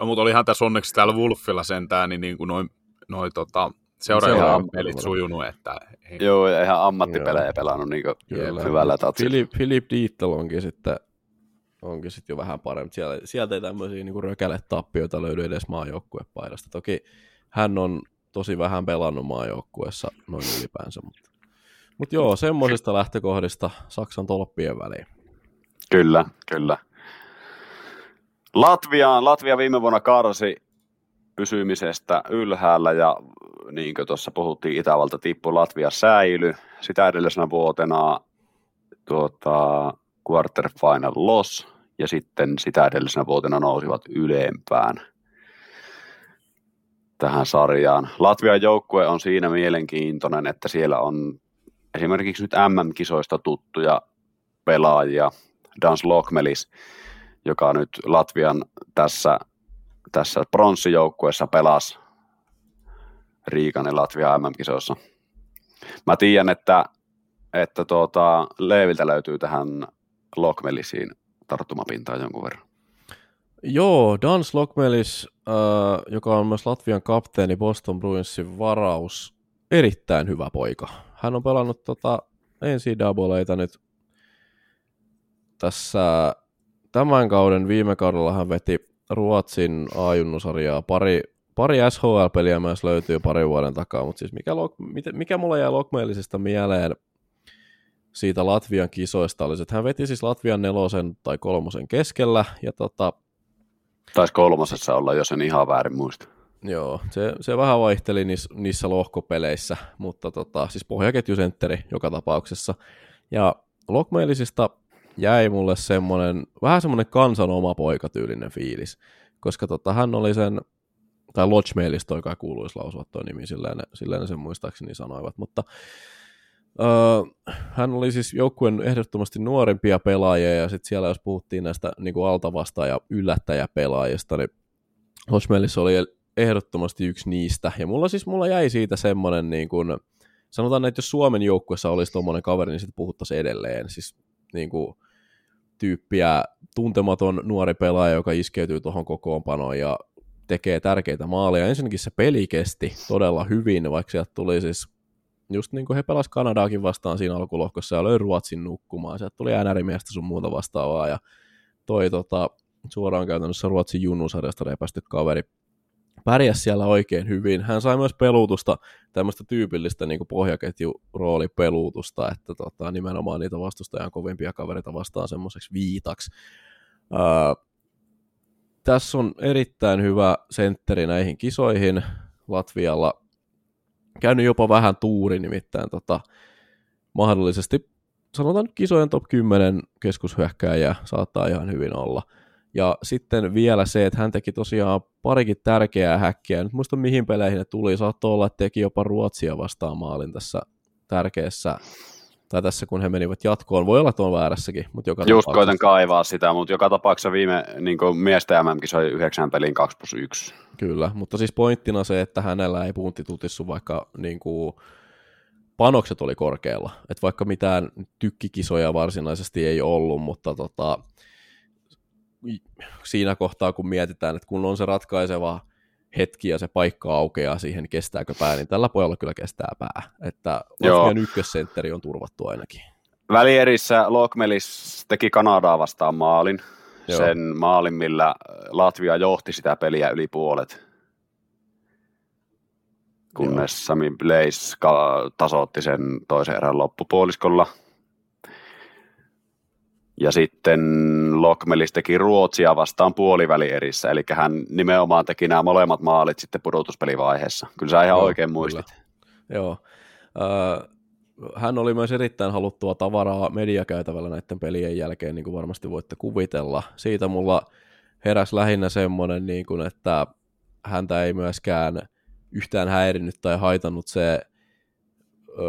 no mutta olihan tässä onneksi täällä Wolfilla sentään, niin, niin kuin noin, noin tota, seuraajan pelit sujunut. Että ei... Joo, ja ihan ammattipelejä pelannut niin hyvällä tatsilla. Philip, Philip Diettel onkin sitten onkin sitten jo vähän parempi. Sieltä, sieltä ei tämmöisiä niin rökäle-tappioita löydy edes maajoukkuepaidasta. Toki hän on tosi vähän pelannut maajoukkueessa noin ylipäänsä, mutta, mutta joo, semmoisista lähtökohdista Saksan tolppien väliin. Kyllä, kyllä. Latviaan, Latvia viime vuonna karsi pysymisestä ylhäällä ja niin kuin tuossa puhuttiin, Itävalta tippu Latvia säily. Sitä edellisenä vuotena tuota, quarterfinal loss ja sitten sitä edellisenä vuotena nousivat ylempään. Tähän sarjaan. Latvian joukkue on siinä mielenkiintoinen, että siellä on esimerkiksi nyt MM-kisoista tuttuja pelaajia. Dans Lokmelis, joka nyt Latvian tässä, tässä pronssijoukkueessa pelasi Riikan ja Latvia MM-kisoissa. Mä tiedän, että, että tuota, Leeviltä löytyy tähän Lokmelisiin tarttumapintaa jonkun verran. Joo, Dans Lokmelis, äh, joka on myös Latvian kapteeni Boston Bruinsin varaus, erittäin hyvä poika. Hän on pelannut tota NCAAta nyt tässä tämän kauden. Viime kaudella hän veti Ruotsin ajunnusarjaa pari, pari SHL-peliä myös löytyy pari vuoden takaa, mutta siis mikä, mikä mulla jäi Lokmeellisesta mieleen siitä Latvian kisoista oli, että hän veti siis Latvian nelosen tai kolmosen keskellä, ja tota, Taisi kolmosessa olla, jos en ihan väärin muista. Joo, se, se vähän vaihteli niissä, niissä lohkopeleissä, mutta tota, siis pohjaketjusentteri joka tapauksessa. Ja Lokmeilisista jäi mulle semmoinen, vähän semmoinen kansan oma poikatyylinen fiilis, koska tota, hän oli sen, tai Lodgemeilista toi kai kuuluisi lausua toi nimi, silleen, silleen sen muistaakseni sanoivat, mutta öö, hän oli siis joukkueen ehdottomasti nuorimpia pelaajia, ja sitten siellä jos puhuttiin näistä niin altavasta ja yllättäjäpelaajista, niin Lodgemeilissa oli ehdottomasti yksi niistä, ja mulla siis mulla jäi siitä semmoinen, niin kuin, sanotaan, että jos Suomen joukkuessa olisi tuommoinen kaveri, niin sitten puhuttaisiin edelleen, siis niin kuin, tyyppiä, tuntematon nuori pelaaja, joka iskeytyy tuohon kokoonpanoon ja tekee tärkeitä maaleja. Ensinnäkin se peli kesti todella hyvin, vaikka sieltä tuli siis just niin kuin he pelasivat Kanadaakin vastaan siinä alkulohkossa ja löi Ruotsin nukkumaan. Sieltä tuli NR-miestä sun muuta vastaavaa ja toi tota, suoraan käytännössä Ruotsin junnusarjasta repästy kaveri pärjäsi siellä oikein hyvin. Hän sai myös peluutusta, tämmöistä tyypillistä niin pohjaketjuroolipeluutusta, että tota, nimenomaan niitä vastustajan kovimpia kavereita vastaan semmoiseksi viitaksi. Ää, tässä on erittäin hyvä sentteri näihin kisoihin Latvialla. Käynyt jopa vähän tuuri nimittäin tota, mahdollisesti sanotaan kisojen top 10 keskushyökkääjä saattaa ihan hyvin olla – ja sitten vielä se, että hän teki tosiaan parikin tärkeää häkkiä. Nyt muista mihin peleihin ne tuli. Saattoi olla, että teki jopa Ruotsia vastaan maalin tässä tai tässä kun he menivät jatkoon. Voi olla, että on väärässäkin. Mutta joka Just koitan kaivaa sitä, mutta joka tapauksessa viime niin miesten mm soi yhdeksän pelin 2 plus 1. Kyllä, mutta siis pointtina se, että hänellä ei tutissu vaikka niin kuin, panokset oli korkealla. Että vaikka mitään tykkikisoja varsinaisesti ei ollut, mutta tota, siinä kohtaa, kun mietitään, että kun on se ratkaiseva hetki ja se paikka aukeaa siihen, kestääkö pää, niin tällä pojalla kyllä kestää pää. Että Latvian ykkössentteri on turvattu ainakin. Välierissä Lokmelis teki Kanadaa vastaan maalin. Joo. Sen maalin, millä Latvia johti sitä peliä yli puolet. Kunnes Joo. Sami Blaze tasoitti sen toisen erän loppupuoliskolla ja sitten Lokmelis teki Ruotsia vastaan puolivälierissä, eli hän nimenomaan teki nämä molemmat maalit sitten pudotuspelivaiheessa. Kyllä sä ihan Joo, oikein muistit. Kyllä. Joo. Äh, hän oli myös erittäin haluttua tavaraa mediakäytävällä näiden pelien jälkeen, niin kuin varmasti voitte kuvitella. Siitä mulla heräsi lähinnä semmoinen, niin kuin, että häntä ei myöskään yhtään häirinnyt tai haitannut se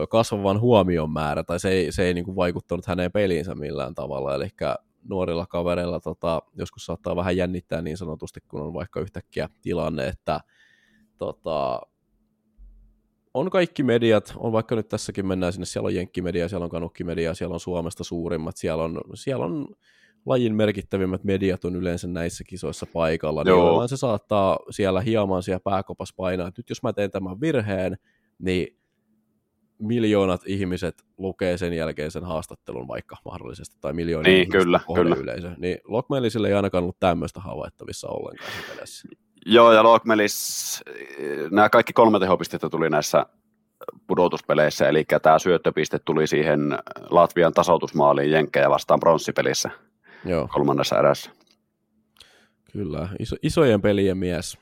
kasvavan huomion määrä, tai se ei, se ei niin kuin vaikuttanut hänen peliinsä millään tavalla, eli nuorilla kavereilla tota, joskus saattaa vähän jännittää niin sanotusti, kun on vaikka yhtäkkiä tilanne, että tota, on kaikki mediat, on vaikka nyt tässäkin mennään sinne, siellä on Jenkkimedia, siellä on Kanukkimedia, siellä on Suomesta suurimmat, siellä on, siellä on lajin merkittävimmät mediat on yleensä näissä kisoissa paikalla, Joo. niin se saattaa siellä hieman siellä pääkopas painaa, että nyt jos mä teen tämän virheen, niin miljoonat ihmiset lukee sen jälkeen sen haastattelun vaikka mahdollisesti, tai miljoonat niin, kyllä, kyllä. yleisö. Niin Lokmelisille ei ainakaan ollut tämmöistä havaittavissa ollenkaan. Joo, ja Lokmelis, nämä kaikki kolme tehopistettä tuli näissä pudotuspeleissä, eli tämä syöttöpiste tuli siihen Latvian tasoitusmaaliin Jenkkejä vastaan pronssipelissä Joo. kolmannessa erässä. Kyllä, iso, isojen pelien mies.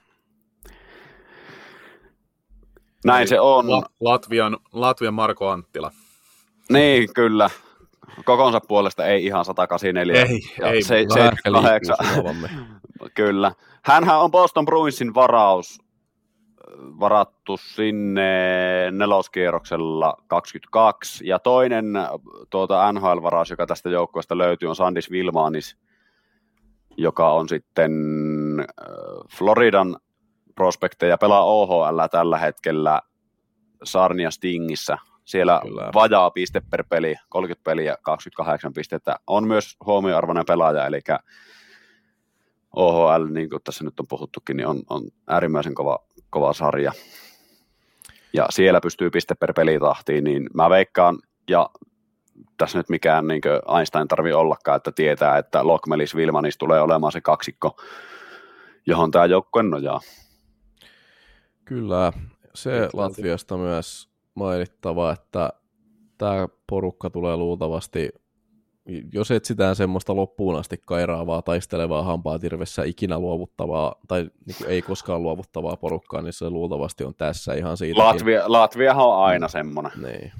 Näin Eli se on. Latvian, Latvian Marko Anttila. Niin, kyllä. Kokonsa puolesta ei ihan 184. Ei, ja ei. Se, 78. <laughs> kyllä. Hänhän on Boston Bruinsin varaus varattu sinne neloskierroksella 22, ja toinen tuota NHL-varaus, joka tästä joukkueesta löytyy, on Sandis Vilmanis, joka on sitten Floridan prospekteja, pelaa OHL tällä hetkellä Sarnia Stingissä. Siellä Kyllä. vajaa piste per peli, 30 peliä, 28 pistettä. On myös huomioarvoinen pelaaja, eli OHL, niin kuin tässä nyt on puhuttukin, niin on, on äärimmäisen kova, kova sarja. Ja siellä pystyy piste per pelitahtiin, niin mä veikkaan, ja tässä nyt mikään niin Einstein tarvii ollakaan, että tietää, että Lokmelis Vilmanis tulee olemaan se kaksikko, johon tämä joukkue nojaa. Kyllä, se Latviasta myös mainittava, että tämä porukka tulee luultavasti, jos etsitään semmoista loppuun asti kairaavaa, taistelevaa hampaa tirvessä ikinä luovuttavaa, tai niin kuin ei koskaan luovuttavaa porukkaa, niin se luultavasti on tässä ihan siitä. Latvia, Latviahan on aina semmoinen. Niin.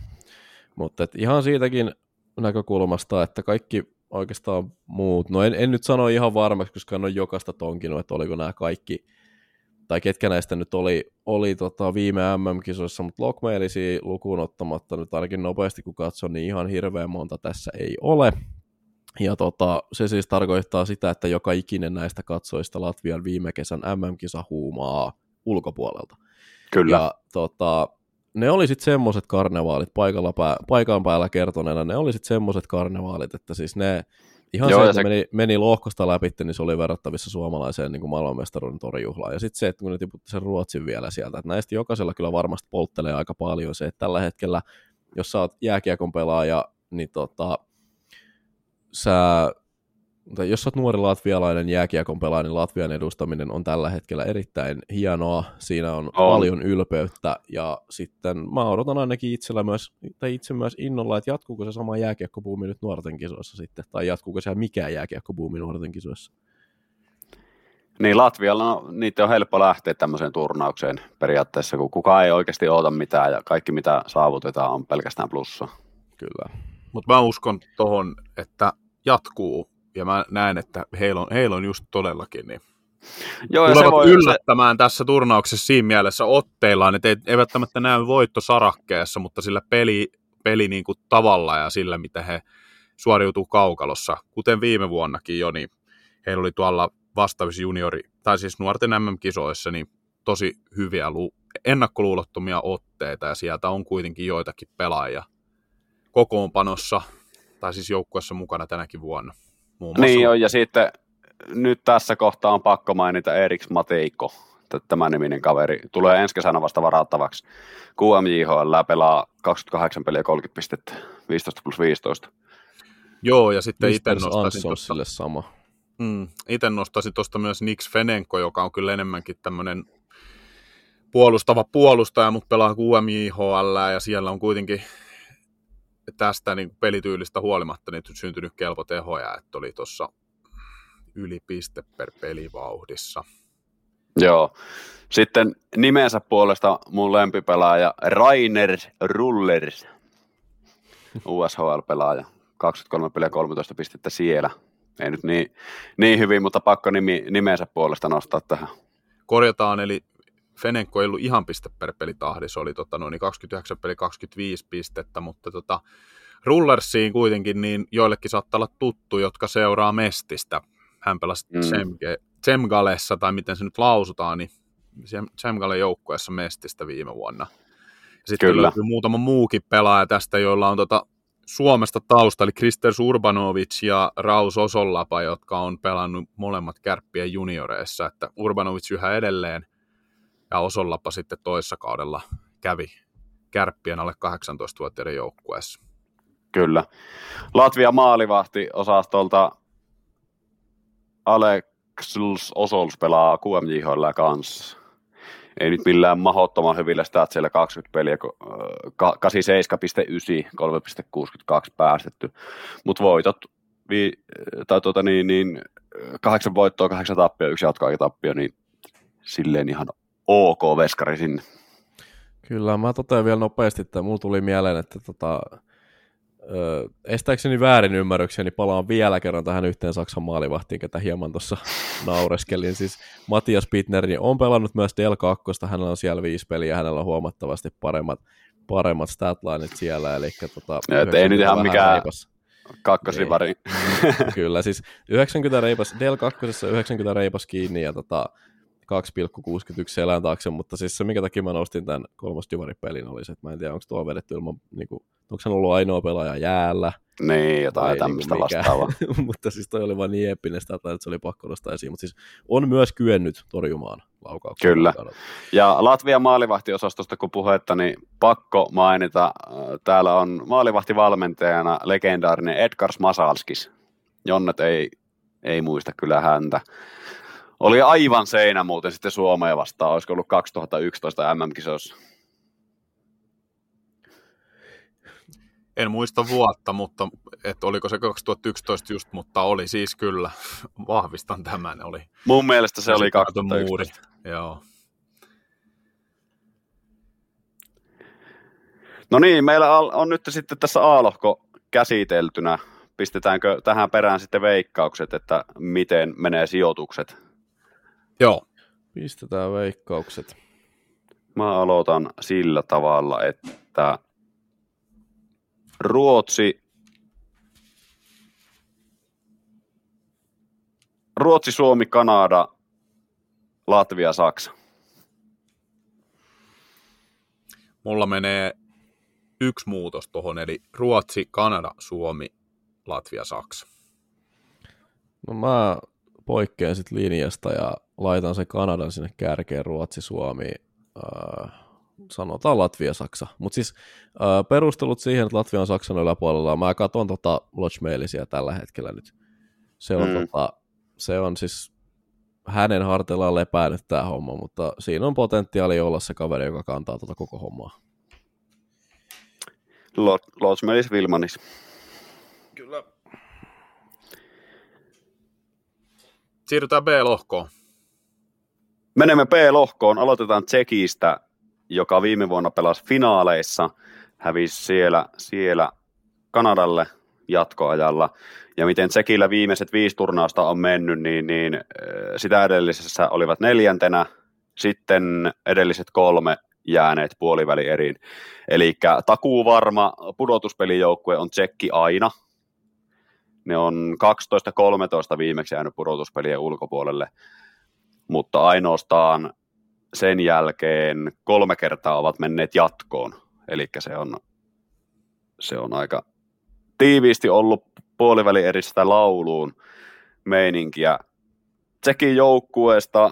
Mutta ihan siitäkin näkökulmasta, että kaikki oikeastaan muut, no en, en nyt sano ihan varmaksi, koska en ole jokaista tonkinut, että oliko nämä kaikki, tai ketkä näistä nyt oli, oli tota viime MM-kisoissa, mutta Lockmailisia lukuun ottamatta nyt ainakin nopeasti kun katson, niin ihan hirveän monta tässä ei ole. Ja tota, se siis tarkoittaa sitä, että joka ikinen näistä katsoista Latvian viime kesän MM-kisa huumaa ulkopuolelta. Kyllä. Ja tota, ne oli sitten semmoiset karnevaalit paikalla pää, paikan päällä kertoneena, ne oli sitten semmoiset karnevaalit, että siis ne, ihan Joo, se, että se... Meni, meni lohkosta läpi, niin se oli verrattavissa suomalaiseen niin maailmanmestaruuden torjuhlaan. Ja sitten se, että kun ne tiputti sen Ruotsin vielä sieltä, että näistä jokaisella kyllä varmasti polttelee aika paljon se, että tällä hetkellä, jos sä oot jääkiekon pelaaja, niin tota, sä tai jos olet nuori latvialainen jääkiekon pelaaja, niin Latvian edustaminen on tällä hetkellä erittäin hienoa. Siinä on, on. paljon ylpeyttä ja sitten mä odotan ainakin itsellä myös, tai itse myös innolla, että jatkuuko se sama jääkiekkobuumi nyt nuorten kisoissa sitten, tai jatkuuko se mikään jääkiekkobuumi nuorten kisoissa. Niin Latvialla no, niitä on helppo lähteä tämmöiseen turnaukseen periaatteessa, kun kukaan ei oikeasti oota mitään ja kaikki mitä saavutetaan on pelkästään plussa. Kyllä. Mutta mä uskon tuohon, että jatkuu ja mä näen, että heillä on, heillä on just todellakin niin Joo, tulevat voi, yllättämään se... tässä turnauksessa siinä mielessä otteillaan, että ei, ei välttämättä näy voitto sarakkeessa, mutta sillä peli, peli niin kuin tavalla ja sillä, mitä he suoriutuu kaukalossa, kuten viime vuonnakin jo, niin heillä oli tuolla vastaavissa juniori, tai siis nuorten MM-kisoissa, niin tosi hyviä lu- ennakkoluulottomia otteita, ja sieltä on kuitenkin joitakin pelaajia kokoonpanossa, tai siis joukkuessa mukana tänäkin vuonna. Muun niin on, ja sitten nyt tässä kohtaa on pakko mainita Eriks Mateiko, tämä niminen kaveri. Tulee ensi kesänä vasta varattavaksi. QMJHL pelaa 28 peliä 30 pistettä, 15 plus 15. Joo, ja sitten itse nostaisin tuosta, sama. Mm, itse nostaisin tuosta myös Nix Fenenko, joka on kyllä enemmänkin tämmöinen puolustava puolustaja, mutta pelaa QMJHL ja siellä on kuitenkin tästä niin pelityylistä huolimatta niin syntynyt kelpo tehoja, että oli tuossa yli piste per pelivauhdissa. Joo. Sitten nimensä puolesta mun lempipelaaja Rainer Rullers, USHL-pelaaja. 23 peliä 13 pistettä siellä. Ei nyt niin, niin hyvin, mutta pakko nimi, nimensä puolesta nostaa tähän. Korjataan, eli Fenenko ei ollut ihan piste per pelitahdissa, oli tota, noin 29 peli 25 pistettä, mutta tota, Rullersiin kuitenkin niin joillekin saattaa olla tuttu, jotka seuraa Mestistä. Hän pelasi mm. Tsemgalessa, tai miten se nyt lausutaan, niin Tsemgalen joukkueessa Mestistä viime vuonna. sitten Kyllä. löytyy muutama muukin pelaaja tästä, joilla on tota Suomesta tausta, eli Kristers Urbanovic ja Raus Osollapa, jotka on pelannut molemmat kärppien junioreissa, että Urbanovic yhä edelleen ja Osollapa sitten toissa kaudella kävi kärppien alle 18-vuotiaiden joukkueessa. Kyllä. Latvia maalivahti osastolta Alexls Osols pelaa QMJHL kanssa. Ei nyt millään mahottoman hyvillä statseilla 20 peliä, 87,9, 3,62 päästetty. Mutta voitot, vi, tai tuota niin, niin, kahdeksan voittoa, kahdeksan tappia, yksi jatkoaikatappio, niin silleen ihan ok veskari sinne. Kyllä, mä totean vielä nopeasti, että mulla tuli mieleen, että tota, Öö, estääkseni väärin ymmärrykseni palaan vielä kerran tähän yhteen Saksan maalivahtiin, ketä hieman tuossa naureskelin. Siis Matias Pitner niin on pelannut myös Del 2, hänellä on siellä viisi peliä, hänellä on huomattavasti paremmat, paremmat statlineit siellä. Eli tota, Et ei nyt ihan mikään reipas. kakkosrivari. Kyllä, siis 90 reipas, Del 2 90 reipas kiinni ja tota, 2,61 selän taakse, mutta siis se, minkä takia mä nostin tämän kolmas pelin oli se, että mä en tiedä, onko tuo vedetty ilman, niin kuin, onko hän ollut ainoa pelaaja jäällä. Niin, jotain niin tämmöistä niin vastaavaa. <laughs> mutta siis toi oli vaan niin eeppinen sitä, että se oli pakko nostaa esiin, mutta siis on myös kyennyt torjumaan laukauksia. Kyllä. Ja Latvian maalivahtiosastosta kun puhetta, niin pakko mainita, äh, täällä on maalivahtivalmentajana legendaarinen Edgars Masalskis. Jonnet ei, ei muista kyllä häntä. Oli aivan seinä muuten sitten Suomea vastaan, olisiko ollut 2011 MM-kisoissa. En muista vuotta, mutta että oliko se 2011 just, mutta oli siis kyllä. <laughs> Vahvistan tämän. Oli Mun mielestä se oli 2011. Muuri. Joo. No niin, meillä on nyt sitten tässä A-lohko käsiteltynä. Pistetäänkö tähän perään sitten veikkaukset, että miten menee sijoitukset Joo. Pistetään veikkaukset. Mä aloitan sillä tavalla, että Ruotsi Ruotsi, Suomi, Kanada, Latvia, Saksa. Mulla menee yksi muutos tuohon, eli Ruotsi, Kanada, Suomi, Latvia, Saksa. No mä poikkean sitten linjasta ja laitan sen Kanadan sinne kärkeen, Ruotsi, Suomi, äh, sanotaan Latvia, Saksa. Mutta siis äh, perustelut siihen, että Latvia on Saksan yläpuolella, mä katson tota Lodge tällä hetkellä nyt. Se on, mm. tota, se on siis hänen harteillaan lepää nyt tämä homma, mutta siinä on potentiaali olla se kaveri, joka kantaa tuota koko hommaa. Lodge Vilmanis. Kyllä. Siirrytään B-lohkoon. Menemme B-lohkoon, aloitetaan Tsekistä, joka viime vuonna pelasi finaaleissa, hävisi siellä, siellä Kanadalle jatkoajalla. Ja miten Tsekillä viimeiset viisi turnausta on mennyt, niin, niin äh, sitä edellisessä olivat neljäntenä, sitten edelliset kolme jääneet puoliväli eriin. Eli takuu varma pudotuspelijoukkue on Tsekki aina. Ne on 12-13 viimeksi jäänyt pudotuspelien ulkopuolelle mutta ainoastaan sen jälkeen kolme kertaa ovat menneet jatkoon. Eli se on, se on aika tiiviisti ollut puoliväli eristä lauluun meininkiä. Tsekin joukkueesta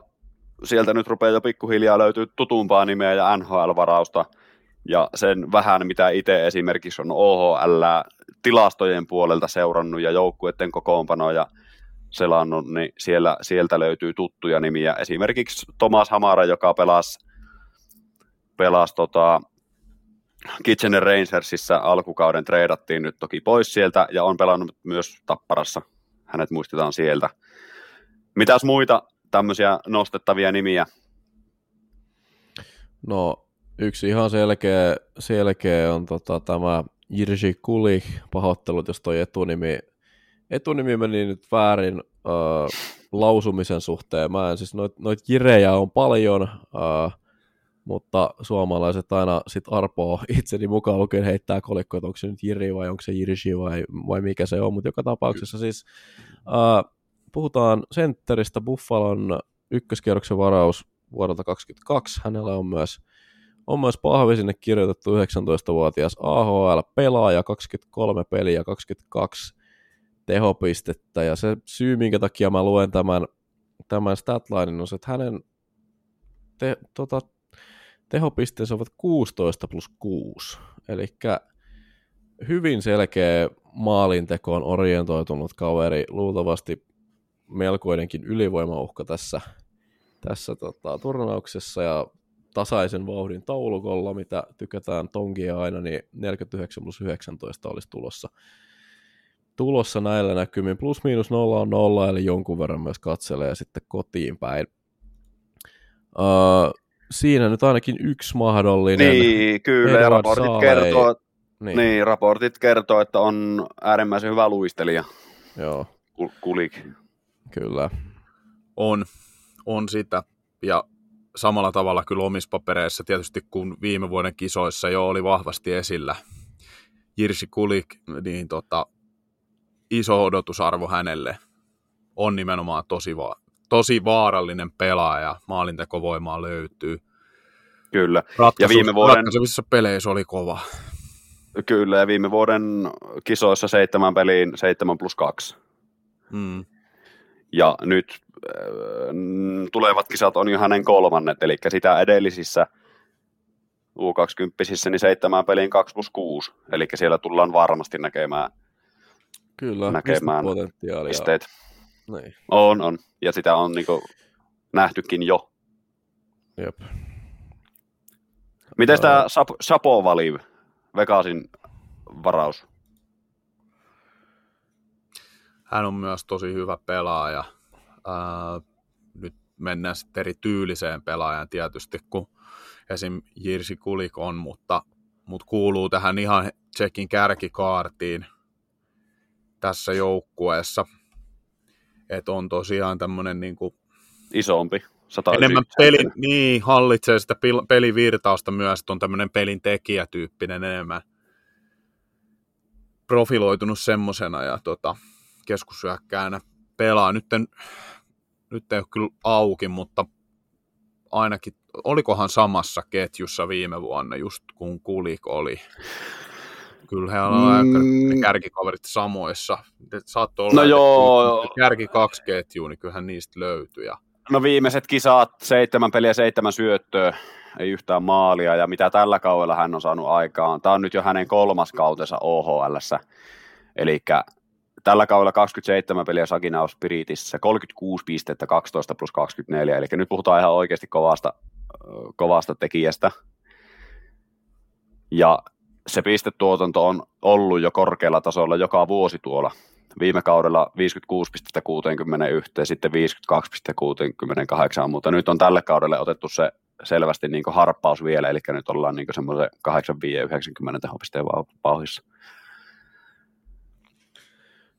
sieltä nyt rupeaa jo pikkuhiljaa löytyy tutumpaa nimeä ja NHL-varausta. Ja sen vähän, mitä itse esimerkiksi on OHL tilastojen puolelta seurannut ja joukkueiden kokoonpanoja – selannut, niin siellä, sieltä löytyy tuttuja nimiä. Esimerkiksi Thomas Hamara, joka pelasi, pelasi tota, Kitchener Rangersissa alkukauden treidattiin nyt toki pois sieltä ja on pelannut myös Tapparassa. Hänet muistetaan sieltä. Mitäs muita tämmöisiä nostettavia nimiä? No yksi ihan selkeä, selkeä on tota, tämä Jirji Kuli, pahoittelut, jos toi etunimi etunimi meni nyt väärin äh, lausumisen suhteen. Mä en, siis noit, noit jirejä on paljon, äh, mutta suomalaiset aina sit arpoo itseni mukaan lukien heittää kolikko, että onko se nyt Jiri vai onko se Jirji vai, vai mikä se on, mutta joka tapauksessa siis äh, puhutaan sentteristä Buffalon ykköskierroksen varaus vuodelta 2022. Hänellä on myös on myös pahvi sinne kirjoitettu 19-vuotias AHL-pelaaja, 23 peliä, 22 tehopistettä, ja se syy, minkä takia mä luen tämän, tämän statlinein, on se, että hänen te, tota, tehopisteensä ovat 16 plus 6, eli hyvin selkeä maalintekoon orientoitunut kaveri, luultavasti melkoinenkin ylivoimauhka tässä, tässä tota, turnauksessa, ja tasaisen vauhdin taulukolla, mitä tykätään tongia aina, niin 49 plus 19 olisi tulossa tulossa näillä näkymin. Plus miinus nolla on nolla, eli jonkun verran myös katselee sitten kotiin päin. Uh, siinä nyt ainakin yksi mahdollinen. Niin, kyllä, ja raportit kertoo, Niin. niin, raportit kertoo, että on äärimmäisen hyvä luistelija. Joo. Kulik. Kyllä. On, on sitä. Ja samalla tavalla kyllä omissa papereissa tietysti, kun viime vuoden kisoissa jo oli vahvasti esillä Jirsi Kulik, niin tota, iso odotusarvo hänelle on nimenomaan tosi, va- tosi vaarallinen pelaaja, maalintekovoimaa löytyy. Kyllä. Ratkaisu, ja viime vuoden... Ratkaisevissa peleissä oli kova. Kyllä, ja viime vuoden kisoissa seitsemän peliin seitsemän plus kaksi. Hmm. Ja nyt äh, tulevat kisat on jo hänen kolmannet, eli sitä edellisissä U20 niin seitsemän peliin 2 plus 6, eli siellä tullaan varmasti näkemään Kyllä, näkemään potentiaalia. pisteet. Niin. On, on. Ja sitä on niin kuin, nähtykin jo. Jep. Miten tämä Sapo vali Vegasin varaus? Hän on myös tosi hyvä pelaaja. Ää, nyt mennään sitten eri tyyliseen pelaajan tietysti, kun esim. Jirsi Kulik on, mutta, mutta kuuluu tähän ihan Tsekin kärkikaartiin tässä joukkueessa. Että on tosiaan tämmöinen niin kuin isompi. Enemmän peli, niin, hallitsee sitä pelivirtausta myös, että on tämmöinen pelin tekijätyyppinen enemmän profiloitunut semmosena ja tota, keskusyökkäänä pelaa. Nyt, en, nyt ei ole kyllä auki, mutta ainakin, olikohan samassa ketjussa viime vuonna, just kun Kulik oli. Kyllä he on mm. kärkikaverit samoissa. Saattoi olla, no joo. kärki kaksi ketjua, niin kyllähän niistä löytyy. No viimeiset kisat, seitsemän peliä, seitsemän syöttöä, ei yhtään maalia, ja mitä tällä kaudella hän on saanut aikaan. Tämä on nyt jo hänen kolmas kautensa ohl eli tällä kaudella 27 peliä Saginaus Spiritissä, 36 pistettä, 12 plus 24, eli nyt puhutaan ihan oikeasti kovasta, kovasta tekijästä. Ja se pistetuotanto on ollut jo korkealla tasolla joka vuosi tuolla. Viime kaudella 56 pistettä 61, sitten 52 pistettä 68, mutta nyt on tälle kaudelle otettu se selvästi niin harppaus vielä, eli nyt ollaan niin semmoisen 85-90 tehopisteen vauhissa.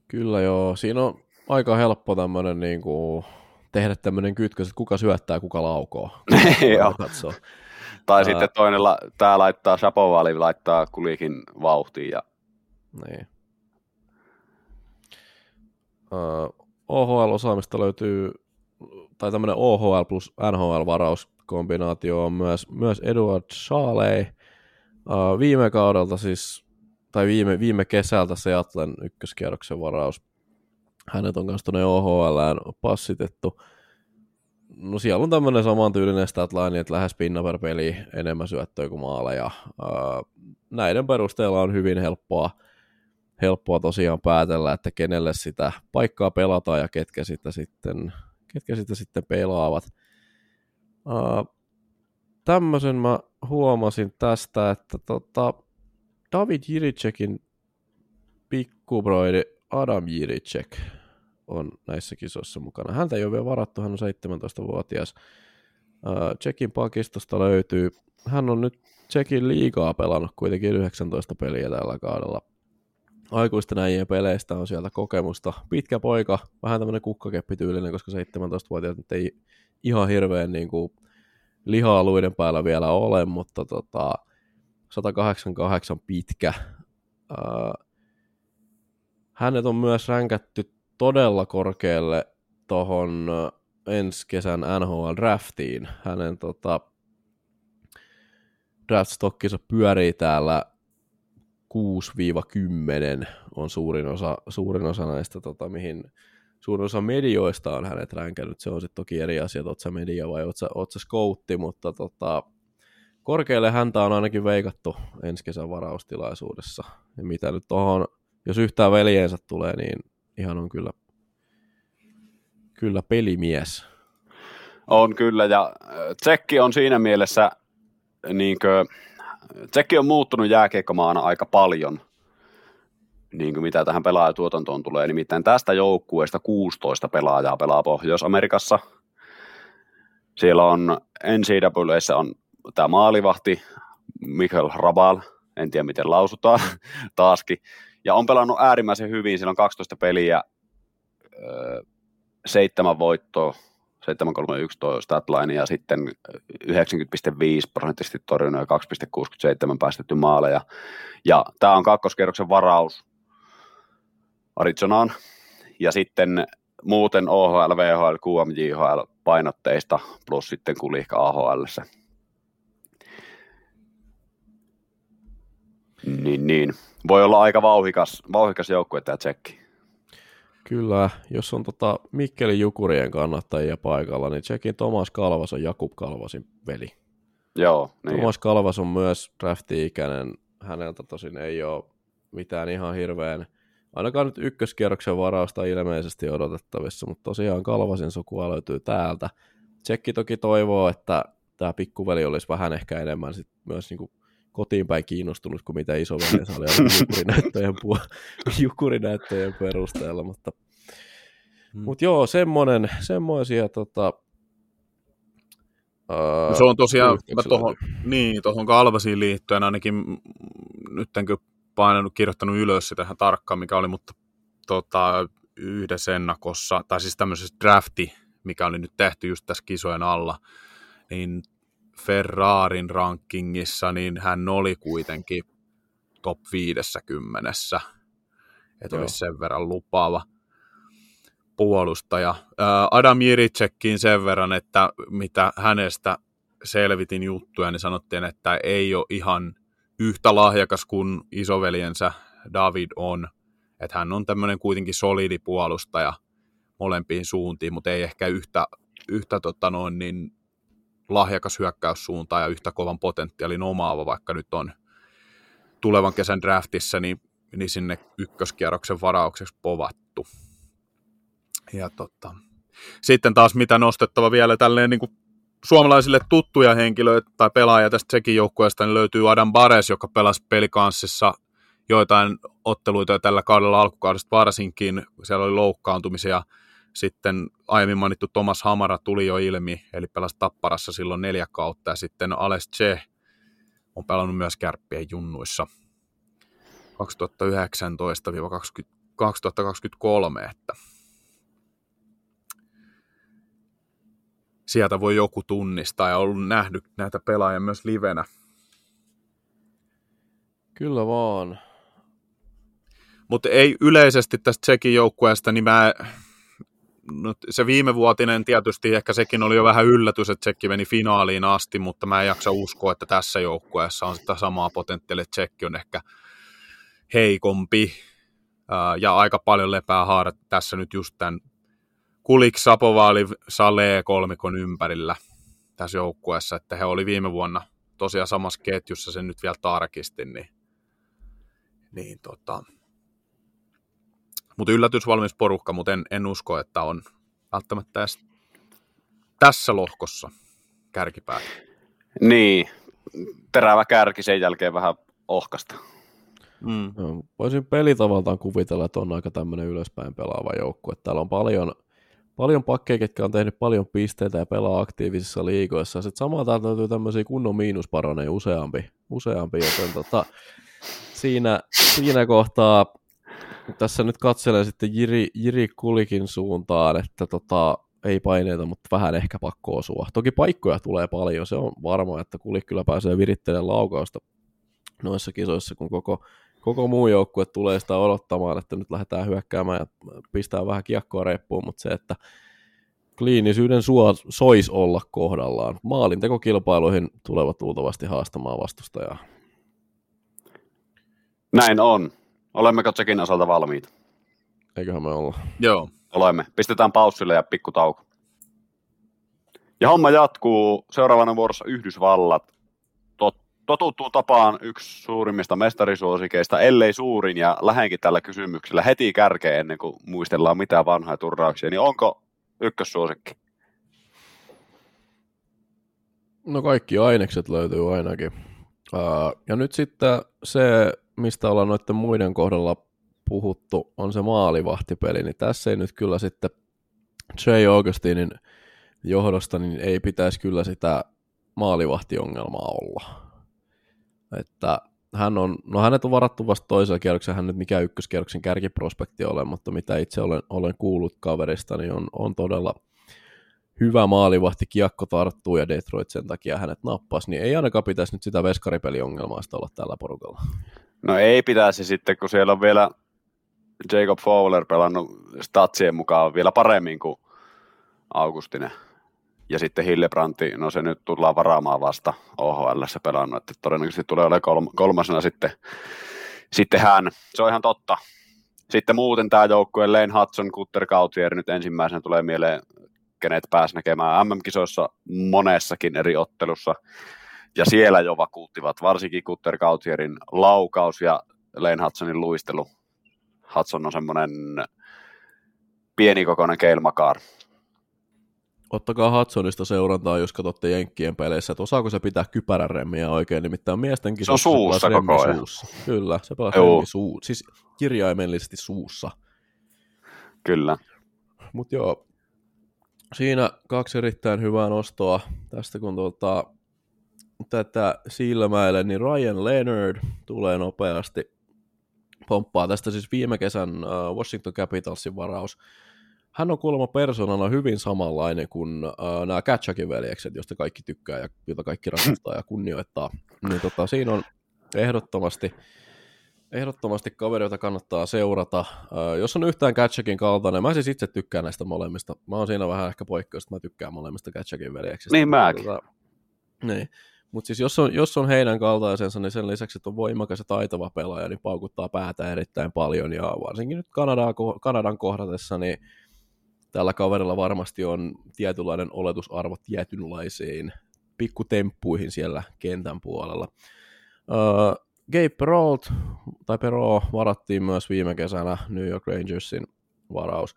Kyllä joo, siinä on aika helppo tämmöinen niin kuin, tehdä tämmöinen kytkös, että kuka syöttää, kuka laukoo. <laughs> joo. Tai Ää... sitten toinen, la, tämä laittaa Shapovali, laittaa kulikin vauhtiin. Ja... Niin. Uh, OHL-osaamista löytyy, tai tämmöinen OHL plus NHL-varauskombinaatio on myös, myös Eduard Schaley. Uh, viime kaudelta siis, tai viime, viime kesältä Seattlen ykköskierroksen varaus. Hänet on myös tuonne OHLään passitettu no siellä on tämmöinen samantyylinen statline, että lähes pinna per peli enemmän syöttöä kuin maaleja. näiden perusteella on hyvin helppoa, helppoa tosiaan päätellä, että kenelle sitä paikkaa pelataan ja ketkä sitä sitten, ketkä sitä sitten pelaavat. tämmöisen mä huomasin tästä, että tota, David Jiricekin pikkubroidi Adam Jiricek on näissä kisoissa mukana. Häntä ei ole vielä varattu, hän on 17-vuotias. Tsekin pakistosta löytyy. Hän on nyt Tsekin liikaa pelannut kuitenkin 19 peliä tällä kaudella. Aikuisten äijien peleistä on sieltä kokemusta. Pitkä poika, vähän tämmöinen kukkakeppityylinen, koska 17-vuotiaat nyt ei ihan hirveän niin kuin, lihaa luiden päällä vielä ole, mutta tota, 188 pitkä. hänet on myös ränkätty todella korkealle tuohon ensi kesän NHL-draftiin. Hänen tota, draftstockinsa pyörii täällä 6-10 on suurin osa, suurin osa näistä, tota, mihin suurin osa medioista on hänet ränkännyt. Se on sitten toki eri asia, että oot media vai oot sä, oot sä scoutti, mutta tota, korkealle häntä on ainakin veikattu ensi kesän varaustilaisuudessa. Ja mitä nyt tuohon, jos yhtään veljeensä tulee, niin ihan on kyllä, kyllä pelimies. On kyllä, ja Tsekki on siinä mielessä, niin kuin, Tsekki on muuttunut jääkiekkomaana aika paljon, niin kuin mitä tähän pelaajatuotantoon tulee. Nimittäin tästä joukkueesta 16 pelaajaa pelaa Pohjois-Amerikassa. Siellä on NCAAssä on tämä maalivahti Michael Rabal, en tiedä miten lausutaan <laughs> taaskin. Ja on pelannut äärimmäisen hyvin, siinä on 12 peliä, seitsemän voittoa, 7-3-1 statline ja sitten 90,5 prosenttisesti torjunut ja 2,67 päästetty maaleja. Ja tämä on kakkoskerroksen varaus Arizonaan. Ja sitten muuten OHL, VHL, QM, JHL painotteista plus sitten kulihka AHL. Niin, niin. Voi olla aika vauhikas, vauhikas joukkue tämä tsekki. Kyllä, jos on tota Mikkelin Jukurien kannattajia paikalla, niin Tsekin Tomas Kalvas on Jakub Kalvasin veli. Joo, niin Tomas Kalvas on myös drafti-ikäinen. Häneltä tosin ei ole mitään ihan hirveän, ainakaan nyt ykköskierroksen varausta ilmeisesti odotettavissa, mutta tosiaan Kalvasin sukua löytyy täältä. Tsekki toki toivoo, että tämä pikkuveli olisi vähän ehkä enemmän sit myös niin kuin kotiin päin kiinnostunut kuin mitä isoveljensä oli jukurinäyttöjen, <laughs> jukurinäyttöjen perusteella, mutta hmm. mut joo, semmoinen, semmoisia tota, Uh, se on tosiaan, mä tohon, niin, tuohon Kalvasiin liittyen ainakin nyt enkö painanut, kirjoittanut ylös sitä ihan tarkkaan, mikä oli, mutta tota, yhdessä ennakossa, tai siis tämmöisessä drafti, mikä oli nyt tehty just tässä kisojen alla, niin Ferrarin rankingissa, niin hän oli kuitenkin top 50, että olisi sen verran lupaava puolustaja. Adam Jiritsekin sen verran, että mitä hänestä selvitin juttuja, niin sanottiin, että ei ole ihan yhtä lahjakas kuin isoveljensä David on. Että hän on tämmöinen kuitenkin solidi puolustaja molempiin suuntiin, mutta ei ehkä yhtä, yhtä tota noin, niin lahjakas hyökkäyssuuntaan ja yhtä kovan potentiaalin omaava, vaikka nyt on tulevan kesän draftissa, niin, niin sinne ykköskierroksen varaukseksi povattu. Ja tota, sitten taas mitä nostettava vielä tälleen niin kuin suomalaisille tuttuja henkilöitä tai pelaajia tästä sekin joukkueesta, niin löytyy Adam Bares, joka pelasi pelikanssissa joitain otteluita jo tällä kaudella alkukaudesta varsinkin. Siellä oli loukkaantumisia sitten aiemmin mainittu Thomas Hamara tuli jo ilmi, eli pelasi Tapparassa silloin neljä kautta, ja sitten Ales Che on pelannut myös kärppien junnuissa 2019-2023, että sieltä voi joku tunnistaa ja ollut nähnyt näitä pelaajia myös livenä. Kyllä vaan. Mutta ei yleisesti tästä Tsekin joukkueesta, niin mä no, se viimevuotinen tietysti ehkä sekin oli jo vähän yllätys, että Tsekki meni finaaliin asti, mutta mä en jaksa uskoa, että tässä joukkueessa on sitä samaa potentiaalia, että Tsekki on ehkä heikompi. Ja aika paljon lepää haarat tässä nyt just tämän Kulik, Sapovaali, Salee kolmikon ympärillä tässä joukkueessa, että he oli viime vuonna tosiaan samassa ketjussa, sen nyt vielä tarkistin, niin, niin tota, mutta yllätysvalmis porukka, mutta en, en usko, että on välttämättä edes tässä lohkossa kärkipää. Niin, terävä kärki sen jälkeen vähän ohkasta. Mm. No, voisin pelitavaltaan kuvitella, että on aika tämmöinen ylöspäin pelaava joukkue. Täällä on paljon, paljon pakkeja, ketkä on tehnyt paljon pisteitä ja pelaa aktiivisissa liigoissa. Sitten samaan täältä löytyy tämmöisiä kunnon miinusparoneja useampi, useampi joten tota, siinä, siinä kohtaa tässä nyt katselen sitten Jiri, Jiri Kulikin suuntaan, että tota, ei paineita, mutta vähän ehkä pakko osua. Toki paikkoja tulee paljon, se on varma, että Kulik kyllä pääsee virittelemään laukausta noissa kisoissa, kun koko, koko muu joukkue tulee sitä odottamaan, että nyt lähdetään hyökkäämään ja pistää vähän kiekkoa reppuun, mutta se, että kliinisyyden suo sois olla kohdallaan. Maalintekokilpailuihin tulevat luultavasti haastamaan vastustajaa. Näin on. Olemmeko Tsekin osalta valmiita? Eiköhän me olla. Joo. Olemme. Pistetään paussille ja pikkutauko. Ja homma jatkuu. Seuraavana vuorossa Yhdysvallat. Tot, totuttuu tapaan yksi suurimmista mestarisuosikeista, ellei suurin, ja lähenkin tällä kysymyksellä heti kärkeen ennen kuin muistellaan mitään vanhoja turrauksia, niin onko ykkössuosikki? No kaikki ainekset löytyy ainakin. Uh, ja nyt sitten se mistä ollaan noiden muiden kohdalla puhuttu, on se maalivahtipeli, niin tässä ei nyt kyllä sitten Jay Augustinin johdosta, niin ei pitäisi kyllä sitä maalivahtiongelmaa olla. Että hän on, no hänet on varattu vasta toisella kierroksella, hän nyt mikä ykköskierroksen kärkiprospekti ole, mutta mitä itse olen, olen kuullut kaverista, niin on, on todella hyvä maalivahti, kiekko tarttuu ja Detroit sen takia hänet nappasi, niin ei ainakaan pitäisi nyt sitä veskaripeliongelmaa olla tällä porukalla. No ei pitäisi sitten, kun siellä on vielä Jacob Fowler pelannut statsien mukaan vielä paremmin kuin Augustinen. Ja sitten Hillebranti, no se nyt tullaan varaamaan vasta OHL pelannut, että todennäköisesti tulee olemaan kolmasena sitten, sitten hän. Se on ihan totta. Sitten muuten tämä joukkue, Lane Hudson, Kutter Kautier nyt ensimmäisenä tulee mieleen, kenet pääsi näkemään MM-kisoissa monessakin eri ottelussa. Ja siellä jo vakuuttivat, varsinkin Kutter Kautierin laukaus ja Lane Hudsonin luistelu. Hudson on semmoinen pienikokoinen keilmakaar ottakaa Hudsonista seurantaa, jos katsotte Jenkkien peleissä, että osaako se pitää kypärän remmiä oikein, nimittäin miestenkin se on suussa koko ajan. Suussa. Kyllä, se pelaa remmi suu, siis kirjaimellisesti suussa. Kyllä. Mutta joo, siinä kaksi erittäin hyvää nostoa tästä, kun tuota, tätä silmäile, niin Ryan Leonard tulee nopeasti pomppaa tästä siis viime kesän uh, Washington Capitalsin varaus hän on kuulemma persoonana hyvin samanlainen kuin äh, nämä Katchakin veljekset, joista kaikki tykkää ja joita kaikki rakastaa ja kunnioittaa. Niin tota, siinä on ehdottomasti, ehdottomasti kaveri, jota kannattaa seurata. Äh, jos on yhtään Katchakin kaltainen, mä siis itse tykkään näistä molemmista. Mä oon siinä vähän ehkä poikkeus, että mä tykkään molemmista Katchakin veljeksistä. Niin mäkin. Tota, niin. Mutta siis jos on, jos on heidän kaltaisensa, niin sen lisäksi, että on voimakas ja taitava pelaaja, niin paukuttaa päätä erittäin paljon. Ja varsinkin nyt Kanadaa, Kanadan kohdatessa, niin tällä kaverilla varmasti on tietynlainen oletusarvo tietynlaisiin pikkutemppuihin siellä kentän puolella. Uh, Gabe Peralt, tai Pero varattiin myös viime kesänä New York Rangersin varaus.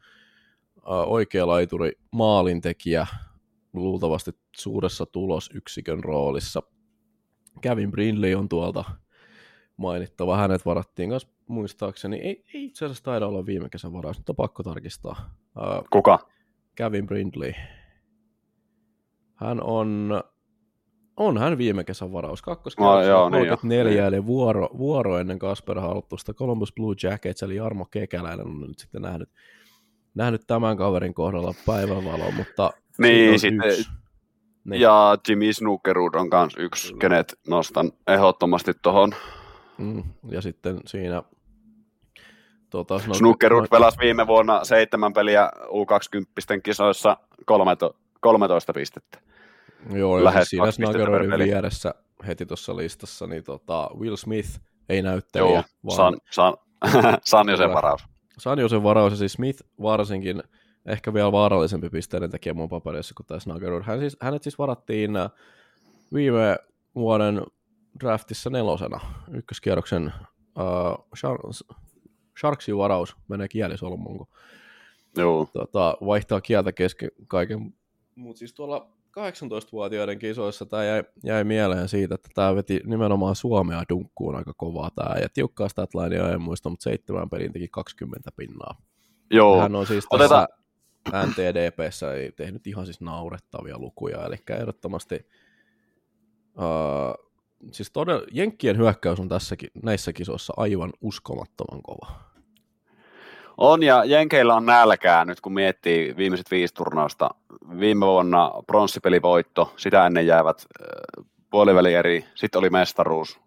Uh, oikea laituri maalintekijä, luultavasti suuressa tulosyksikön roolissa. Kevin Brindley on tuolta mainittava. Hänet varattiin myös muistaakseni. Ei, ei itse asiassa taida olla viime kesän varaus, mutta pakko tarkistaa. Kuka? Kevin Brindley. Hän on, on hän viime kesän varaus. Kakkoskierroksella no, 34, niin eli vuoro, vuoro ennen Kasper Halttusta. Columbus Blue Jackets, eli Jarmo Kekäläinen on nyt sitten nähnyt, nähnyt tämän kaverin kohdalla päivänvaloa, mutta niin, sitten, niin. Ja Jimmy Snookerud on myös yksi, Kyllä. kenet nostan ehdottomasti tuohon. Mm, ja sitten siinä Tuota, no, Snookerud no, pelasi viime vuonna seitsemän peliä U20 kisoissa 13, 13 pistettä. Joo, Lähes siinä Snuggerodin vieressä heti tuossa listassa, niin tota, Will Smith ei näyttelijä. Joo, vaan... San, san, <laughs> Sanjosen varaus. Sanjosen varaus, ja siis Smith varsinkin ehkä vielä vaarallisempi pisteiden tekijä mun paperissa kuin tämä Snuggerud. Hän siis, hänet siis varattiin äh, viime vuoden draftissa nelosena ykköskierroksen uh, Sharksin varaus menee kielisolmuun, kun Joo. Tota, vaihtaa kieltä kesken kaiken. Mutta siis tuolla 18-vuotiaiden kisoissa tämä jäi, jäi mieleen siitä, että tämä veti nimenomaan Suomea dunkkuun aika kovaa tämä. Ja tiukkaa statlinea en muista, mutta seitsemän pelin teki 20 pinnaa. Joo. Hän on siis tässä Oteta... NTDPssä ei tehnyt ihan siis naurettavia lukuja, eli ehdottomasti uh, siis todella, Jenkkien hyökkäys on tässäkin, näissä kisoissa aivan uskomattoman kova. On, ja Jenkeillä on nälkää nyt, kun miettii viimeiset viisi turnausta. Viime vuonna pronssipelivoitto, sitä ennen jäävät puoliväli eri, sitten oli mestaruus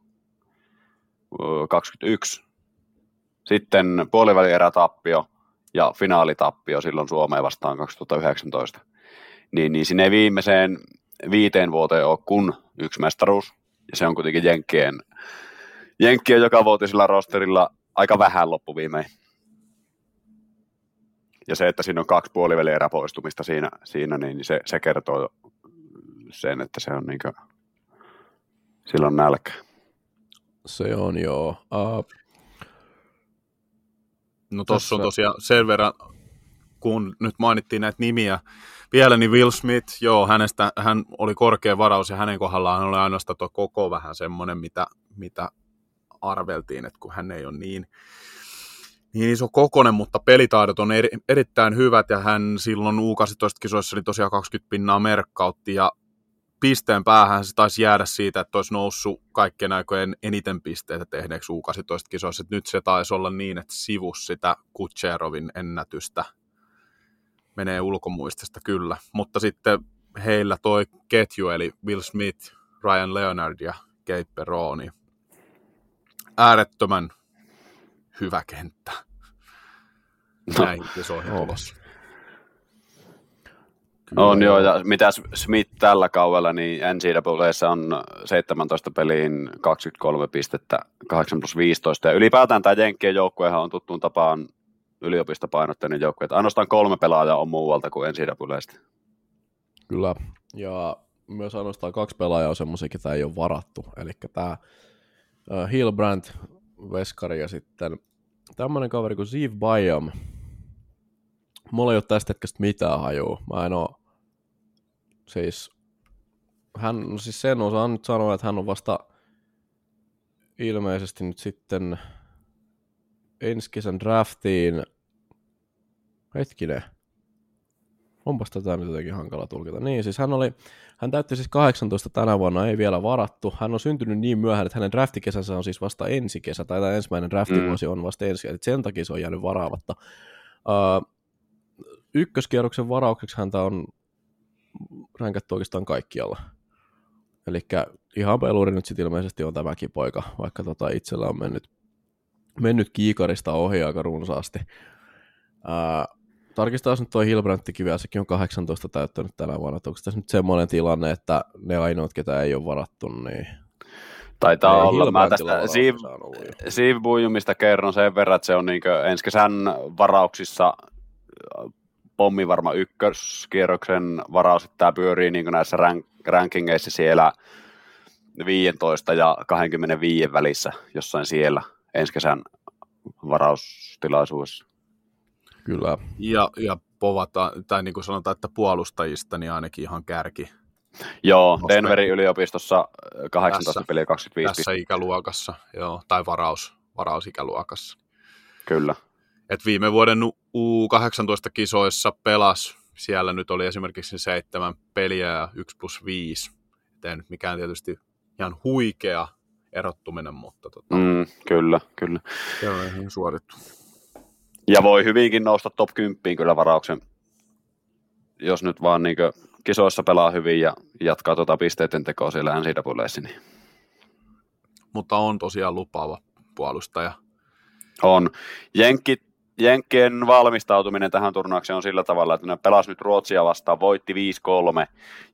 21, sitten puoliväli tappio ja finaalitappio silloin Suomeen vastaan 2019. Niin, niin sinne ei viimeiseen viiteen vuoteen ole kun yksi mestaruus, ja se on kuitenkin Jenkkien, Jenkkien joka vuotisilla rosterilla aika vähän loppuviimein. Ja se, että siinä on kaksi puolivälierä poistumista siinä, siinä niin se, se kertoo sen, että se on niinkö, silloin nälkä. Se on joo. Uh, no tuossa on tosiaan sen verran, kun nyt mainittiin näitä nimiä. Vielä, niin Will Smith, joo, hänestä, hän oli korkea varaus ja hänen kohdallaan oli ainoastaan tuo koko vähän semmoinen, mitä, mitä arveltiin, että kun hän ei ole niin, niin iso kokonen, mutta pelitaidot on eri, erittäin hyvät ja hän silloin U18-kisoissa niin tosiaan 20 pinnaa merkkautti ja pisteen päähän se taisi jäädä siitä, että olisi noussut kaikkien aikojen eniten pisteitä tehneeksi U18-kisoissa. Nyt se taisi olla niin, että sivus sitä Kutcherovin ennätystä menee ulkomuistista kyllä. Mutta sitten heillä toi ketju, eli Will Smith, Ryan Leonard ja Kate Peroni. Äärettömän hyvä kenttä. Näin kisoihin tulossa. On joo, ja mitä Smith tällä kaudella, niin NCAAssa on 17 peliin 23 pistettä, 8 plus 15, ja ylipäätään tämä Jenkkien joukkuehan on tuttuun tapaan yliopistopainotteinen joukkue, että ainoastaan kolme pelaajaa on muualta kuin NCAAsta. Kyllä, ja myös ainoastaan kaksi pelaajaa on semmoisia, ketä ei ole varattu, eli tämä Hillbrand, Veskari ja sitten tämmöinen kaveri kuin Ziv Bayam. Mulla ei ole tästä hetkestä mitään hajua. Mä en oo siis, hän, no siis sen osaan nyt sanoa, että hän on vasta ilmeisesti nyt sitten ensi kesän draftiin, hetkinen, onpas tätä nyt jotenkin hankala tulkita. Niin, siis hän oli, hän täytti siis 18 tänä vuonna, ei vielä varattu. Hän on syntynyt niin myöhään, että hänen draftikesänsä on siis vasta ensi kesä, tai tämä ensimmäinen draftivuosi mm. on vasta ensi, eli sen takia se on jäänyt varaamatta. Uh, ykköskierroksen varaukseksi häntä on ränkätty oikeastaan kaikkialla. Eli ihan peluri nyt sitten ilmeisesti on tämäkin poika, vaikka tota itsellä on mennyt, mennyt kiikarista ohi aika runsaasti. Ää, tarkistaa nyt toi Hilbrandtikin vielä, sekin on 18 täyttänyt tänä vuonna. Onko tässä nyt semmoinen tilanne, että ne ainoat, ketä ei ole varattu, niin Taitaa ei, olla. Mä tästä Siv, Bujumista kerron sen verran, että se on niin ensi kesän varauksissa pommi varma ykköskierroksen varaus, että tämä pyörii niin näissä rank- rankingeissa siellä 15 ja 25 välissä jossain siellä ensi kesän varaustilaisuudessa. Kyllä. Ja, ja povata, tai niin kuin sanotaan, että puolustajista niin ainakin ihan kärki. Joo, Denverin yliopistossa 18 tässä, peliä 25 Tässä ikäluokassa, joo, tai varaus, varausikäluokassa. Kyllä. Et viime vuoden U18-kisoissa pelas, siellä nyt oli esimerkiksi seitsemän peliä ja 1 plus 5. Ei nyt mikään tietysti ihan huikea erottuminen, mutta tota, mm, kyllä, kyllä. Se on ihan suorittu. Ja voi hyvinkin nousta top 10 kyllä varauksen, jos nyt vaan niin kisoissa pelaa hyvin ja jatkaa tuota pisteiden tekoa siellä NCAAssa. Niin. Mutta on tosiaan lupaava puolustaja. On. Jenkit Jenkkien valmistautuminen tähän turnaukseen on sillä tavalla, että ne pelasi nyt Ruotsia vastaan, voitti 5-3,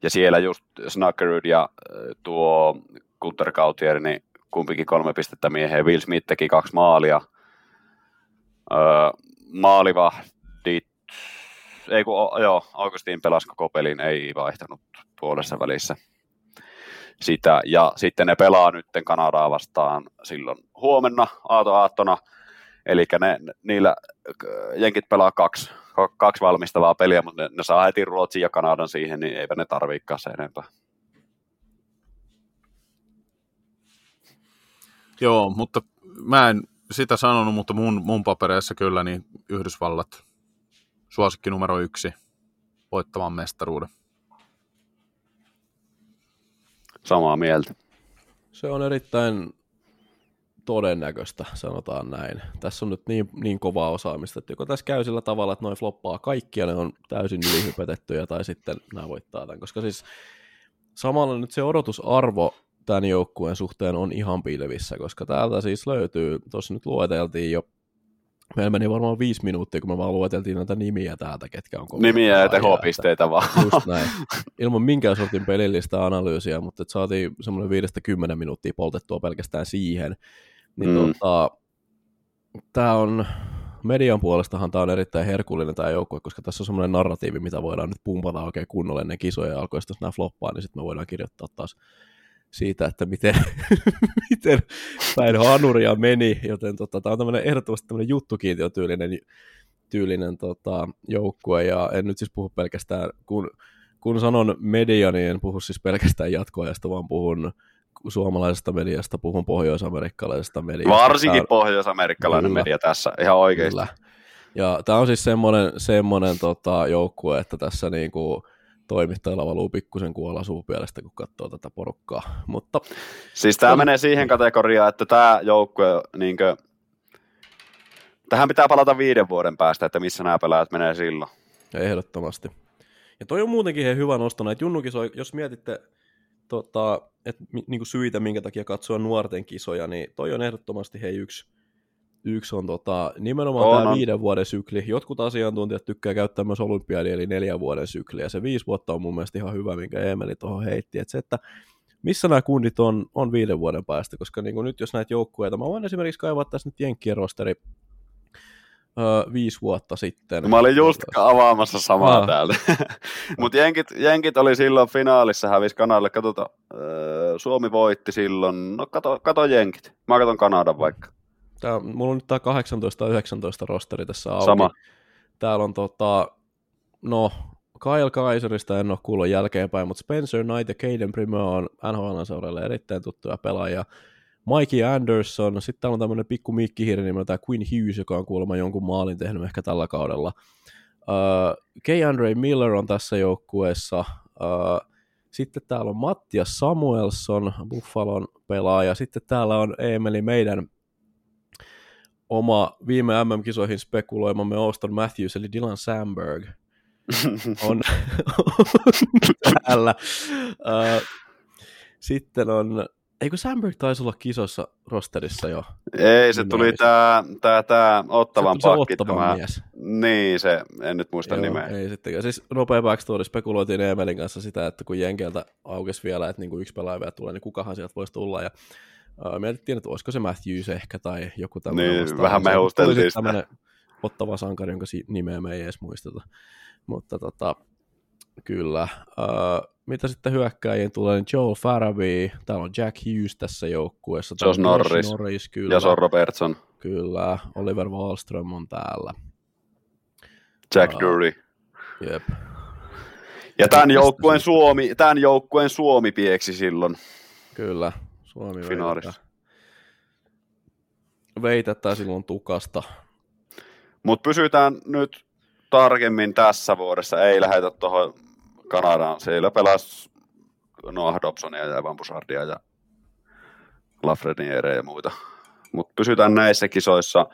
ja siellä just Snackerud ja äh, tuo Gunter Kautier, niin kumpikin kolme pistettä mieheen. Will Smith teki kaksi maalia. Öö, maalivahdit, ei kun, joo, Augustin pelasi koko pelin, ei vaihtanut puolessa välissä sitä. Ja sitten ne pelaa nyt Kanadaa vastaan silloin huomenna, aato aattona, Eli ne, niillä jenkit pelaa kaksi, kaksi valmistavaa peliä, mutta ne, ne saa heti Ruotsin ja Kanadan siihen, niin eipä ne tarviikaan se enempää. Joo, mutta mä en sitä sanonut, mutta mun, mun papereissa kyllä niin Yhdysvallat suosikki numero yksi voittamaan mestaruuden. Samaa mieltä. Se on erittäin todennäköistä, sanotaan näin. Tässä on nyt niin, niin kovaa osaamista, että joko tässä käy sillä tavalla, että noin floppaa kaikki ja ne on täysin ylihypetettyjä, tai sitten nämä voittaa tämän. Koska siis samalla nyt se odotusarvo tämän joukkueen suhteen on ihan pilvissä, koska täältä siis löytyy, tuossa nyt lueteltiin jo Meillä meni varmaan viisi minuuttia, kun me vaan lueteltiin näitä nimiä täältä, ketkä on Nimiä ja tehopisteitä vaan. Just näin. <laughs> Ilman minkään sortin pelillistä analyysiä, mutta saatiin semmoinen viidestä kymmenen minuuttia poltettua pelkästään siihen. Niin mm. tota, tämä on, median puolestahan tämä on erittäin herkullinen tämä joukkue, koska tässä on semmoinen narratiivi, mitä voidaan nyt pumpata oikein kunnolla ennen kisoja ja alkoi, jos nämä floppaa, niin sitten me voidaan kirjoittaa taas siitä, että miten, <laughs> miten päin hanuria meni, joten tota, tämä on tämmöinen ehdottomasti tämmöinen juttukiintiotyylinen tyylinen tota, joukkue, ja en nyt siis puhu pelkästään, kun, kun sanon media, niin en puhu siis pelkästään jatkoajasta, vaan puhun suomalaisesta mediasta, puhun pohjoisamerikkalaisesta mediasta. Varsinkin pohjoisamerikkalainen Kyllä. media tässä, ihan oikeasti. Kyllä. Ja tämä on siis semmoinen, semmoinen tota, joukkue, että tässä niinku, toimittajalla valuu pikkusen kuolla suupielestä, kun katsoo tätä porukkaa. Mutta, siis tämä menee siihen kategoriaan, että tämä joukkue, niin kuin, tähän pitää palata viiden vuoden päästä, että missä nämä pelaajat menee silloin. Ehdottomasti. Ja toi on muutenkin he hyvä nosto näitä junnukisoja, jos mietitte tota, et, niin kuin syitä, minkä takia katsoa nuorten kisoja, niin toi on ehdottomasti hei yksi, yksi on tota, nimenomaan on, tämä viiden vuoden sykli. Jotkut asiantuntijat tykkää käyttää myös olympiadi, eli neljän vuoden sykli, ja se viisi vuotta on mun mielestä ihan hyvä, minkä Emeli tuohon heitti. Et se, että missä nämä kundit on, on viiden vuoden päästä, koska niin nyt jos näitä joukkueita, mä voin esimerkiksi kaivaa tässä nyt Jenkkien rosteri öö, viisi vuotta sitten. Mä olin just avaamassa samaa ah. täältä. <laughs> Mutta jenkit, jenkit oli silloin finaalissa, hävisi Kanadalle. Katota, öö, Suomi voitti silloin. No kato, kato jenkit. Mä katon Kanadan vaikka. Tää, mulla on nyt tää 18-19 rosteri tässä auki. Sama. Täällä on tota, no, Kyle Kaiserista en ole kuullut jälkeenpäin, mutta Spencer Knight ja Caden Primo on NHL-seuralle erittäin tuttuja pelaajia. Mikey Anderson, sitten täällä on tämmöinen pikku mikkihiiri nimeltä Quinn Hughes, joka on kuulemma jonkun maalin tehnyt ehkä tällä kaudella. Uh, K. Andre Miller on tässä joukkueessa. Uh, sitten täällä on Mattias Samuelson, Buffalon pelaaja. Sitten täällä on Emeli meidän oma viime MM-kisoihin spekuloimamme Auston Matthews, eli Dylan Sandberg. on, <laughs> on täällä. Uh, sitten on Eikö Sandberg taisi olla kisossa rosterissa jo? Ei, se tuli tämä tää, tää Ottavan se pakki. Ottavan tämä, mies. Niin, se, en nyt muista Joo, nimeä. Ei sittenkään. Siis nopea backstory, spekuloitiin Emelin kanssa sitä, että kun Jenkeltä aukesi vielä, että niinku yksi pelaaja vielä tulee, niin kukahan sieltä voisi tulla. Ja uh, mietittiin, että olisiko se Matthews ehkä tai joku tämmöinen. Niin, vastaan. vähän mehusteltiin sitä. Ottava sankari, jonka nimeä me ei edes muisteta. Mutta tota, kyllä. Uh, mitä sitten hyökkääjiin tulee, niin Joel Farabee, täällä on Jack Hughes tässä joukkueessa. Josh Norris, Norris kyllä. ja Son Robertson. Kyllä, Oliver Wallström on täällä. Jack uh, Drury. Jep. Ja tämän joukkueen, Suomi, tämän joukkueen Suomi pieksi silloin. Kyllä, Suomi Finaalissa. Veitetään silloin tukasta. Mutta pysytään nyt tarkemmin tässä vuodessa. Ei lähetä tuohon Kanadaan. Siellä pelasi Noah Dobsonia ja Evan Busardia ja Lafreniere ja muita. Mutta pysytään näissä kisoissa.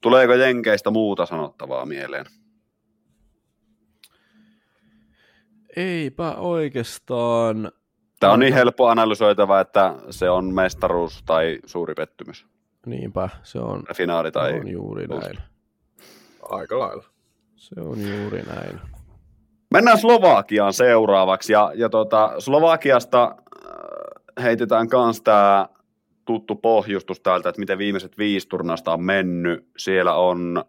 Tuleeko Jenkeistä muuta sanottavaa mieleen? Eipä oikeastaan. Tämä on niin helppo analysoitava, että se on mestaruus tai suuri pettymys. Niinpä, se on, Finaali tai se on juuri näin. Aika lailla. Se on juuri näin. Mennään Slovakiaan seuraavaksi. Ja, ja tota, Slovakiasta äh, heitetään myös tämä tuttu pohjustus täältä, että miten viimeiset viisi turnausta on mennyt. Siellä on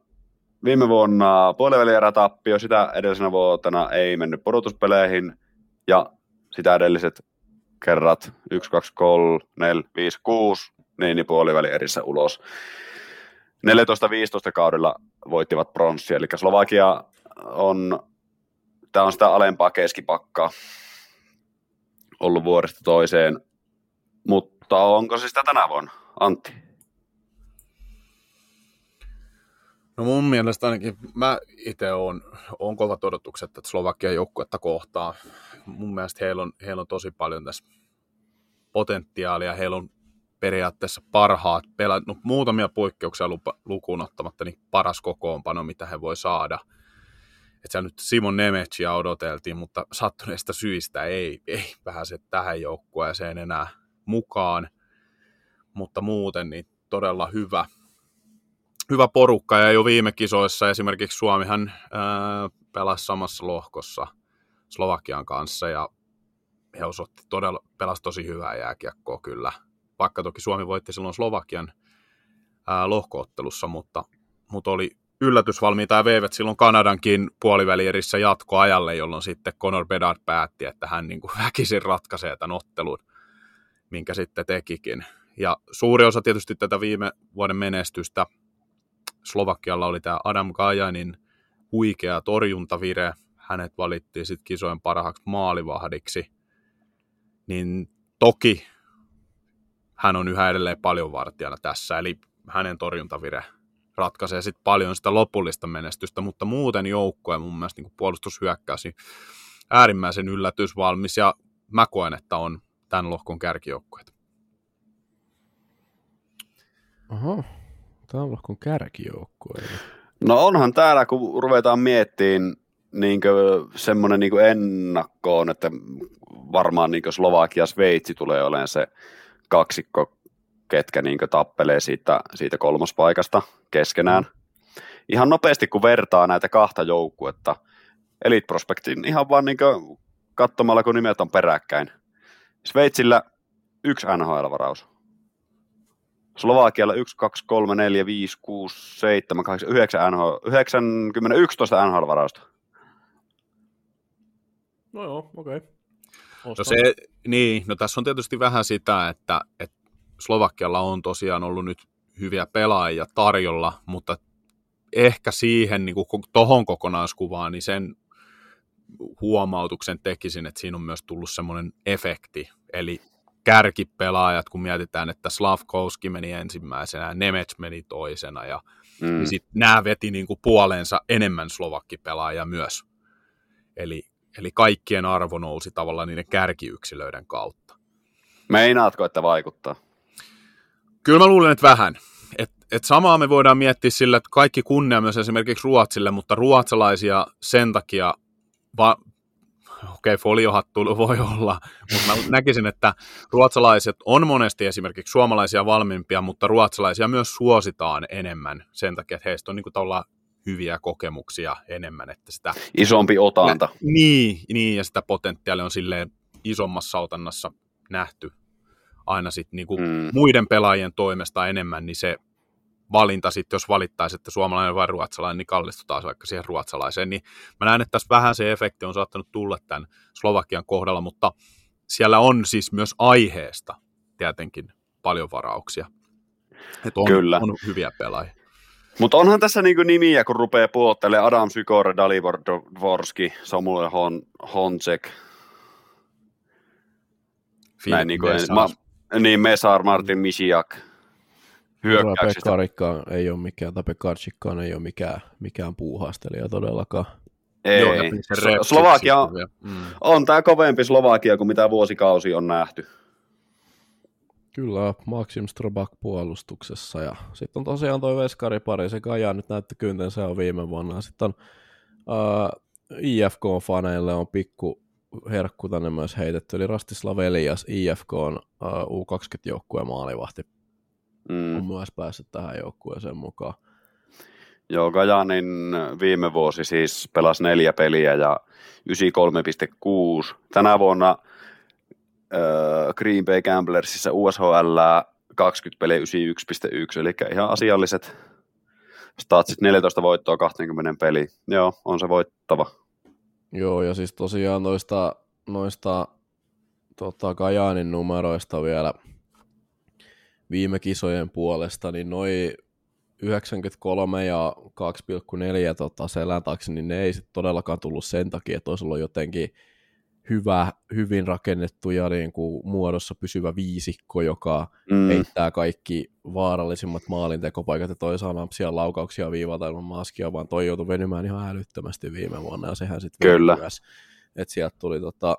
viime vuonna puolivälierätappio, sitä edellisenä vuotena ei mennyt pudotuspeleihin, ja sitä edelliset kerrat 1, 2, 3, 4, 5, 6, niin, niin puolivälierissä ulos. 14-15 kaudella voittivat pronssia, eli Slovakia on tämä on sitä alempaa keskipakkaa ollut vuodesta toiseen. Mutta onko se sitä tänä vuonna, Antti? No mun mielestä ainakin mä itse olen, on kovat odotukset, että Slovakian joukkuetta kohtaa. Mun mielestä heillä on, heillä on tosi paljon tässä potentiaalia. Heillä on periaatteessa parhaat pelaat, no muutamia poikkeuksia lukuun ottamatta, niin paras kokoonpano, mitä he voi saada – että nyt Simon Nemetsiä odoteltiin, mutta sattuneista syistä ei, ei pääse tähän joukkueeseen enää mukaan. Mutta muuten niin todella hyvä, hyvä porukka ja jo viime kisoissa esimerkiksi Suomihan ää, pelasi samassa lohkossa Slovakian kanssa ja he osoitti todella, pelasi tosi hyvää jääkiekkoa kyllä. Vaikka toki Suomi voitti silloin Slovakian ää, lohkoottelussa, mutta, mutta oli yllätysvalmiita ja veivät silloin Kanadankin puolivälierissä jatkoajalle, jolloin sitten Conor Bedard päätti, että hän niin kuin <laughs> väkisin ratkaisee tämän ottelun, minkä sitten tekikin. Ja suuri osa tietysti tätä viime vuoden menestystä Slovakialla oli tämä Adam Gajanin huikea torjuntavire. Hänet valittiin sitten kisojen parhaaksi maalivahdiksi. Niin toki hän on yhä edelleen paljon vartijana tässä, eli hänen torjuntavire ratkaisee sit paljon sitä lopullista menestystä, mutta muuten joukkoja mun mielestä niin puolustushyökkäys, niin äärimmäisen yllätysvalmis ja mä koen, että on tämän lohkon kärkijoukkueet. Aha, tämä on lohkon kärkijoukkue. No onhan täällä, kun ruvetaan miettimään niin semmoinen niin ennakkoon, että varmaan niin Slovakia Sveitsi tulee olemaan se kaksikko, ketkä niin tappelee siitä, siitä kolmospaikasta keskenään. Ihan nopeasti, kun vertaa näitä kahta joukkuetta, Elite Prospectin ihan vaan niin katsomalla, kun nimet on peräkkäin. Sveitsillä yksi NHL-varaus. Slovakialla 1, 2, 3, 4, 5, 6, 7, 8, 9, NHL, 9, 11 NHL-varausta. No joo, okei. Okay. No, se, niin, no tässä on tietysti vähän sitä, että, että Slovakialla on tosiaan ollut nyt hyviä pelaajia tarjolla, mutta ehkä siihen niin kuin tohon kokonaiskuvaan, niin sen huomautuksen tekisin, että siinä on myös tullut semmoinen efekti, eli kärkipelaajat, kun mietitään, että Slavkowski meni ensimmäisenä ja Nemec meni toisena, ja mm. niin sit nämä veti niin kuin puoleensa enemmän slovakkipelaajia myös. Eli, eli kaikkien arvo nousi tavallaan niiden kärkiyksilöiden kautta. Meinaatko, että vaikuttaa? Kyllä mä luulen, että vähän. Et, et samaa me voidaan miettiä sillä, että kaikki kunnia myös esimerkiksi Ruotsille, mutta ruotsalaisia sen takia va- okei, okay, foliohattu voi olla, mutta mä näkisin, että ruotsalaiset on monesti esimerkiksi suomalaisia valmiimpia, mutta ruotsalaisia myös suositaan enemmän sen takia, että heistä on niin kuin hyviä kokemuksia enemmän. Että sitä, Isompi otanta. Nä, niin, niin, ja sitä potentiaalia on silleen isommassa otannassa nähty aina sit niin kuin mm. muiden pelaajien toimesta enemmän, niin se valinta sitten, jos valittaisi, että suomalainen vai ruotsalainen, niin kallistutaan vaikka siihen ruotsalaiseen. Niin mä näen, että tässä vähän se efekti on saattanut tulla tämän Slovakian kohdalla, mutta siellä on siis myös aiheesta tietenkin paljon varauksia. Että on, Kyllä. on hyviä pelaajia. Mutta onhan tässä niinku nimiä, kun rupeaa puottelemaan Adam Sykore, Dalibor Dvorski, Samuel Hon, Honzek. Näin niinku, ma, niin Mesar, Martin Misiak, hyökkäyksistä. Pekarikkaan ei ole mikään, tai Pekarchikkaan ei ole mikään, mikään puuhastelija todellakaan. Ei, Joo, Slovakia on, mm. on tämä kovempi Slovakia kuin mitä vuosikausi on nähty. Kyllä, Maxim Strobak puolustuksessa ja sitten on tosiaan toi veskaripari, se Kaja nyt näytti kyntensä on viime vuonna. Sitten on uh, IFK-faneille on pikku herkku tänne myös heitetty, eli Rastislav Elias, IFK on uh, U20-joukkueen maalivahti mm. on myös päässyt tähän joukkueeseen mukaan. Joo, Kajanin viime vuosi siis pelasi neljä peliä ja 93,6. Tänä vuonna äh, Green Bay Gamblersissa USHL 20 peliä 91,1, eli ihan asialliset statsit 14 voittoa 20 peliä. Joo, on se voittava. Joo, ja siis tosiaan noista, noista tota, Kajaanin numeroista vielä – viime kisojen puolesta, niin noin 93 ja 2,4 tota, selän taakse, niin ne ei sitten todellakaan tullut sen takia, että olisi ollut jotenkin hyvä, hyvin rakennettu ja niin kuin muodossa pysyvä viisikko, joka mm. heittää kaikki vaarallisimmat maalintekopaikat ja toi saa nampsia laukauksia viivalta ilman maskia, vaan toi joutui venymään ihan älyttömästi viime vuonna ja sehän sitten Kyllä. Myös, että sieltä tuli tota,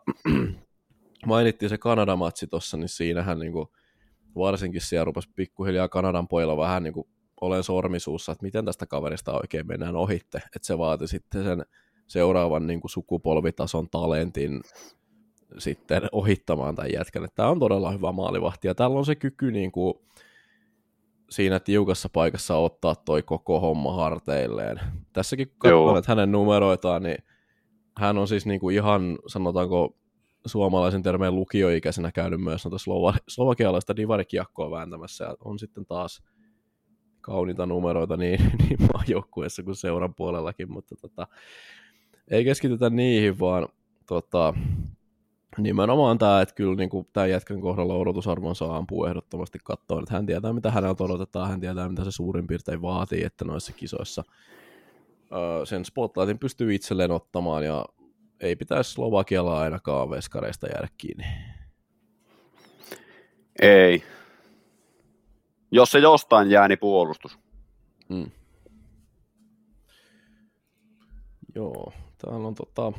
<clears throat> mainittiin se Kanada-matsi tuossa, niin siinähän niin kuin, varsinkin siellä rupesi pikkuhiljaa Kanadan pojilla vähän niin kuin olen sormisuussa, että miten tästä kaverista oikein mennään ohitte, että se vaati sitten sen seuraavan niin kuin sukupolvitason talentin sitten ohittamaan tämän jätkän. Tämä on todella hyvä maalivahti ja täällä on se kyky niin kuin siinä tiukassa paikassa ottaa toi koko homma harteilleen. Tässäkin katsotaan, että hänen numeroitaan, niin hän on siis niin kuin ihan, sanotaanko, suomalaisen termeen lukioikäisenä käynyt myös noita slova- slovakialaista divarikiekkoa vääntämässä ja on sitten taas kauniita numeroita niin, <laughs> niin maajoukkueessa kuin seuran puolellakin, mutta tota, ei keskitytä niihin, vaan tota, nimenomaan tämä, että kyllä niin kuin, tämän jätkän kohdalla odotusarvonsa ampuu ehdottomasti kattoon, että hän tietää, mitä häneltä odotetaan, hän tietää, mitä se suurin piirtein vaatii, että noissa kisoissa öö, sen spotlightin pystyy itselleen ottamaan ja ei pitäisi Slovakialla ainakaan veskareista jäädä kiinni. Ei. Jos se jostain jää, niin puolustus. Mm. Joo, täällä on tota...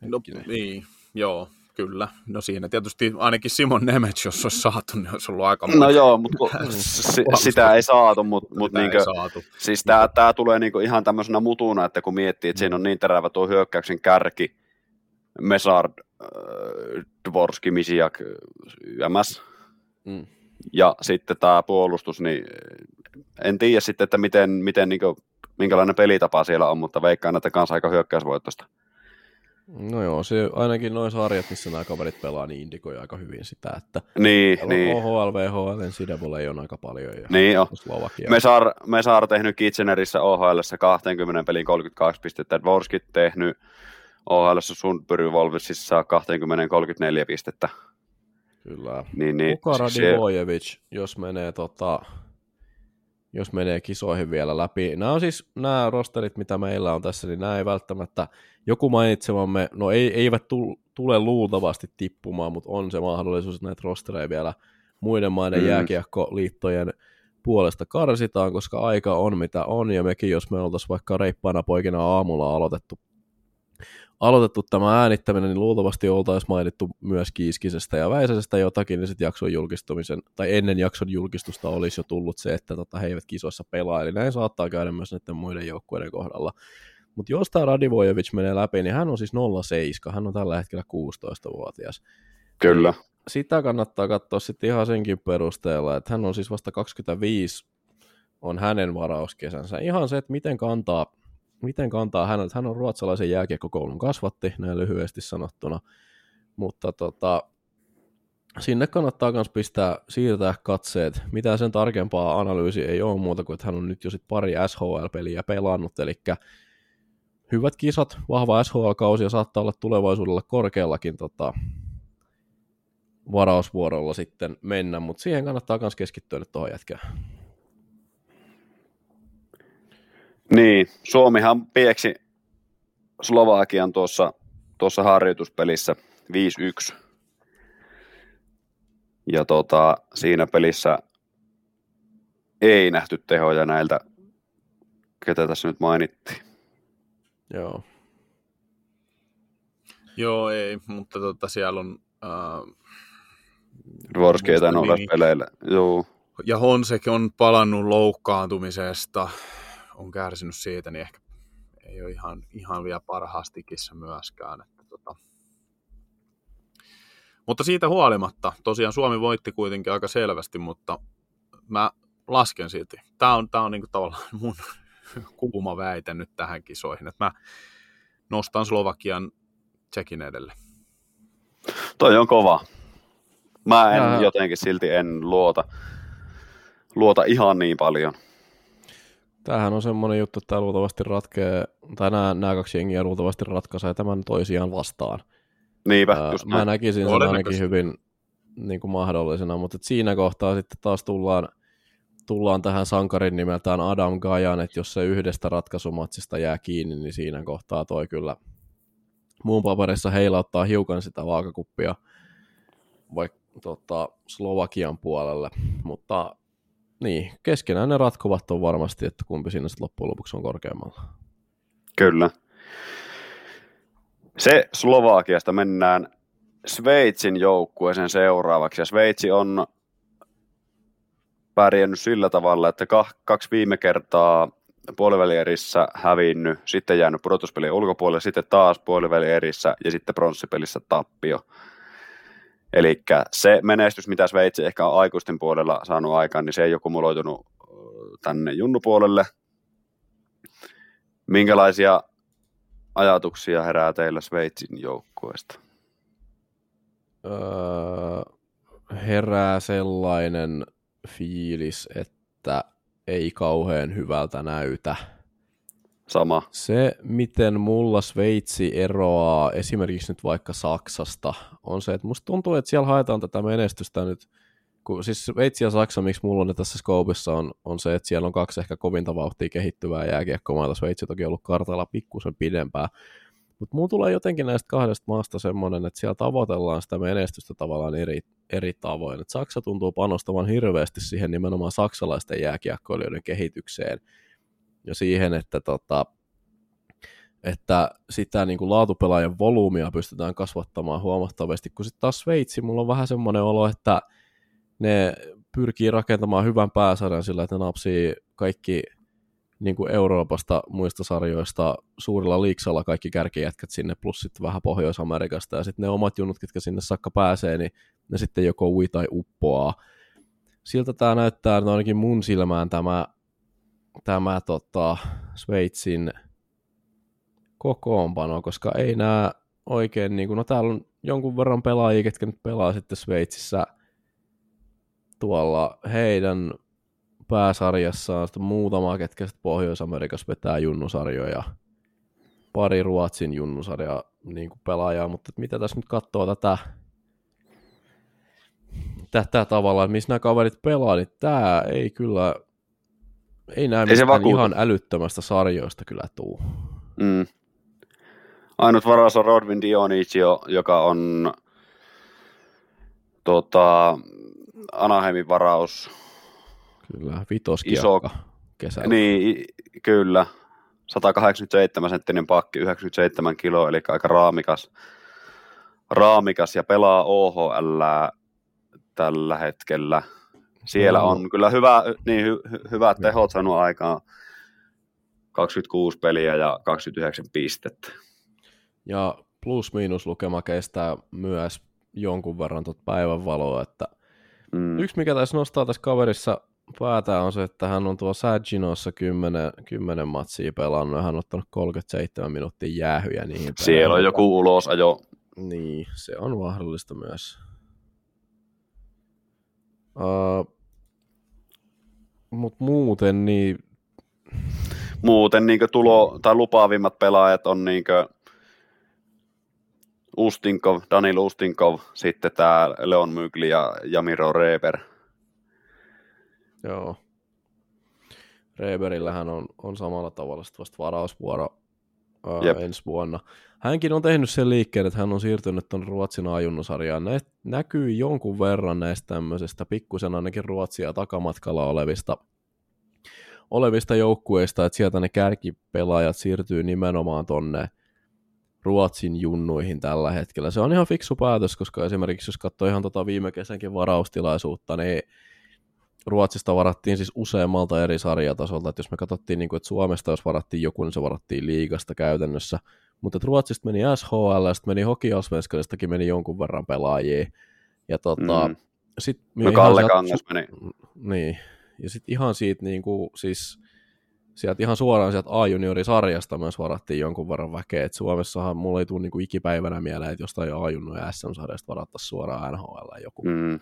No, niin, joo, kyllä. No siinä tietysti ainakin Simon Nemec, jos olisi saatu, niin olisi ollut aika No joo, mutta <laughs> s- sitä ei saatu, mutta mut niinkö, saatu. siis tämä tää tulee niinku ihan tämmöisenä mutuna, että kun miettii, että siinä on niin terävä tuo hyökkäyksen kärki, Mesard, äh, Dvorski, Misiak, YMS, Mm. ja sitten tämä puolustus, niin en tiedä sitten, että miten, miten niinku, minkälainen pelitapa siellä on, mutta veikkaan, että kanssa aika hyökkäysvoittoista. No joo, se ainakin noin sarjat, missä nämä kaverit pelaa, niin indikoi aika hyvin sitä, että Niin, niin. OHL, VHL, NCAA on aika paljon. Ja Niin on. Slovakia. Mesar, Mesar tehnyt Kitchenerissä OHL 20 pelin 32 pistettä, Dvorskit tehnyt OHL Sundby Wolvesissa 20 34 pistettä. Kyllä. Niin, niin, Kuka se- Radivojevic, jos menee, tota, jos menee kisoihin vielä läpi. Nämä on siis nämä rosterit, mitä meillä on tässä, niin nämä ei välttämättä, joku mainitsemamme, no ei, eivät tul, tule luultavasti tippumaan, mutta on se mahdollisuus, että näitä rostereja vielä muiden maiden Mm. mm. jääkiekkoliittojen puolesta karsitaan, koska aika on mitä on, ja mekin, jos me oltaisiin vaikka reippaana poikina aamulla aloitettu aloitettu tämä äänittäminen, niin luultavasti oltaisiin mainittu myös Kiiskisestä ja Väisäsestä jotakin, niin sitten jakson julkistumisen, tai ennen jakson julkistusta olisi jo tullut se, että tota, he eivät kisoissa pelaa, eli näin saattaa käydä myös näiden muiden joukkueiden kohdalla. Mutta jos tämä Radivojevic menee läpi, niin hän on siis 07, hän on tällä hetkellä 16-vuotias. Kyllä. Sitä kannattaa katsoa sitten ihan senkin perusteella, että hän on siis vasta 25, on hänen varauskesänsä. Ihan se, että miten kantaa miten kantaa häneltä. Hän on ruotsalaisen jääkiekkokoulun kasvatti, näin lyhyesti sanottuna. Mutta tota, sinne kannattaa myös pistää, siirtää katseet. Mitään sen tarkempaa analyysi ei ole muuta kuin, että hän on nyt jo sit pari SHL-peliä pelannut, eli hyvät kisat, vahva SHL-kausi ja saattaa olla tulevaisuudella korkeallakin tota, varausvuorolla sitten mennä, mutta siihen kannattaa myös keskittyä nyt tuohon jätkään. Niin, Suomihan pieksi Slovakian tuossa, tuossa harjoituspelissä 5-1. Ja tota, siinä pelissä ei nähty tehoja näiltä, ketä tässä nyt mainittiin. Joo. Joo, ei, mutta tota, siellä on... Äh, Dvorski ei tainnut olla Niin. peleillä. Joo. ja Honsek on palannut loukkaantumisesta, on kärsinyt siitä, niin ehkä ei ole ihan, ihan vielä parhaasti kissä myöskään. Että tota. Mutta siitä huolimatta, tosiaan Suomi voitti kuitenkin aika selvästi, mutta mä lasken silti. Tämä on, tää on niinku tavallaan mun <laughs> kuuma väite nyt tähän kisoihin, että mä nostan Slovakian Tsekin edelle. Toi on kova. Mä en Jaa. jotenkin silti en luota, luota ihan niin paljon. Tämähän on semmoinen juttu, että tämä luultavasti ratkee, tai nämä, nämä kaksi jengiä luultavasti ratkaisee tämän toisiaan vastaan. Niinpä, Ää, just mä näkisin sen ainakin hyvin niin kuin mahdollisena, mutta siinä kohtaa sitten taas tullaan, tullaan tähän sankarin nimeltään Adam Gajan, että jos se yhdestä ratkaisumatsista jää kiinni, niin siinä kohtaa toi kyllä muun paperissa heilauttaa hiukan sitä vaakakuppia vaikka tota, Slovakian puolelle, mutta niin, keskenään ne ratkovat on varmasti, että kumpi siinä sitten loppujen lopuksi on korkeammalla. Kyllä. Se Slovakiasta mennään Sveitsin joukkueeseen seuraavaksi. Ja Sveitsi on pärjännyt sillä tavalla, että kaksi viime kertaa puolivälierissä hävinnyt, sitten jäänyt pudotuspelien ulkopuolelle, sitten taas puolivälierissä ja sitten pronssipelissä tappio. Eli se menestys, mitä Sveitsi ehkä on aikuisten puolella saanut aikaan, niin se ei ole kumuloitunut tänne junnupuolelle. Minkälaisia ajatuksia herää teillä Sveitsin joukkueesta? öö, herää sellainen fiilis, että ei kauhean hyvältä näytä. Sama. Se, miten mulla Sveitsi eroaa esimerkiksi nyt vaikka Saksasta, on se, että musta tuntuu, että siellä haetaan tätä menestystä nyt, kun siis Sveitsi ja Saksa, miksi mulla on ne tässä skoopissa, on, on se, että siellä on kaksi ehkä kovinta vauhtia kehittyvää jääkiekkomaata. Sveitsi toki on ollut kartalla pikkusen pidempään. Mutta mulla tulee jotenkin näistä kahdesta maasta semmoinen, että siellä tavoitellaan sitä menestystä tavallaan eri, eri tavoin. Et Saksa tuntuu panostavan hirveästi siihen nimenomaan saksalaisten jääkiekkoilijoiden kehitykseen ja siihen, että tota, että sitä niin kuin laatupelaajan volyymia pystytään kasvattamaan huomattavasti, kun sitten taas Sveitsi, mulla on vähän semmoinen olo, että ne pyrkii rakentamaan hyvän pääsarjan sillä, että ne napsii kaikki niin kuin Euroopasta muista sarjoista suurilla liiksalla kaikki kärkijätkät sinne, plus sitten vähän Pohjois-Amerikasta, ja sitten ne omat junut, ketkä sinne sakka pääsee, niin ne sitten joko ui tai uppoaa. Siltä tämä näyttää, no ainakin mun silmään tämä, tämä tota, Sveitsin kokoonpano, koska ei nämä oikein, niin kuin, no täällä on jonkun verran pelaajia, ketkä nyt pelaa sitten Sveitsissä tuolla heidän pääsarjassaan sitten muutama, ketkä sitten Pohjois-Amerikassa vetää junnusarjoja, pari Ruotsin junnusarja niin kuin pelaajaa, mutta mitä tässä nyt katsoo tätä, tätä tavalla, missä nämä kaverit pelaa, niin tämä ei kyllä, ei näe ei ihan älyttömästä sarjoista kyllä tuu. Mm. Ainut varaus on Rodvin Dionisio, joka on tota, Anaheimin varaus. Kyllä, vitoskiakka iso, kesällä. Niin, kyllä. 187 senttinen pakki, 97 kiloa, eli aika raamikas, raamikas ja pelaa OHL tällä hetkellä. Siellä on kyllä hyvä, niin hy, hyvät tehot saanut aikaan. 26 peliä ja 29 pistettä. Ja plus-miinus lukema kestää myös jonkun verran tuota päivänvaloa, että mm. yksi mikä tässä nostaa tässä kaverissa päätä on se, että hän on tuo Saginossa 10, 10 matsia pelannut ja hän on ottanut 37 minuuttia jäähyjä niihin. Siellä on joku ulosajo. Niin, se on mahdollista myös. Uh, Mutta muuten niin... Muuten niin tulo, tai lupaavimmat pelaajat on niin Ustinkov, Danil Ustinkov, sitten tämä Leon Mygli ja Jamiro Reber. Joo. Reberillähän on, on samalla tavalla sitten vasta varausvuoro ää, ensi vuonna. Hänkin on tehnyt sen liikkeen, että hän on siirtynyt tuon Ruotsin ajunnusarjaan. Ne näkyy jonkun verran näistä tämmöisestä pikkusen ainakin Ruotsia takamatkalla olevista, olevista joukkueista, että sieltä ne kärkipelaajat siirtyy nimenomaan tonne Ruotsin junnuihin tällä hetkellä. Se on ihan fiksu päätös, koska esimerkiksi jos katsoo ihan tota viime kesänkin varaustilaisuutta, niin Ruotsista varattiin siis useammalta eri sarjatasolta, että jos me katsottiin, niin kuin, että Suomesta jos varattiin joku, niin se varattiin liigasta käytännössä, mutta Ruotsista meni SHL, ja sitten meni Hokialsvenskalistakin meni jonkun verran pelaajia, ja tota, mm. sit no Kalle Kangas meni. Niin, ja sitten ihan siitä niin kuin, siis sieltä ihan suoraan sieltä A-juniorisarjasta myös varattiin jonkun verran väkeä, että Suomessahan mulla ei tule niin kuin ikipäivänä mieleen, että jostain A-junnu ja SM-sarjasta varattaisiin suoraan NHL joku. Mm.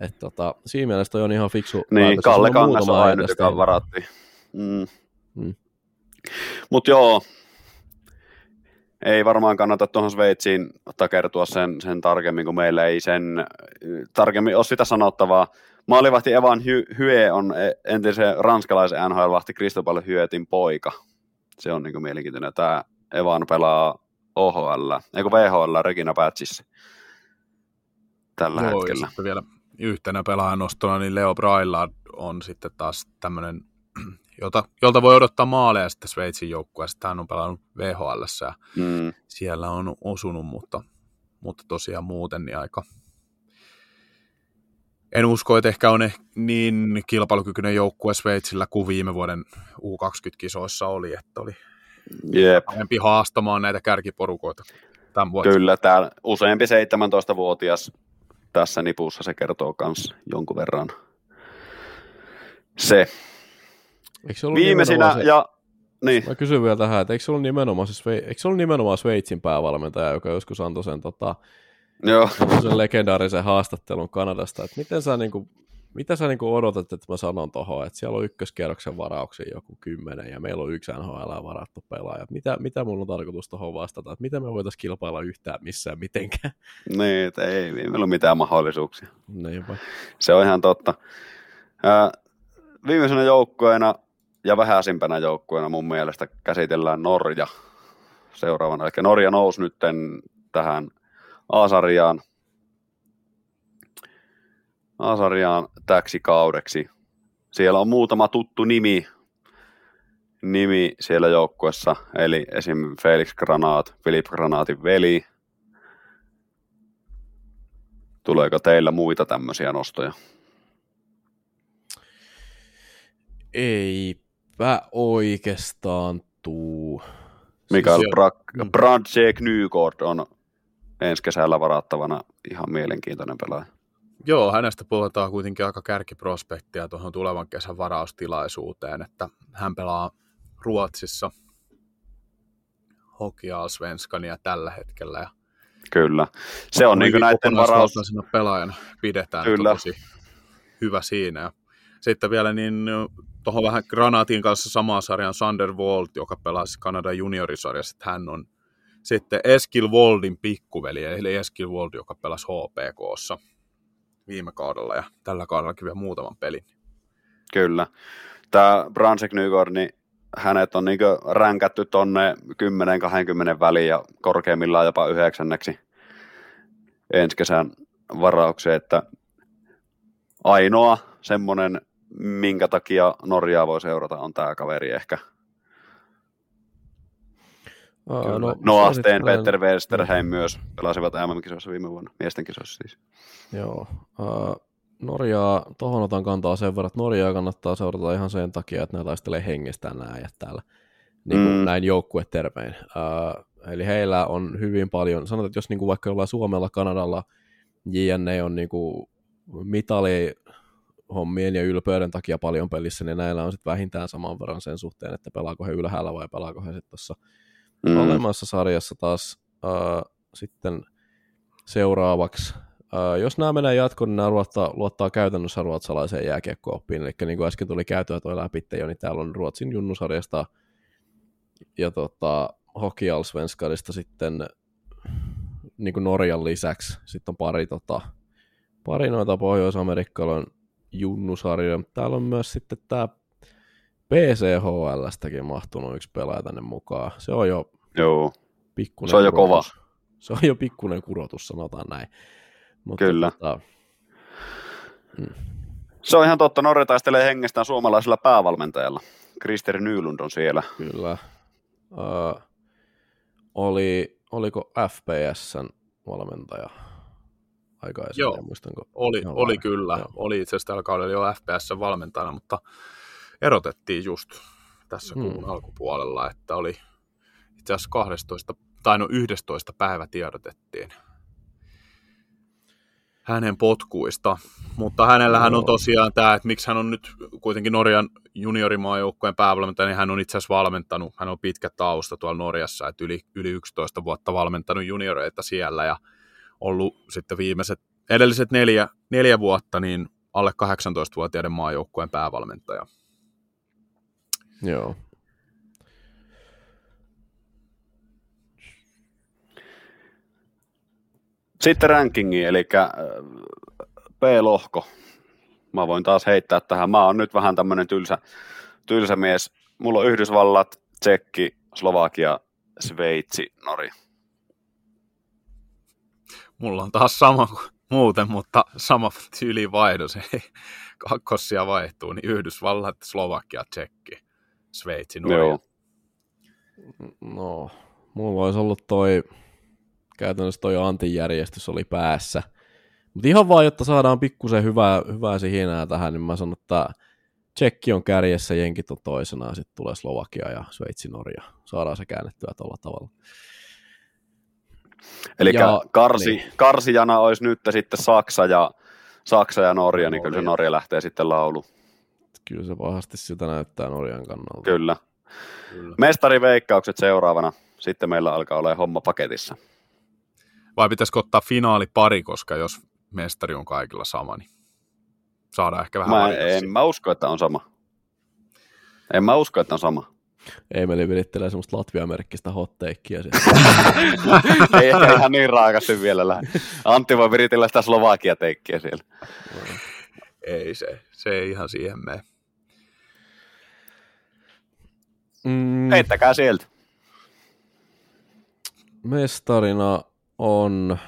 Että tota, siinä mielessä toi on ihan fiksu. Niin, päätös. Kalle Kangas on ainut, joka varattiin. Mm. Mm. Mutta joo, ei varmaan kannata tuohon Sveitsiin takertua sen, sen tarkemmin, kun meillä ei sen tarkemmin ole sitä sanottavaa. Maalivahti Evan Hy- Hye on e, entisen ranskalaisen NHL-vahti Cristobal Hyetin poika. Se on niin mielenkiintoinen. Tämä Evan pelaa OHL, eikö VHL Regina Patchissa tällä Joo, hetkellä. vielä yhtenä pelaajan nostona, niin Leo Braillard on sitten taas tämmöinen, jota, jolta voi odottaa maaleja sitten Sveitsin joukkueessa. Hän on pelannut VHL ja mm. siellä on osunut, mutta, mutta tosiaan muuten niin aika, en usko, että ehkä on niin kilpailukykyinen joukkue Sveitsillä kuin viime vuoden U20-kisoissa oli, että oli Jep. haastamaan näitä kärkiporukoita tämän vuoden. Kyllä, tämä useampi 17-vuotias tässä nipussa se kertoo myös jonkun verran se. Eikö se Viimeisinä se... ja niin. Mä kysyn vielä tähän, että eikö se ollut nimenomaan, se, eikö se ollut nimenomaan Sveitsin päävalmentaja, joka joskus antoi sen tota, Joo. sen legendaarisen haastattelun Kanadasta, että miten sä niinku, mitä sä niinku odotat, että mä sanon tuohon, että siellä on ykköskierroksen varauksia joku kymmenen ja meillä on yksi NHL varattu pelaaja. Mitä, mitä mun on tarkoitus tuohon vastata, että miten me voitaisiin kilpailla yhtään missään mitenkään? Niin, että ei, ei meillä ole mitään mahdollisuuksia. Niinpä. Se on ihan totta. Ää, viimeisenä joukkueena ja vähäisimpänä joukkueena mun mielestä käsitellään Norja seuraavana. Eli Norja nousi nyt tähän A-sarjaan, A-sarjaan täksi kaudeksi. Siellä on muutama tuttu nimi, nimi siellä joukkuessa, eli esim. Felix Granat, Philip Granatin veli. Tuleeko teillä muita tämmöisiä nostoja? Eipä oikeastaan tuu. Mikael Siis Bra- mm. Nygård on ensi kesällä varattavana ihan mielenkiintoinen pelaaja. Joo, hänestä puhutaan kuitenkin aika kärkiprospektia tuohon tulevan kesän varaustilaisuuteen, että hän pelaa Ruotsissa Hokialsvenskania tällä hetkellä ja Kyllä. Se on niin näiden varaus... pelaajana pidetään, Kyllä. tosi hyvä siinä. Ja sitten vielä niin tuohon vähän Granatin kanssa samaa sarjan Sander Wold, joka pelasi Kanadan juniorisarjassa, hän on sitten Eskil Woldin pikkuveli, eli Eskil Wold, joka pelasi HPKssa viime kaudella ja tällä kaudellakin vielä muutaman pelin. Kyllä. Tämä Bransek Nygård, niin hänet on niin ränkätty tonne 10-20 väliin ja korkeimmillaan jopa yhdeksänneksi ensi kesän varaukseen, että ainoa semmoinen, minkä takia Norjaa voi seurata, on tämä kaveri ehkä. Aa, No, Noah Steen, suosittelen- Peter Westerheim myös pelasivat MM-kisoissa viime vuonna, miesten kisoissa siis. Joo. Uh, Norjaa, tohon otan kantaa sen verran, että Norjaa kannattaa seurata ihan sen takia, että ne taistelee hengestään nämä äijät täällä. Niin kuin Mm. mm. näin joukkuetermein. Uh, eli heillä on hyvin paljon, sanotaan, että jos niin kuin vaikka jollain Suomella, Kanadalla, JNE on niin kuin mitali hommien ja ylpeyden takia paljon pelissä, niin näillä on sitten vähintään saman verran sen suhteen, että pelaako he ylhäällä vai pelaako he sitten tuossa Mm. alemmassa sarjassa taas äh, sitten seuraavaksi. Äh, jos nämä menee jatkoon, niin nämä luottaa, luottaa käytännössä ruotsalaiseen jääkiekko-oppiin. Eli niin kuin äsken tuli käytyä tuo läpi jo, niin täällä on Ruotsin junnusarjasta ja tota, Hockey Allsvenskarista sitten niin kuin Norjan lisäksi. Sitten on pari, tota, pari noita Pohjois-Amerikkalon junnusarjoja. Täällä on myös sitten tämä PCHLstäkin mahtunut yksi pelaaja tänne mukaan. Se on jo Joo, pikkunen Se on jo kurotus. Se on jo pikkunen kurotus, sanotaan näin. Mutta Kyllä. Tota, se on ihan totta. Norja taistelee hengestään suomalaisella päävalmentajalla. Krister Nylund on siellä. kyllä. Ö, oli, oliko FPSn valmentaja aikaisemmin, Joo. muistanko? Oli, Joo, oli vai? kyllä. Joo. Oli itse asiassa tällä kaudella jo FPS valmentajana, mutta erotettiin just tässä Hmm. kuun alkupuolella, että oli itse asiassa 12, tai no 11 päivä tiedotettiin hänen potkuista. Mutta hänellähän on Joo. tosiaan tämä, että miksi hän on nyt kuitenkin Norjan juniorimaajoukkueen päävalmentaja, niin hän on itse asiassa valmentanut, hän on pitkä tausta tuolla Norjassa, että yli, yli 11 vuotta valmentanut junioreita siellä ja ollut sitten viimeiset edelliset neljä, neljä vuotta niin alle 18-vuotiaiden maajoukkueen päävalmentaja. Joo. Sitten rankingi, eli äh, B-lohko. Mä voin taas heittää tähän. Mä oon nyt vähän tämmönen tylsä, tylsä mies. Mulla on Yhdysvallat, Tsekki, Slovakia, Sveitsi, Norja. Mulla on taas sama kuin muuten, mutta sama tyylivaihdos. Eli kakkosia vaihtuu, niin Yhdysvallat, Slovakia, Tsekki, Sveitsi, Norja. Joo. No, mulla olisi ollut toi, käytännössä toi antijärjestys oli päässä. Mutta ihan vaan, jotta saadaan pikkusen hyvää, hyvää sihinää tähän, niin mä sanon, että Tsekki on kärjessä, Jenkit on toisena, ja sitten tulee Slovakia ja Sveitsi, Norja. Saadaan se käännettyä tuolla tavalla. Eli Ja- karsi, niin. karsijana olisi nyt sitten Saksa ja, Saksa ja Norja, niin kyllä se Norja. Norja lähtee sitten laulu. Kyllä se pahasti siltä näyttää Norjan kannalta. Kyllä. Kyllä. Mestariveikkaukset seuraavana. Sitten meillä alkaa olla homma paketissa. Vai pitäisikö ottaa finaali pari, koska jos mestari on kaikilla sama, niin saadaan ehkä vähän Mä, en siinä. mä usko, että on sama. En mä usko, että on sama. Emeli virittelee semmoista Latvia-merkkistä hotteikkiä sieltä. <laughs> Ei ehkä ihan niin raakasti vielä lähde. Antti voi viritellä sitä Slovakia-teikkiä siellä. Ei se, se ei ihan siihen mene. Mm, Heittäkää sieltä. mestarina on...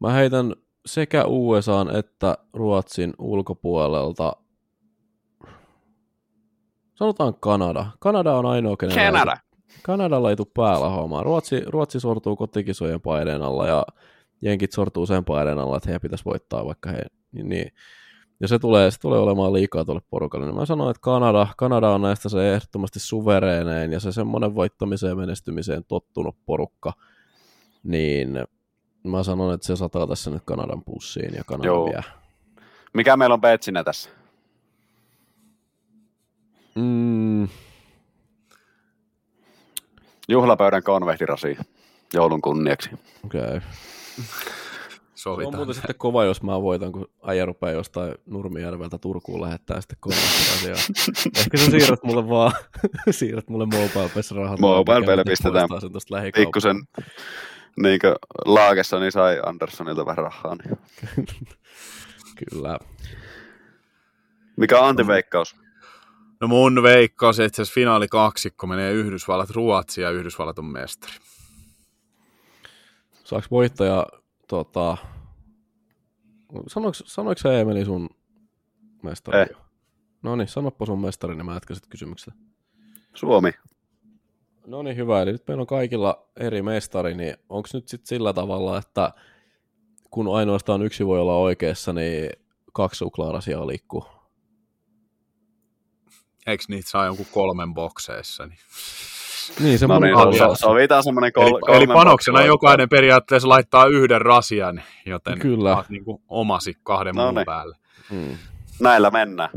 Mä heitän sekä USAn että Ruotsin ulkopuolelta Sanotaan Kanada. Kanada on ainoa, kenen Kanada. Kanadalla ei tule päällä hommaa. Ruotsi, Ruotsi sortuu kotikisojen paineen alla ja jenkit sortuu sen paineen alla, että heidän pitäisi voittaa vaikka he, niin, niin. Ja se tulee, se tulee olemaan liikaa tuolle porukalle. Niin mä sanoin, että Kanada, Kanada on näistä se ehdottomasti suvereenein ja se semmoinen voittamiseen ja menestymiseen tottunut porukka. Niin mä sanon, että se sataa tässä nyt Kanadan pussiin ja Kanada Joo. vie. Mikä meillä on Betsinä tässä? Mm, Juhlapöydän konvehdirasi joulun kunniaksi. okay. Se on muuten sitten kova, jos mä voitan, kun äijä rupeaa jostain Nurmijärveltä Turkuun lähettää sitten kontaktia. <laughs> Ehkä sä siirrät mulle vaan, <laughs> siirrät mulle mobile rahat. Mobile pistetään. Pikkusen niin laakessa niin sai Anderssonilta vähän rahaa. Niin. <laughs> Kyllä. Mikä on antiveikkaus? No mun veikkaus, että asiassa finaali kaksikko menee Yhdysvallat, Ruotsi ja Yhdysvallat on mestari. Saaks voittaja, tota, sanoiko, sanoiko se Emeli sun mestari? Eh. No niin, sanoppa sun mestari, niin mä jatkan sitten kysymyksestä. Suomi. No niin, hyvä. Eli nyt meillä on kaikilla eri mestari, niin onko nyt sitten sillä tavalla, että kun ainoastaan yksi voi olla oikeassa, niin kaksi suklaarasiaa liikkuu? Eikö niitä saa jonkun kolmen bokseissa? Niin. Niin, se No niin, so, sovitaan semmoinen kol- Eli, kolmen eli panoksena boksin jokainen periaatteessa laittaa yhden rasian, joten Kyllä. saat niin kuin omasi kahden No muun niin. päälle. Mm. Näillä mennään.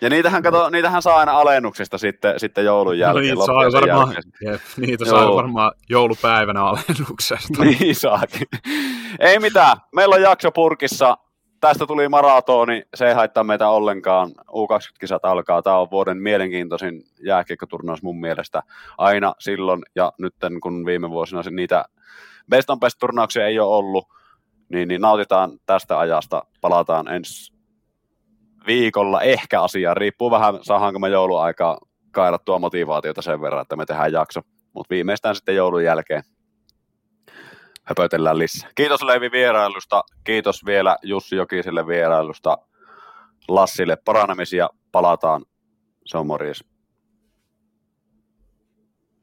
Ja niitähän, kato, niitähän saa aina alennuksista sitten, sitten joulun No jälkeen. niitä saa varmaan, jep, niitä saa varmaan joulupäivänä alennuksesta. <laughs> Niin saakin. Ei mitään. Meillä on jakso purkissa. Tästä tuli maratoni. Se ei haittaa meitä ollenkaan. U20-kisat alkaa. Tämä on vuoden mielenkiintoisin jääkiekkoturnaus mun mielestä. Aina silloin ja nyt kun viime vuosina niitä best on best turnauksia ei ole ollut, niin, niin nautitaan tästä ajasta. Palataan ensi viikolla ehkä asiaan. Riippuu vähän, saadaanko me jouluaikaa kairattua motivaatiota sen verran, että me tehdään jakso. Mutta viimeistään sitten joulun jälkeen höpötellään lisää. Kiitos Leivi vierailusta, kiitos vielä Jussi Jokiselle vierailusta, Lassille paranemisia, palataan, se on morjes.